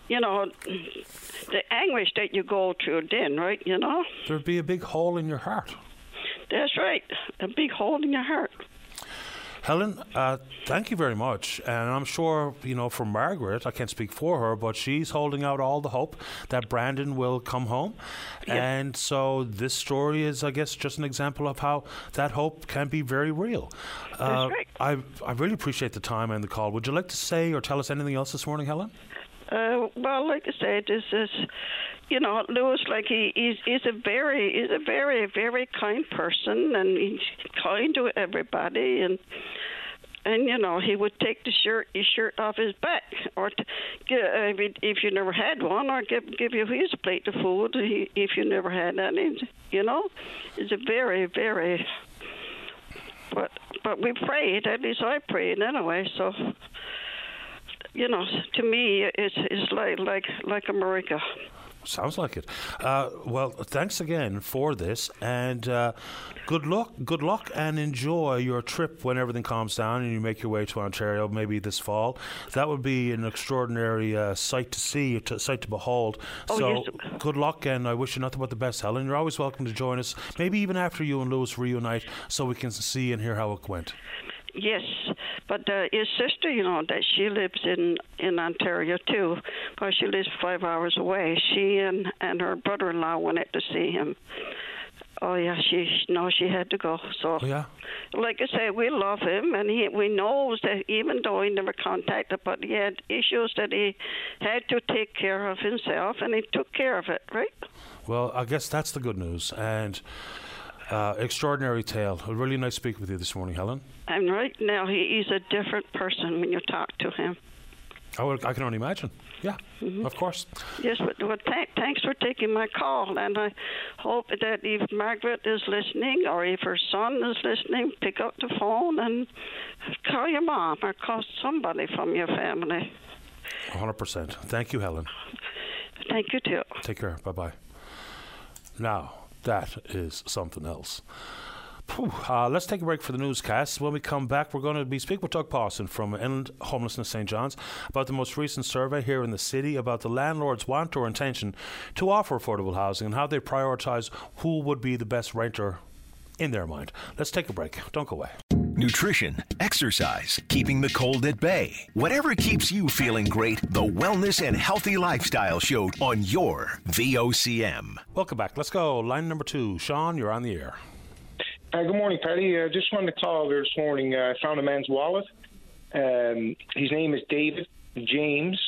Speaker 12: you know, the anguish that you go through then, right? You know,
Speaker 2: There'd be a big hole in your heart.
Speaker 12: that's right, a big hole in your heart.
Speaker 2: Helen, uh, thank you very much. And I'm sure, you know, for Margaret, I can't speak for her, but she's holding out all the hope that Brandon will come home. Yes. And so this story is, I guess, just an example of how that hope can be very real. Uh,
Speaker 12: right.
Speaker 2: I, I really appreciate the time and the call. Would you like to say or tell us anything else this morning, Helen?
Speaker 12: Uh, well, like I said, this is, you know, Lewis, like he, he's, a very, he's a very, very kind person, and he's kind to everybody, and and you know he would take the shirt, his shirt off his back, or t- uh, if, you- if you never had one, or give give you his plate of food if you never had any. You know, it's a very, very. But but we prayed. At least I prayed anyway. So you know, to me, it's it's like like like a miracle.
Speaker 2: Sounds like it. Uh, well, thanks again for this, and uh, good luck. Good luck, and enjoy your trip when everything calms down and you make your way to Ontario, maybe this fall. That would be an extraordinary uh, sight to see, a sight to behold.
Speaker 12: Oh,
Speaker 2: so,
Speaker 12: yes.
Speaker 2: good luck, and I wish you nothing but the best, Helen. You're always welcome to join us, maybe even after you and Lewis reunite, so we can see and hear how it went.
Speaker 12: Yes, but uh, his sister, you know, that she lives in in Ontario too, but she lives five hours away. She and and her brother-in-law went out to see him. Oh yeah, she no, she had to go. So
Speaker 2: Oh, yeah.
Speaker 12: like I say, we love him, and he we knows that even though he never contacted, but he had issues that he had to take care of himself, and he took care of it, right?
Speaker 2: Well, I guess that's the good news, and uh, extraordinary tale. A really nice speak with you this morning, Helen.
Speaker 12: And right now, he, he's a different person when you talk to him.
Speaker 2: Oh, well, I can only imagine. Yeah,
Speaker 12: Mm-hmm.
Speaker 2: of course.
Speaker 12: Yes, but well, th- thanks for taking my call, and I hope that if Margaret is listening or if her son is listening, pick up the phone and call your mom or call somebody from your family.
Speaker 2: 100%. Thank you, Helen.
Speaker 12: Thank you too.
Speaker 2: Take care. Bye bye. Now, that is something else. Uh, let's take a break for the newscast. When we come back, we're going to be speaking with Doug Pawson from End Homelessness St. John's about the most recent survey here in the city about the landlord's want or intention to offer affordable housing and how they prioritise who would be the best renter in their mind. Let's take a break. Don't go away.
Speaker 1: Nutrition, exercise, keeping the cold at bay. Whatever keeps you feeling great, the Wellness and Healthy Lifestyle Show on your VOCM.
Speaker 2: Welcome back. Let's go. Line number two. Sean, you're on the air.
Speaker 13: Uh, good morning, Patty. I uh, just wanted to call this morning. Uh, I found a man's wallet. Um, his name is David James.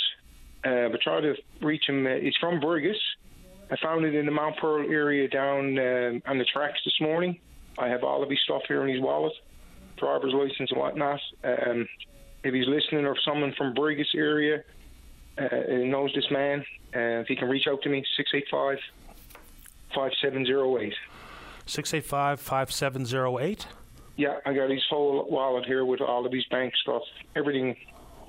Speaker 13: Uh, but tried to reach him. Uh, he's from Brigus. I found it in the Mount Pearl area down uh, on the tracks this morning. I have all of his stuff here in his wallet, driver's license and whatnot. Um, if he's listening or if someone from Brigus area uh, knows this man, uh, if he can reach out to me, 685 5708.
Speaker 2: 685 5708.
Speaker 13: Yeah, I got his whole wallet here with all of his bank stuff, everything.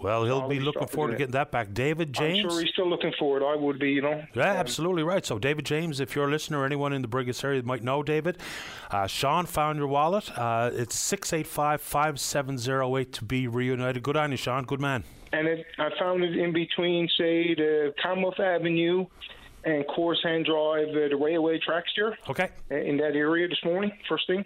Speaker 2: Well, he'll be looking forward to getting that back. David James?
Speaker 13: I'm sure he's still looking for it. I would be, you know.
Speaker 2: Yeah, absolutely right. So, David James, if you're a listener or anyone in the Brigus area might know David, uh, Sean found your wallet. Uh, it's 685 5708 to be reunited. Good on you, Sean. Good man.
Speaker 13: And it, I found it in between, say, the Commonwealth Avenue and Corsan Drive, uh, the railway tracks there.
Speaker 2: Okay.
Speaker 13: uh, In that area this morning, first thing.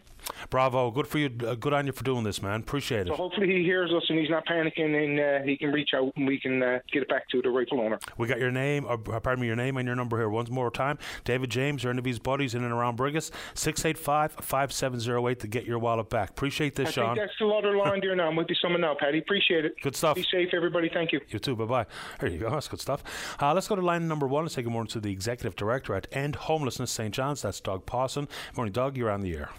Speaker 2: Bravo. Good for you. Uh, good on you for doing this, man. Appreciate
Speaker 13: So
Speaker 2: it.
Speaker 13: hopefully he hears us and he's not panicking and uh, he can reach out and we can uh, get it back to the rightful owner.
Speaker 2: We got your name, or, pardon me, your name and your number here once more time. David James, or any of his buddies in and around Brigus, 685 5708 to get your wallet back. Appreciate this,
Speaker 13: I
Speaker 2: Sean.
Speaker 13: think that's the other line there now. I'm with you someone now, Patty. Appreciate it.
Speaker 2: Good stuff.
Speaker 13: Be safe, everybody. Thank you.
Speaker 2: You too. Bye bye. There you go. That's good stuff. Uh, let's go to line number one and say good morning to the executive director at End Homelessness St. John's. That's Doug Pawson. Morning, Doug. You're on the air.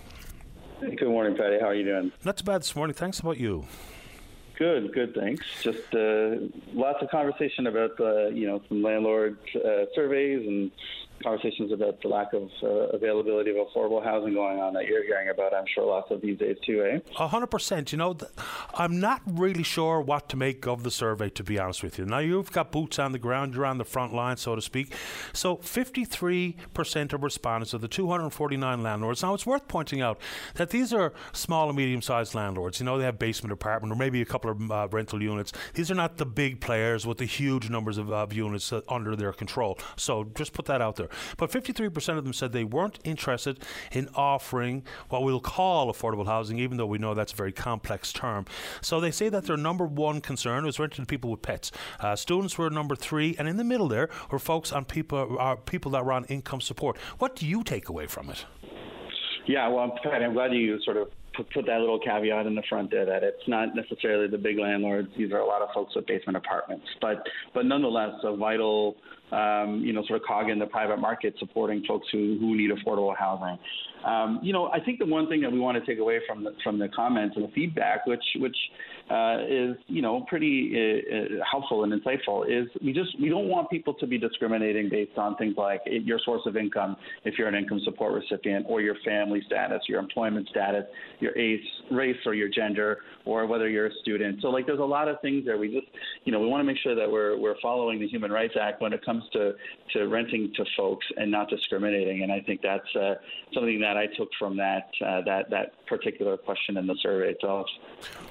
Speaker 14: Good morning, Patty. How are you doing?
Speaker 2: Not too bad this morning. Thanks. How about you?
Speaker 14: Good, good. Thanks. Just uh, lots of conversation about uh, you know some landlord uh, surveys and conversations about the lack of uh, availability of affordable housing going on that you're hearing about. I'm sure lots of these days too, eh?
Speaker 2: A hundred percent. You know, th- I'm not really sure what to make of the survey, to be honest with you. Now you've got boots on the ground, you're on the front line, so to speak. So 53 percent of respondents of the 249 landlords. Now it's worth pointing out that these are small and medium-sized landlords. You know, they have basement apartment or maybe a couple of uh, rental units. These are not the big players with the huge numbers of, of units uh, under their control. So just put that out there. But 53% of them said they weren't interested in offering what we'll call affordable housing, even though we know that's a very complex term. So they say that their number one concern was renting to people with pets. Uh, students were number three, and in the middle there were folks on people are people that were on income support. What do you take away from it?
Speaker 14: Yeah, well, Patty, I'm glad you sort of put, that little caveat in the front there that it's not necessarily the big landlords. These are a lot of folks with basement apartments, but but nonetheless, a vital um, you know sort of cog in the private market supporting folks who who need affordable housing. Um, you know, I think the one thing that we want to take away from the from the comments and the feedback, which which uh, is you know pretty uh, uh, helpful and insightful, is we just we don't want people to be discriminating based on things like your source of income, if you're an income support recipient, or your family status, your employment status, your ace, race, or your gender, or whether you're a student. So like, there's a lot of things there. We just you know we want to make sure that we're we're following the Human Rights Act when it comes to to renting to folks and not discriminating. And I think that's uh, something that I took from that uh, that that particular question in the survey itself.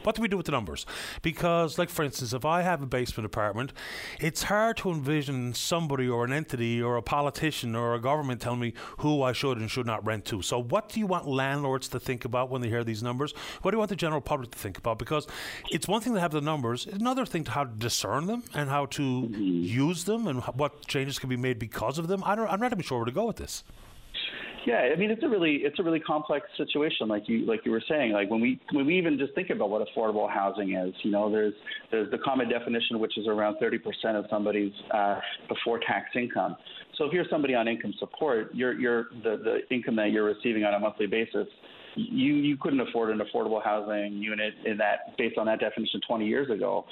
Speaker 2: What do we do with the numbers? Because, like for instance, if I have a basement apartment, it's hard to envision somebody or an entity or a politician or a government telling me who I should and should not rent to. So, what do you want landlords to think about when they hear these numbers? What do you want the general public to think about? Because it's one thing to have the numbers, it's another thing to how to discern them and how to use them and what changes can be made because of them. I don't, I'm not even sure where to go with this.
Speaker 14: Yeah, I mean it's a really it's a really complex situation, like you like you were saying. Like when we when we even just think about what affordable housing is, you know, there's there's the common definition, which is around 30% of somebody's uh, before tax income. So if you're somebody on income support, your your the the income that you're receiving on a monthly basis you you couldn't afford an affordable housing unit in that based on that definition 20 years ago.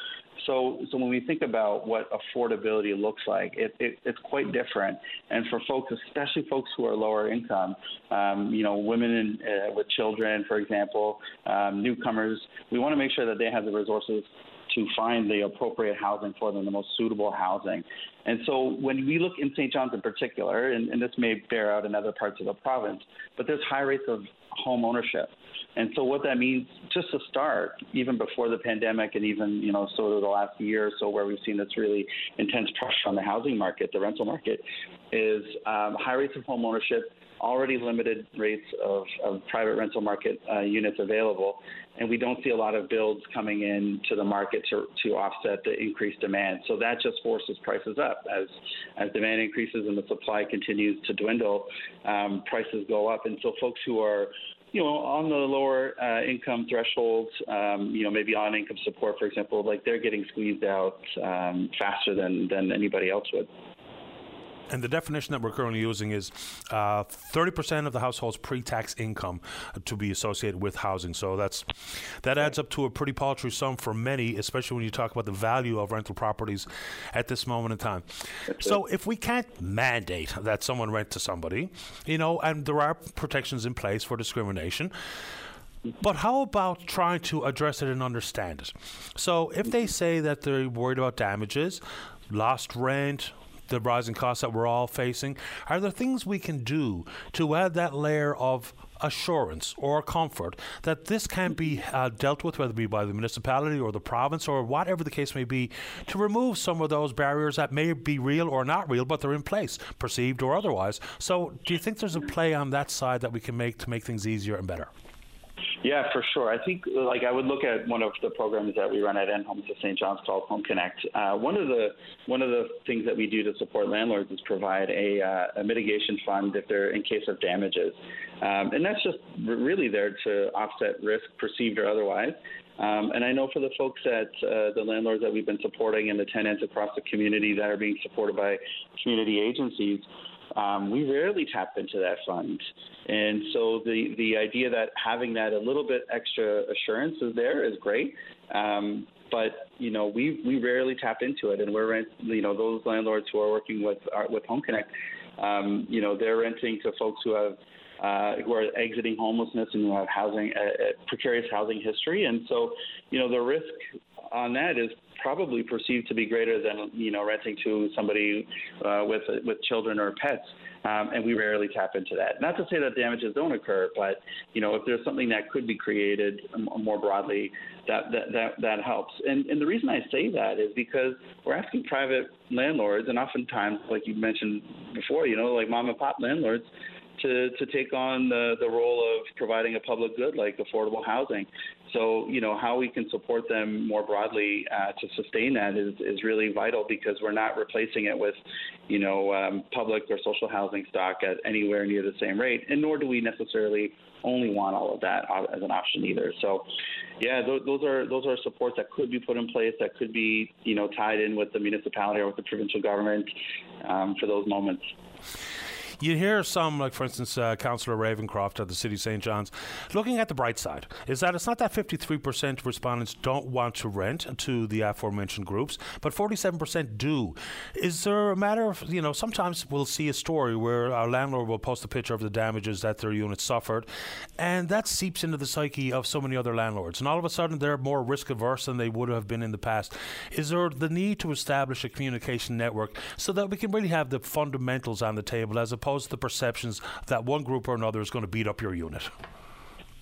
Speaker 14: So, so when we think about what affordability looks like, it, it, it's quite different. And for folks, especially folks who are lower income, um, you know, women in, uh, with children, for example, um, newcomers, we want to make sure that they have the resources to find the appropriate housing for them, the most suitable housing. And so when we look in St. John's in particular, and, and this may bear out in other parts of the province, but there's high rates of home ownership. And so what that means, just to start, even before the pandemic, and even you know sort of the last year or so, where we've seen this really intense pressure on the housing market, the rental market, is um, high rates of home ownership, already limited rates of, of private rental market uh, units available, and we don't see a lot of builds coming in to the market to, to offset the increased demand. So that just forces prices up as as demand increases and the supply continues to dwindle. Um, prices go up, and so folks who are you know, on the lower uh, income thresholds, um, you know, maybe on income support, for example, like they're getting squeezed out um, faster than, than anybody else would.
Speaker 2: And the definition that we're currently using is uh, 30% of the household's pre-tax income to be associated with housing. So that's that adds up to a pretty paltry sum for many, especially when you talk about the value of rental properties at this moment in time. That's so it. if we can't mandate that someone rent to somebody, you know, and there are protections in place for discrimination. But how about trying to address it and understand it? So, if they say that they're worried about damages, lost rent, the rising costs that we're all facing? Are there things we can do to add that layer of assurance or comfort that this can be uh, dealt with, whether it be by the municipality or the province or whatever the case may be, to remove some of those barriers that may be real or not real, but they're in place, perceived or otherwise. So, do you think there's a play on that side that we can make to make things easier and better?
Speaker 14: Yeah, for sure. I think like I would look at one of the programs that we run at End Homelessness St. John's called Home Connect. Uh, one of the one of the things that we do to support landlords is provide a, uh, a mitigation fund if they're in case of damages, um, and that's just really there to offset risk, perceived or otherwise. Um, and I know for the folks at uh, the landlords that we've been supporting and the tenants across the community that are being supported by community agencies, um, we rarely tap into that fund. And so the, the idea that having that a little bit extra assurance is there is great. Um, but you know we we rarely tap into it, and we're rent, you know those landlords who are working with our, with Home Connect, um, you know they're renting to folks who have uh, who are exiting homelessness and who have housing uh, uh precarious housing history, and so you know the risk on that is probably perceived to be greater than you know renting to somebody uh, with with children or pets. Um, and we rarely tap into that. Not to say that damages don't occur, but you know if there's something that could be created more broadly, that that that, that helps. And and the reason I say that is because we're asking private landlords, and oftentimes, like you mentioned before, you know, like mom and pop landlords to, to take on the, the role of providing a public good like affordable housing. So, you know, how we can support them more broadly uh, to sustain that is, is really vital because we're not replacing it with, you know, um, public or social housing stock at anywhere near the same rate, and nor do we necessarily only want all of that as an option either. So, yeah, those, those are those are supports that could be put in place that could be, you know, tied in with the municipality or with the provincial government um, for those moments.
Speaker 2: You hear some, like for instance, uh, Councillor Ravencroft at the City of St. John's, looking at the bright side, is that it's not that 53% of respondents don't want to rent to the aforementioned groups, but 47% do. Is there a matter of, you know, sometimes we'll see a story where our landlord will post a picture of the damages that their unit suffered, and that seeps into the psyche of so many other landlords. And all of a sudden, they're more risk averse than they would have been in the past. Is there the need to establish a communication network so that we can really have the fundamentals on the table as opposed to the perceptions that one group or another is going to beat up your unit.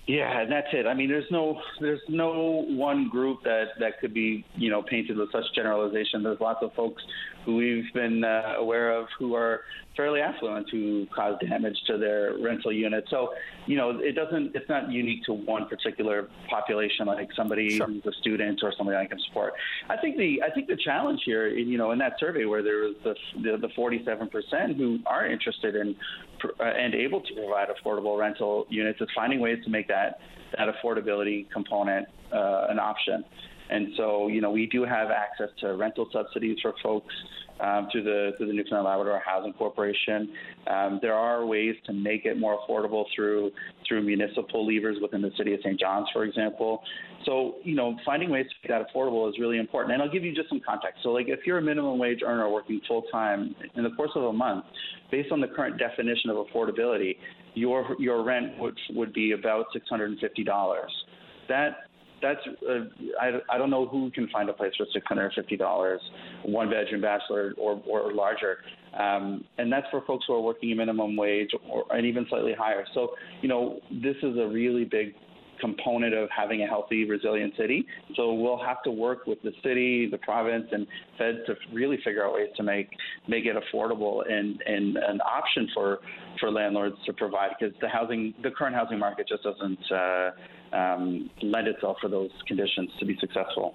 Speaker 14: Yeah, and that's it. I mean, there's no there's no one group that that could be you know painted with such generalization. There's lots of folks who we've been uh, aware of who are fairly affluent who cause damage to their rental unit. So, you know, it doesn't, it's not unique to one particular population, like somebody sure. who's a student or somebody I can support. I think the, I think the challenge here, you know, in that survey where there was the, the, the 47% who are interested in uh, and able to provide affordable rental units is finding ways to make that, that affordability component uh, an option. And so, you know, we do have access to rental subsidies for folks um, through the through the Newfoundland Labrador Housing Corporation. Um, there are ways to make it more affordable through through municipal levers within the city of St. John's, for example. So you know, finding ways to make that affordable is really important. And I'll give you just some context. So like, if you're a minimum wage earner working full time in the course of a month, based on the current definition of affordability, your your rent would would be about six hundred and fifty dollars. That that's uh, I, I don't know who can find a place for six hundred and fifty dollars, one bedroom bachelor or or larger, um, and that's for folks who are working minimum wage or and even slightly higher. So you know this is a really big component of having a healthy, resilient city. So we'll have to work with the city, the province, and Fed to really figure out ways to make make it affordable and and an option for for landlords to provide because the housing, the current housing market just doesn't. Uh, um, lend itself for those conditions to be successful.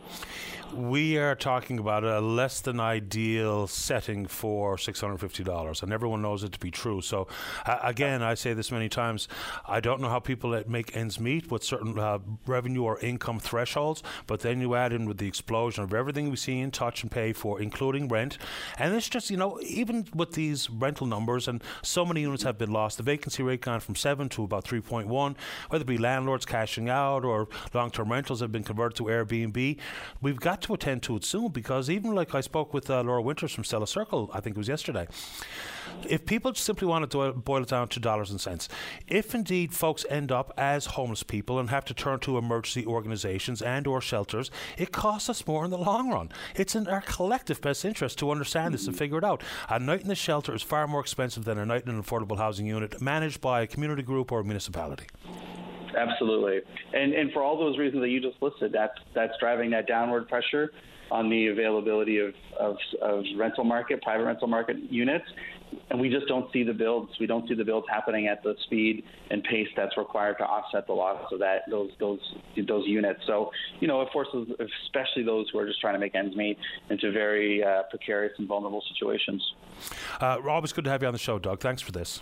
Speaker 2: We are talking about a less than ideal setting for $650, and everyone knows it to be true. So, uh, again, I say this many times I don't know how people that make ends meet with certain uh, revenue or income thresholds, but then you add in with the explosion of everything we see and touch and pay for, including rent. And it's just, you know, even with these rental numbers, and so many units have been lost, the vacancy rate gone from 7 to about 3.1, whether it be landlords cashing out or long term rentals have been converted to Airbnb. We've got to attend to it soon because even like I spoke with uh, Laura Winters from Stella Circle, I think it was yesterday. If people simply want to boil it down to dollars and cents, if indeed folks end up as homeless people and have to turn to emergency organisations and or shelters, it costs us more in the long run. It's in our collective best interest to understand this and figure it out. A night in the shelter is far more expensive than a night in an affordable housing unit managed by a community group or a municipality.
Speaker 14: Absolutely, and and for all those reasons that you just listed, that's that's driving that downward pressure on the availability of, of, of rental market, private rental market units, and we just don't see the builds. We don't see the builds happening at the speed and pace that's required to offset the loss of that those those those units. So you know, it forces especially those who are just trying to make ends meet into very uh, precarious and vulnerable situations.
Speaker 2: Uh, it's good to have you on the show, Doug. Thanks for this.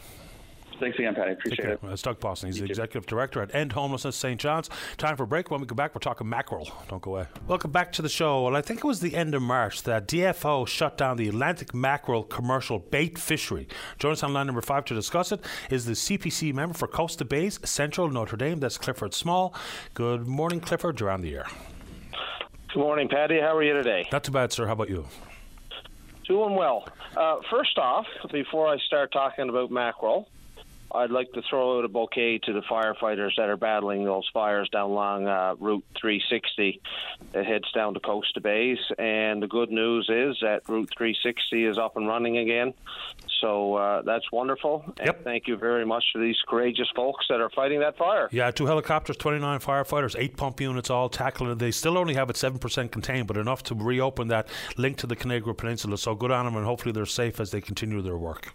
Speaker 14: Thanks again, Patty. Appreciate it.
Speaker 2: It's Doug Pawson. He's you the too. executive director at End Homelessness St. John's. Time for a break. When we come back, we're talking mackerel. Don't go away. Welcome back to the show. Well, I think it was the end of March that DFO shut down the Atlantic mackerel commercial bait fishery. Joining us on line number five to discuss it is the CPC member for Coast of Bays, Central Notre Dame. That's Clifford Small. Good morning, Clifford. You're on the air.
Speaker 15: Good morning, Patty. How are you today?
Speaker 2: Not too bad, sir. How about you?
Speaker 15: Doing well. Uh, first off, before I start talking about mackerel, I'd like to throw out a bouquet to the firefighters that are battling those fires down along uh, Route 360 that heads down to Coast of Bays. And the good news is that Route 360 is up and running again. So uh, that's wonderful.
Speaker 2: Yep.
Speaker 15: And thank you very much to these courageous folks that are fighting that fire.
Speaker 2: Yeah, two helicopters, 29 firefighters, eight pump units all tackling it. They still only have it 7% contained, but enough to reopen that link to the Connaigre Peninsula. So good on them, and hopefully they're safe as they continue their work.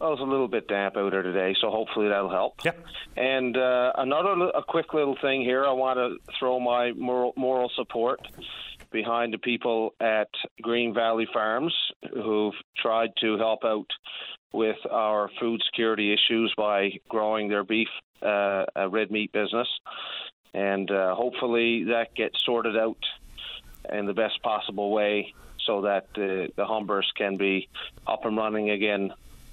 Speaker 15: Well, it's a little bit damp out there today, so hopefully that'll help.
Speaker 2: Yep.
Speaker 15: And uh, another a quick little thing here, I want to throw my moral, moral support behind the people at Green Valley Farms who've tried to help out with our food security issues by growing their beef, uh, red meat business. And uh, hopefully that gets sorted out in the best possible way so that the, the Humbers can be up and running again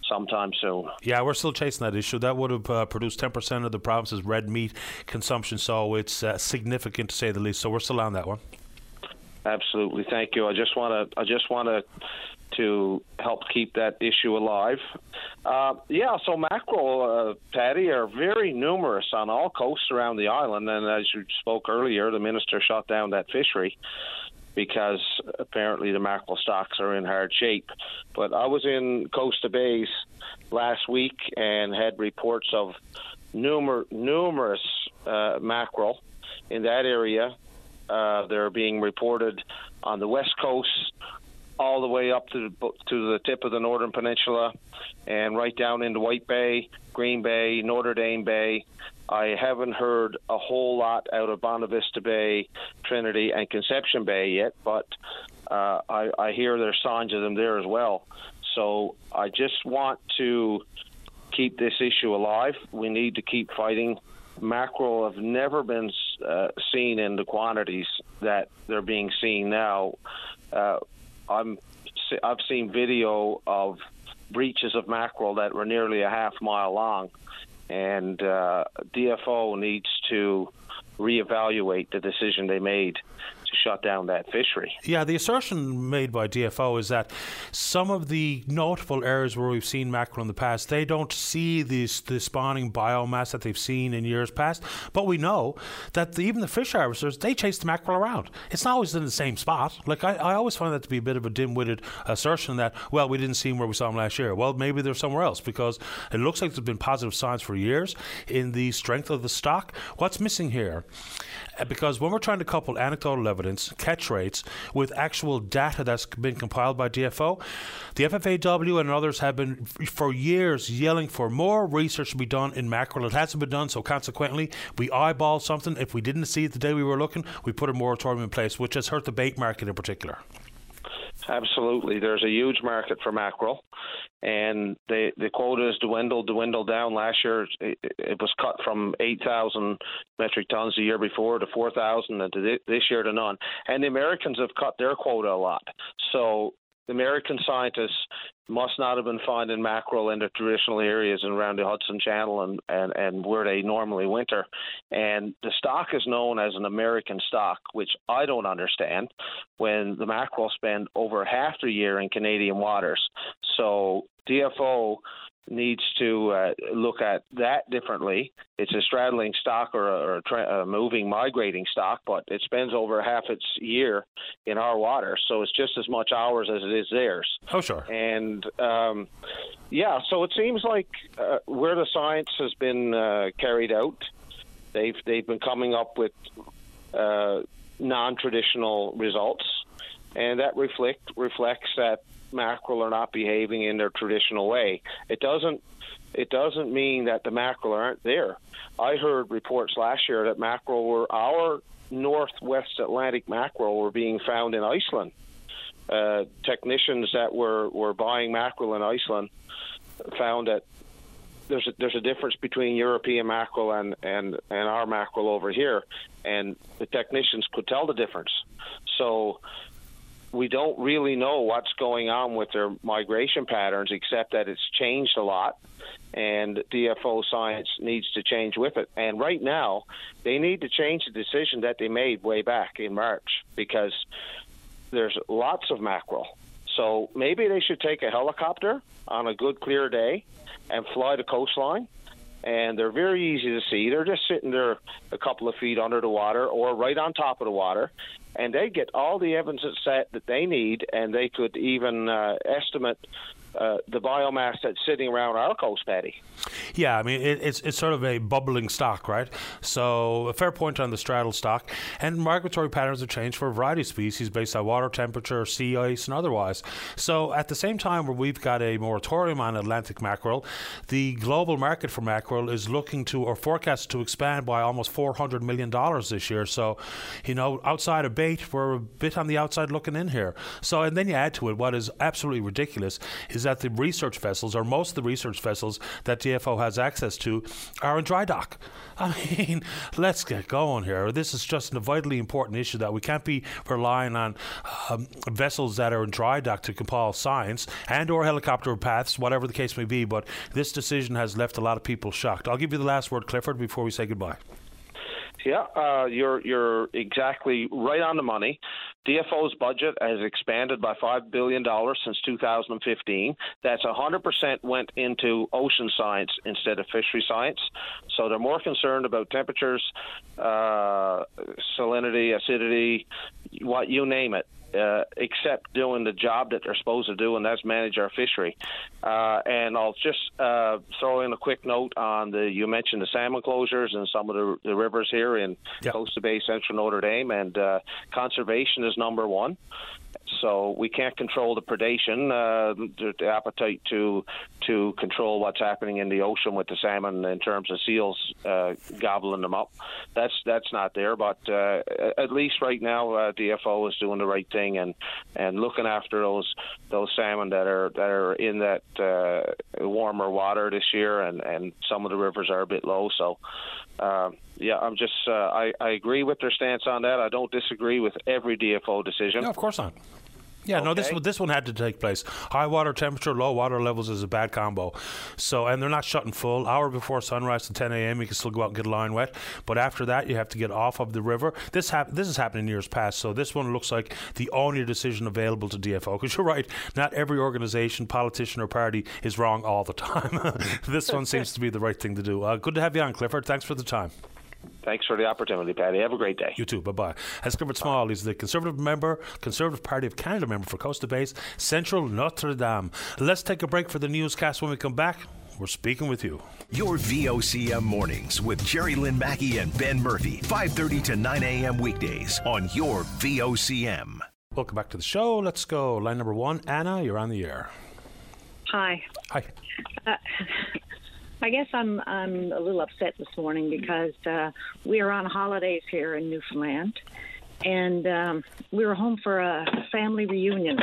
Speaker 15: sometime soon.
Speaker 2: Yeah, we're still chasing that issue. That would have uh, produced 10% of the province's red meat consumption, so it's uh, significant to say the least. So we're still on that one.
Speaker 15: Absolutely, thank you. I just want to. I just want to to help keep that issue alive. Uh, yeah, so mackerel, uh, Patty, are very numerous on all coasts around the island. And as you spoke earlier, the minister shut down that fishery because apparently the mackerel stocks are in hard shape. But I was in Coast of Bays last week and had reports of numer- numerous uh, mackerel in that area. Uh, they're being reported on the west coast, all the way up to the, to the tip of the northern peninsula, and right down into White Bay, Green Bay, Notre Dame Bay, I haven't heard a whole lot out of Bonavista Bay, Trinity, and Conception Bay yet, but uh, I, I hear there's signs of them there as well. So I just want to keep this issue alive. We need to keep fighting. Mackerel have never been uh, seen in the quantities that they're being seen now. Uh, I'm I've seen video of breaches of mackerel that were nearly a half mile long, and uh, DFO needs to reevaluate the decision they made shut down that fishery.
Speaker 2: Yeah, the assertion made by DFO is that some of the notable areas where we've seen mackerel in the past, they don't see this the spawning biomass that they've seen in years past. But we know that the, even the fish harvesters they chase the mackerel around. It's not always in the same spot. Like I, I always find that to be a bit of a dim-witted assertion that well we didn't see him where we saw them last year. Well, maybe they're somewhere else because it looks like there's been positive signs for years in the strength of the stock. What's missing here? Uh, because when we're trying to couple anecdotal evidence, catch rates, with actual data that's been compiled by DFO, the FFAW and others have been for years yelling for more research to be done in mackerel. It hasn't been done, so consequently, we eyeball something. If we didn't see it the day we were looking, we put a moratorium in place, which has hurt the bait market in particular.
Speaker 15: Absolutely. There's a huge market for mackerel, and the the quotas dwindled, dwindled down. Last year, it, it was cut from 8,000 metric tons a year before to 4,000, and to this year to none. And the Americans have cut their quota a lot. So the American scientists must not have been finding mackerel in the traditional areas and around the Hudson Channel and, and, and where they normally winter. And the stock is known as an American stock, which I don't understand when the mackerel spend over half the year in Canadian waters. So DFO needs to uh, look at that differently. It's a straddling stock or a, or a, tra- a, moving, migrating stock, but it spends over half its year in our water, so it's just as much ours as it is theirs.
Speaker 2: Oh, sure.
Speaker 15: And um, yeah, so it seems like uh, where the science has been uh, carried out, they've they've been coming up with uh, non-traditional results, and that reflect reflects that mackerel are not behaving in their traditional way. It doesn't it doesn't mean that the mackerel aren't there. I heard reports last year that mackerel were our northwest Atlantic mackerel were being found in Iceland. Uh, technicians that were, were buying mackerel in Iceland found that there's a, there's a difference between European mackerel and, and, and our mackerel over here, and the technicians could tell the difference. So we don't really know what's going on with their migration patterns, except that it's changed a lot, and DFO science needs to change with it. And right now, they need to change the decision that they made way back in March because there's lots of mackerel. So maybe they should take a helicopter on a good clear day and fly the coastline and they're very easy to see. They're just sitting there a couple of feet under the water or right on top of the water, and they get all the evidence that they need, and they could even uh, estimate uh, the biomass that's sitting around our coast, Patty.
Speaker 2: Yeah, I mean it, it's it's sort of a bubbling stock, right? So a fair point on the straddle stock, and migratory patterns have changed for a variety of species based on water temperature, sea ice, and otherwise. So at the same time, where we've got a moratorium on Atlantic mackerel, the global market for mackerel is looking to or forecast to expand by almost four hundred million dollars this year. So, you know, outside of bait, we're a bit on the outside looking in here. So, and then you add to it what is absolutely ridiculous is that the research vessels, or most of the research vessels that DFO has access to, are in dry dock. [LAUGHS] I mean, let's get going here. This is just a vitally important issue that we can't be relying on um, vessels that are in dry dock to compile science and or helicopter paths, whatever the case may be. But this decision has left a lot of people shocked. I'll give you the last word, Clifford, before we say goodbye.
Speaker 15: Yeah, uh, you're you're exactly right on the money. DFO's budget has expanded by five billion dollars since 2015. That's 100% went into ocean science instead of fishery science. So they're more concerned about temperatures, uh, salinity, acidity, what you name it uh, except doing the job that they're supposed to do, and that's manage our fishery. Uh, and I'll just uh, throw in a quick note on the you mentioned the salmon closures and some of the, the rivers here in yep. Costa Bay, Central Notre Dame, and uh, conservation is is number one. So we can't control the predation, uh, the, the appetite to to control what's happening in the ocean with the salmon in terms of seals uh, gobbling them up. That's that's not there. But uh, at least right now, uh, DFO is doing the right thing and and looking after those those salmon that are that are in that uh, warmer water this year, and and some of the rivers are a bit low. So. Uh, yeah, I'm just. Uh, I I agree with their stance on that. I don't disagree with every DFO decision.
Speaker 2: No, of course not. Yeah, no, this one- this one had to take place. High water temperature, low water levels is a bad combo. So, and they're not shutting full. Hour before sunrise to 10 a.m., you can still go out and get a line wet. But after that, you have to get off of the river. This hap- this has happened in years past. So this one looks like the only decision available to DFO. Because you're right, not every organization, politician, or party is wrong all the [LAUGHS] time. this one seems to be the right thing to do. Uh, good to have you on, Clifford. Thanks for the time.
Speaker 15: Thanks for the opportunity, Patty. Have a great day.
Speaker 2: You too. Bye bye. That's Clifford Small. He's the Conservative member, Conservative Party of Canada member for Coast of Bays, Central Notre Dame. Let's take a break for the newscast. When we come back, we're speaking with you.
Speaker 1: Your VOCM mornings with Jerry Lynn Mackey and Ben Murphy, 5:30 to 9 a.m. weekdays on your VOCM.
Speaker 2: Welcome back to the show. Let's go. Line number one, Anna, you're on the air.
Speaker 16: Hi.
Speaker 2: Hi.
Speaker 16: Uh, I guess I'm I'm a little upset this morning because uh, we are on holidays here in Newfoundland, and um, we were home for a family reunion,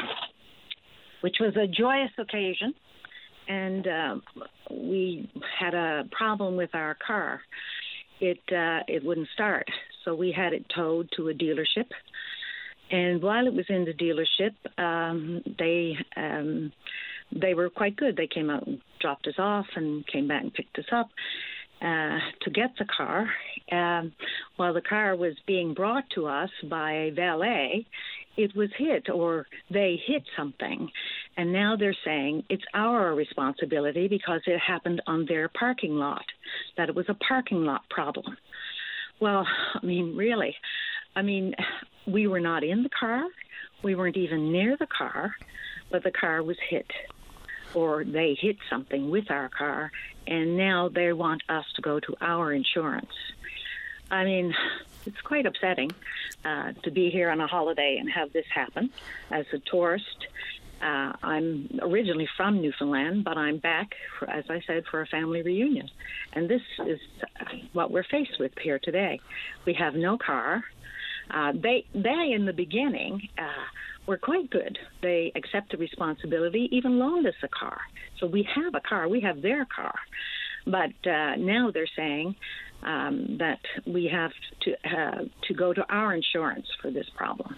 Speaker 16: which was a joyous occasion, and uh, we had a problem with our car. It uh, it wouldn't start, so we had it towed to a dealership. And while it was in the dealership, um, they um, they were quite good. They came out and dropped us off and came back and picked us up uh, to get the car. Um, while the car was being brought to us by a valet, it was hit or they hit something. And now they're saying it's our responsibility because it happened on their parking lot, that it was a parking lot problem. Well, I mean, really, I mean, we were not in the car. We weren't even near the car, but the car was hit or they hit something with our car, and now they want us to go to our insurance. I mean, it's quite upsetting uh, to be here on a holiday and have this happen. As a tourist, uh, I'm originally from Newfoundland, but I'm back, for, as I said, for a family reunion. And this is what we're faced with here today. We have no car. Uh, they, they in the beginning, uh, were quite good. They accept the responsibility, even loaned us a car. So we have a car, we have their car. But uh, now they're saying um, that we have to uh, to go to our insurance for this problem.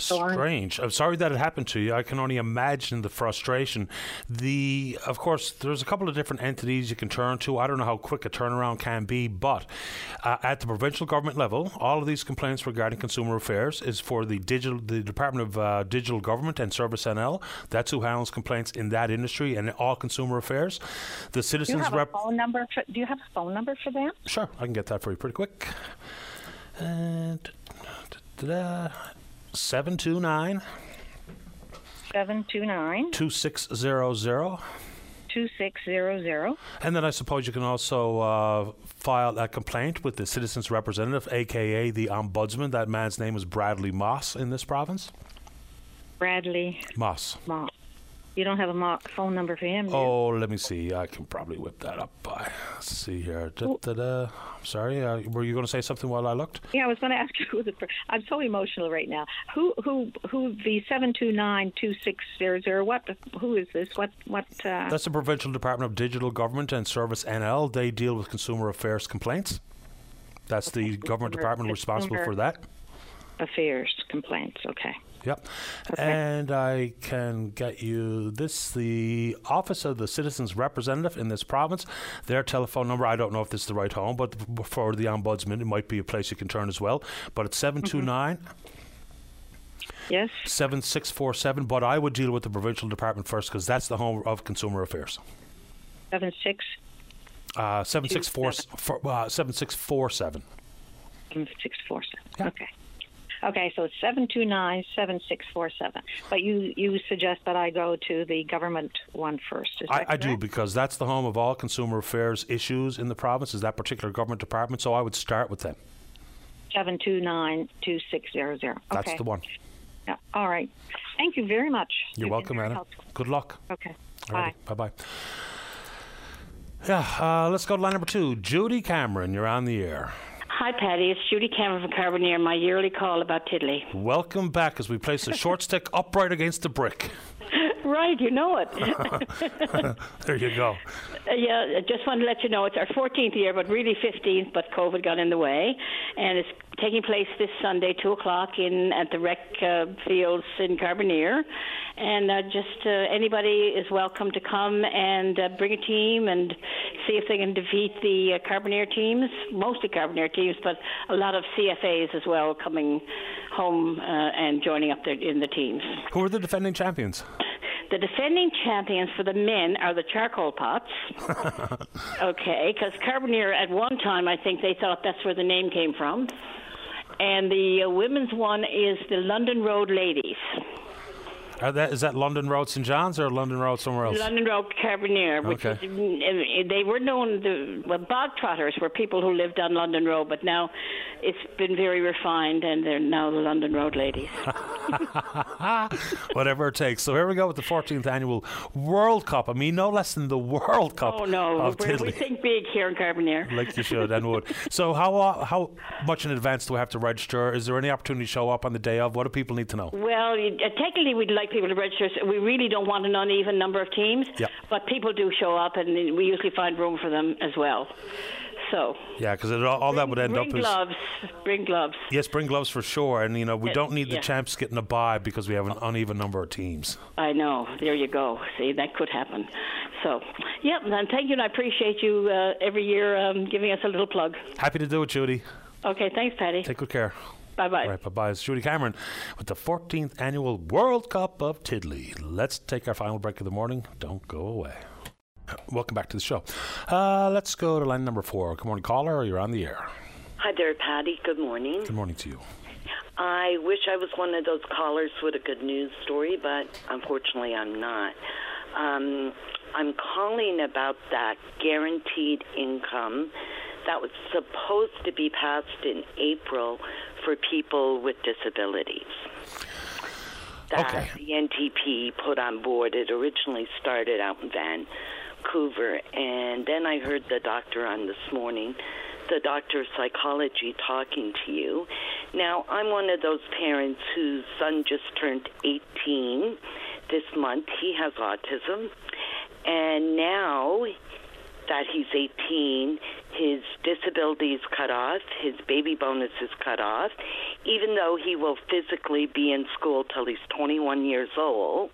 Speaker 2: Strange. I'm sorry that it happened to you. I can only imagine the frustration. The of course there's a couple of different entities you can turn to. I don't know how quick a turnaround can be, but uh, at the provincial government level, all of these complaints regarding consumer affairs is for the digital the Department of uh, Digital Government and Service NL. That's who handles complaints in that industry and all consumer affairs. The citizens
Speaker 16: do you have
Speaker 2: rep- a
Speaker 16: phone number for, do you have a phone number for that?
Speaker 2: Sure, I can get that for you pretty quick. And da,
Speaker 16: da. 729 729
Speaker 2: 2600
Speaker 16: 2600.
Speaker 2: And then I suppose you can also uh, file a complaint with the citizen's representative, aka the ombudsman. That man's name is Bradley Moss in this province.
Speaker 16: Bradley
Speaker 2: Moss.
Speaker 16: Moss. You don't have a mo- phone number for him? do you?
Speaker 2: Oh, let me see. I can probably whip that up. By let's see here. Da-da-da. I'm Sorry, uh, were you going to say something while I looked?
Speaker 16: Yeah, I was going [LAUGHS] to ask you who the. I'm so emotional right now. Who who who the seven two nine two six zero zero? What? Who is this? What what? Uh,
Speaker 2: That's the Provincial Department of Digital Government and Service NL. They deal with consumer affairs complaints. That's the [LAUGHS] government
Speaker 16: Consumer-
Speaker 2: department responsible for that.
Speaker 16: affairs complaints. Okay.
Speaker 2: Yep. And I can get you this the Office of the Citizens Representative in this province. Their telephone number, I don't know if this is the right home, but for the Ombudsman, it might be a place you can turn as well. But it's 729
Speaker 16: Yes.
Speaker 2: 7647. But I would deal with the provincial department first because that's the home of consumer affairs.
Speaker 16: Seven six
Speaker 2: Uh, 764 for- uh, 7647.
Speaker 16: seven six four seven. Okay. Okay, so it's seven two nine seven six four seven. But you you suggest that I go to the government one first. Is
Speaker 2: I, I do because that's the home of all consumer affairs issues in the province, is that particular government department. So I would start with them.
Speaker 16: Seven two nine two six zero zero.
Speaker 2: That's
Speaker 16: okay.
Speaker 2: the one.
Speaker 16: Yeah. All right. Thank you very much.
Speaker 2: You're
Speaker 16: You've
Speaker 2: welcome, Anna.
Speaker 16: helpful.
Speaker 2: Good luck.
Speaker 16: Okay. Bye.
Speaker 2: Bye bye. Yeah, uh, let's go to line number two. Judy Cameron, you're on the air.
Speaker 17: Hi, Patty. It's Judy Cameron from Carbonear. My yearly call about Tiddly.
Speaker 2: Welcome back as we place the short stick upright against the brick. [LAUGHS]
Speaker 17: right, you know it. [LAUGHS]
Speaker 2: there you go.
Speaker 17: Uh, yeah, I just want to let you know it's our 14th year, but really 15th, but COVID got in the way. And it's taking place this Sunday, 2 o'clock, in at the rec uh, fields in Carbonear. And uh, just uh, anybody is welcome to come and uh, bring a team and see if they can defeat the uh, Carbonear teams, mostly Carbonear teams, but a lot of CFAs as well coming home uh, and joining up there in the teams.
Speaker 2: Who are the defending champions?
Speaker 17: The defending champions for the men are the charcoal pots. [LAUGHS] okay, because Carbonear at one time I think they thought that's where the name came from, and the uh, women's one is the London Road Ladies.
Speaker 2: Are that, is that London Road St John's or London Road somewhere else?
Speaker 17: London Road Carbonear, which
Speaker 2: Okay.
Speaker 17: is, they were known, the, well, bog trotters were people who lived on London Road, but now it's been very refined and they're now the London Road Ladies. [LAUGHS] [LAUGHS]
Speaker 2: Whatever it takes. So here we go with the 14th annual World Cup. I mean, no less than the World Cup
Speaker 17: oh no, we think big here in Carbonear.
Speaker 2: Like you should and would. [LAUGHS] So how uh, how much in advance do we have to register? Is there any opportunity to show up on the day of? What do people need to know?
Speaker 17: Well, uh, technically, we'd like people to register. So we really don't want an uneven number of teams,
Speaker 2: Yeah.
Speaker 17: but people do show up, and we usually find room for them as well. So,
Speaker 2: Yeah, because all, all that would end up is
Speaker 17: gloves. Bring gloves.
Speaker 2: yes, bring gloves for sure. And you know we
Speaker 17: Yeah,
Speaker 2: don't need the champs getting a bye because we have an uneven number of teams.
Speaker 17: I know. There you go. See, that could happen. So, yep. And thank you, and I appreciate you uh, every year um, giving us a little plug.
Speaker 2: Happy to do it, Judy.
Speaker 17: Okay, thanks, Patty.
Speaker 2: Take good care.
Speaker 17: Bye bye.
Speaker 2: All right, bye bye. It's Judy Cameron with the 14th annual World Cup of Tiddly. Let's take our final break of the morning. Don't go away. Welcome back to the show. Uh, let's go to line number four. Good morning, caller. You're on the air.
Speaker 18: Hi there, Patty. Good morning.
Speaker 2: Good morning to you.
Speaker 18: I wish I was one of those callers with a good news story, but unfortunately I'm not. Um, I'm calling about that guaranteed income that was supposed to be passed in April for people with disabilities. That the NDP put on board. It originally started out in Vancouver, and then I heard the doctor on this morning, the doctor of psychology, talking to you. Now, I'm one of those parents whose son just turned 18 this month. He has autism, and now that he's 18, his disability is cut off, his baby bonus is cut off, even though he will physically be in school till he's 21 years old,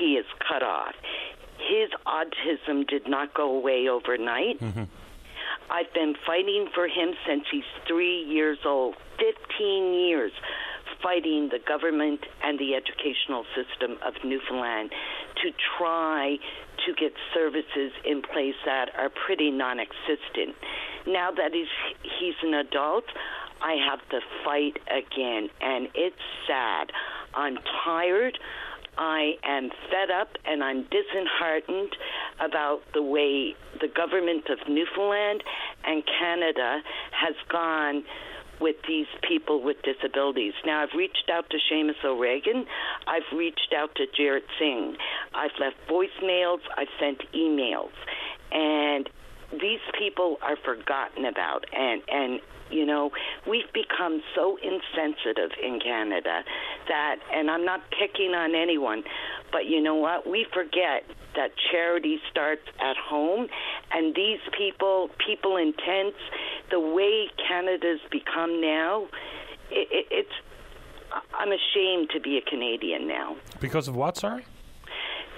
Speaker 18: he is cut off. His autism did not go away overnight. Mm-hmm. I've been fighting for him since he's three years old, 15 years fighting the government and the educational system of Newfoundland to try to get services in place that are pretty non existent. Now that he's, he's an adult, I have to fight again, and it's sad. I'm tired. I am fed up and I'm disheartened about the way the government of Newfoundland and Canada has gone with these people with disabilities. Now, I've reached out to Seamus O'Regan. I've reached out to Jagmeet Singh. I've left voicemails. I've sent emails. And these people are forgotten about. And, and you know, we've become so insensitive in Canada that, and I'm not picking on anyone, but you know what? We forget that charity starts at home, and these people, people in tents, the way Canada's become now, it, it, it's. I'm ashamed to be a Canadian now
Speaker 2: Because of what, sorry?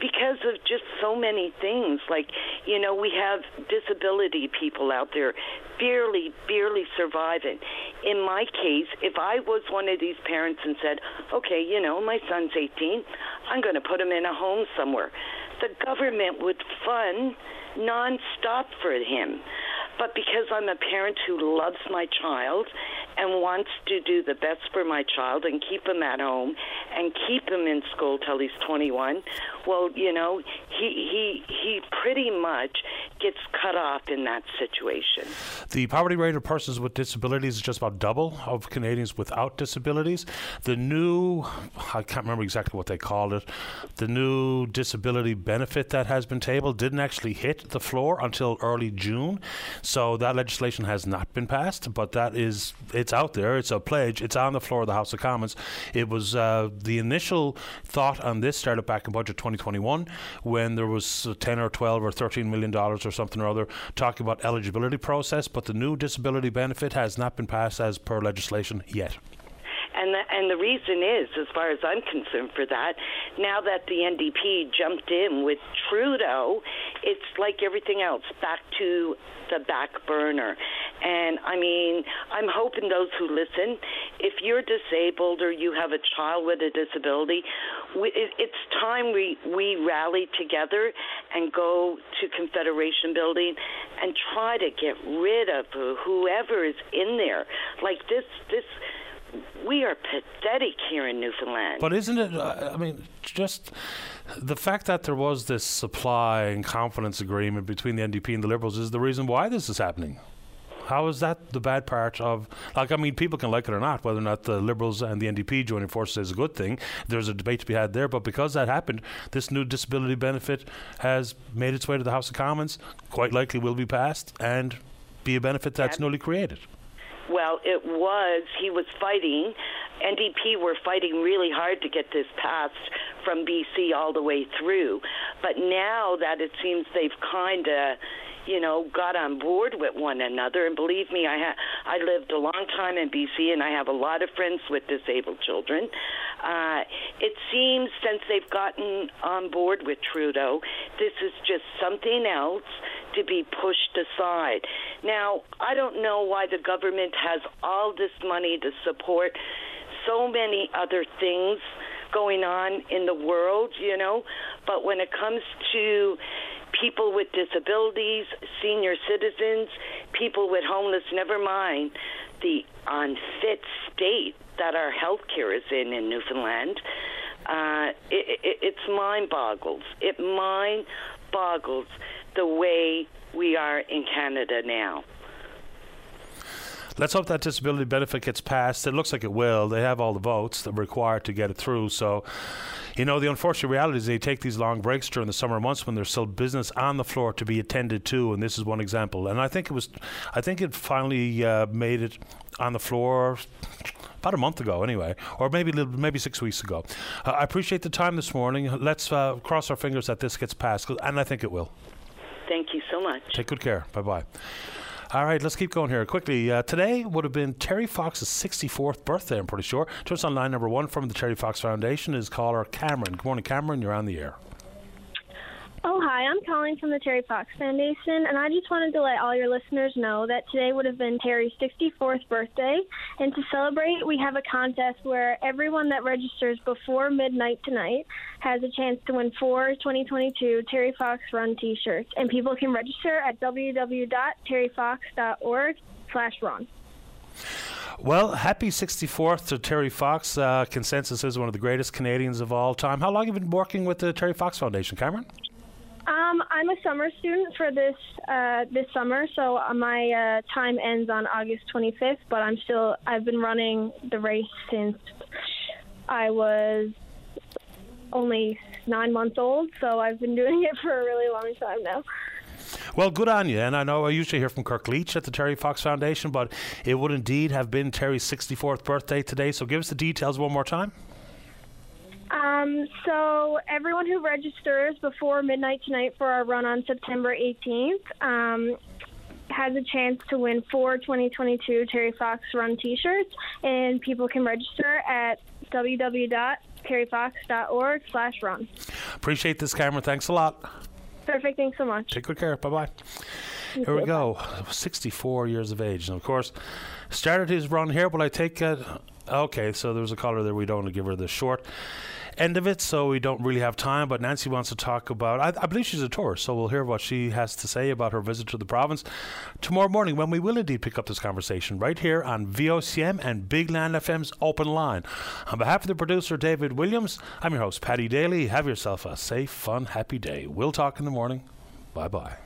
Speaker 18: Because of just so many things. Like, you know, we have disability people out there barely, barely surviving. In my case, if I was one of these parents and said, okay, you know, my son's 18, I'm going to put him in a home somewhere, the government would fund nonstop for him. But because I'm a parent who loves my child and wants to do the best for my child and keep him at home and keep him in school till he's 21. Well, you know, he he he pretty much gets cut off in that situation.
Speaker 2: The poverty rate of persons with disabilities is just about double of Canadians without disabilities. The new, I can't remember exactly what they called it, the new disability benefit that has been tabled didn't actually hit the floor until early June. So that legislation has not been passed, but that is, it's out there. It's a pledge. It's on the floor of the House of Commons. It was uh, the initial thought on this started back in budget 2021 when there was 10 or 12 or 13 million dollars or something or other talking about eligibility process, but the new disability benefit has not been passed as per legislation yet.
Speaker 18: And the, and the reason is, as far as I'm concerned, for that, now that the NDP jumped in with Trudeau, it's like everything else, back to the back burner. And I mean, I'm hoping those who listen, if you're disabled or you have a child with a disability, we, it, it's time we we rally together and go to Confederation Building and try to get rid of whoever is in there. Like this this we are pathetic here in Newfoundland.
Speaker 2: But isn't it? Uh, I mean, just the fact that there was this supply and confidence agreement between the NDP and the Liberals is the reason why this is happening. How is that the bad part of? Like, I mean, people can like it or not, whether or not the Liberals and the NDP joining forces is a good thing. There's a debate to be had there, but because that happened, this new disability benefit has made its way to the House of Commons. Quite likely will be passed and be a benefit that's newly created.
Speaker 18: Well, it was. He was fighting. NDP were fighting really hard to get this passed from BC all the way through. But now that it seems they've kind of you know, got on board with one another. And believe me, I ha- I lived a long time in BC, and I have a lot of friends with disabled children. Uh, it seems since they've gotten on board with Trudeau, this is just something else to be pushed aside. Now, I don't know why the government has all this money to support so many other things going on in the world, you know, but when it comes to people with disabilities, senior citizens, people with homeless, never mind the unfit state that our health care is in in Newfoundland. Uh, it, it, it's mind boggles. It mind boggles the way we are in Canada now.
Speaker 2: Let's hope that disability benefit gets passed. It looks like it will. They have all the votes that required to get it through. So, you know, the unfortunate reality is they take these long breaks during the summer months when there's still business on the floor to be attended to, and this is one example. And I think it was, I think it finally uh, made it on the floor about a month ago, anyway, or maybe little, maybe six weeks ago. Uh, I appreciate the time this morning. Let's uh, cross our fingers that this gets passed, and I think it will.
Speaker 18: Thank you so much.
Speaker 2: Take good care. Bye bye. All right, let's keep going here quickly. Uh, today would have been Terry Fox's 64th birthday, I'm pretty sure. Just on line number one from the Terry Fox Foundation is caller Cameron. Good morning, Cameron. You're on the air.
Speaker 19: Oh, hi. I'm calling from the Terry Fox Foundation, and I just wanted to let all your listeners know that today would have been Terry's 64th birthday. And to celebrate, we have a contest where everyone that registers before midnight tonight has a chance to win four 2022 Terry Fox Run t-shirts. And people can register at www.terryfox.org slash run.
Speaker 2: Well, happy 64th to Terry Fox. Uh, consensus is one of the greatest Canadians of all time. How long have you been working with the Terry Fox Foundation, Cameron?
Speaker 19: Um, I'm a summer student for this uh, this summer, so my uh, time ends on August 25th. But I'm still I've been running the race since I was only nine months old, so I've been doing it for a really long time now.
Speaker 2: Well, good on you. And I know I usually hear from Kirk Leach at the Terry Fox Foundation, but it would indeed have been Terry's 64th birthday today. So give us the details one more time.
Speaker 19: Um, so everyone who registers before midnight tonight for our run on September 18th um, has a chance to win four 2022 Terry Fox Run T-shirts, and people can register at www.terryfox.org/run.
Speaker 2: Appreciate this, Cameron. Thanks a lot.
Speaker 19: Perfect. Thanks so much.
Speaker 2: Take good care. Bye bye. Here we go. 64 years of age. And of course, started his run here, but I take it. Okay, so there's a caller there. We don't want to give her the short. End of it, so we don't really have time. But Nancy wants to talk about. I, I believe she's a tourist, so we'll hear what she has to say about her visit to the province tomorrow morning when we will indeed pick up this conversation right here on VOCM and Big Land FM's Open Line. On behalf of the producer David Williams, I'm your host Patty Daly. Have yourself a safe, fun, happy day. We'll talk in the morning. Bye bye.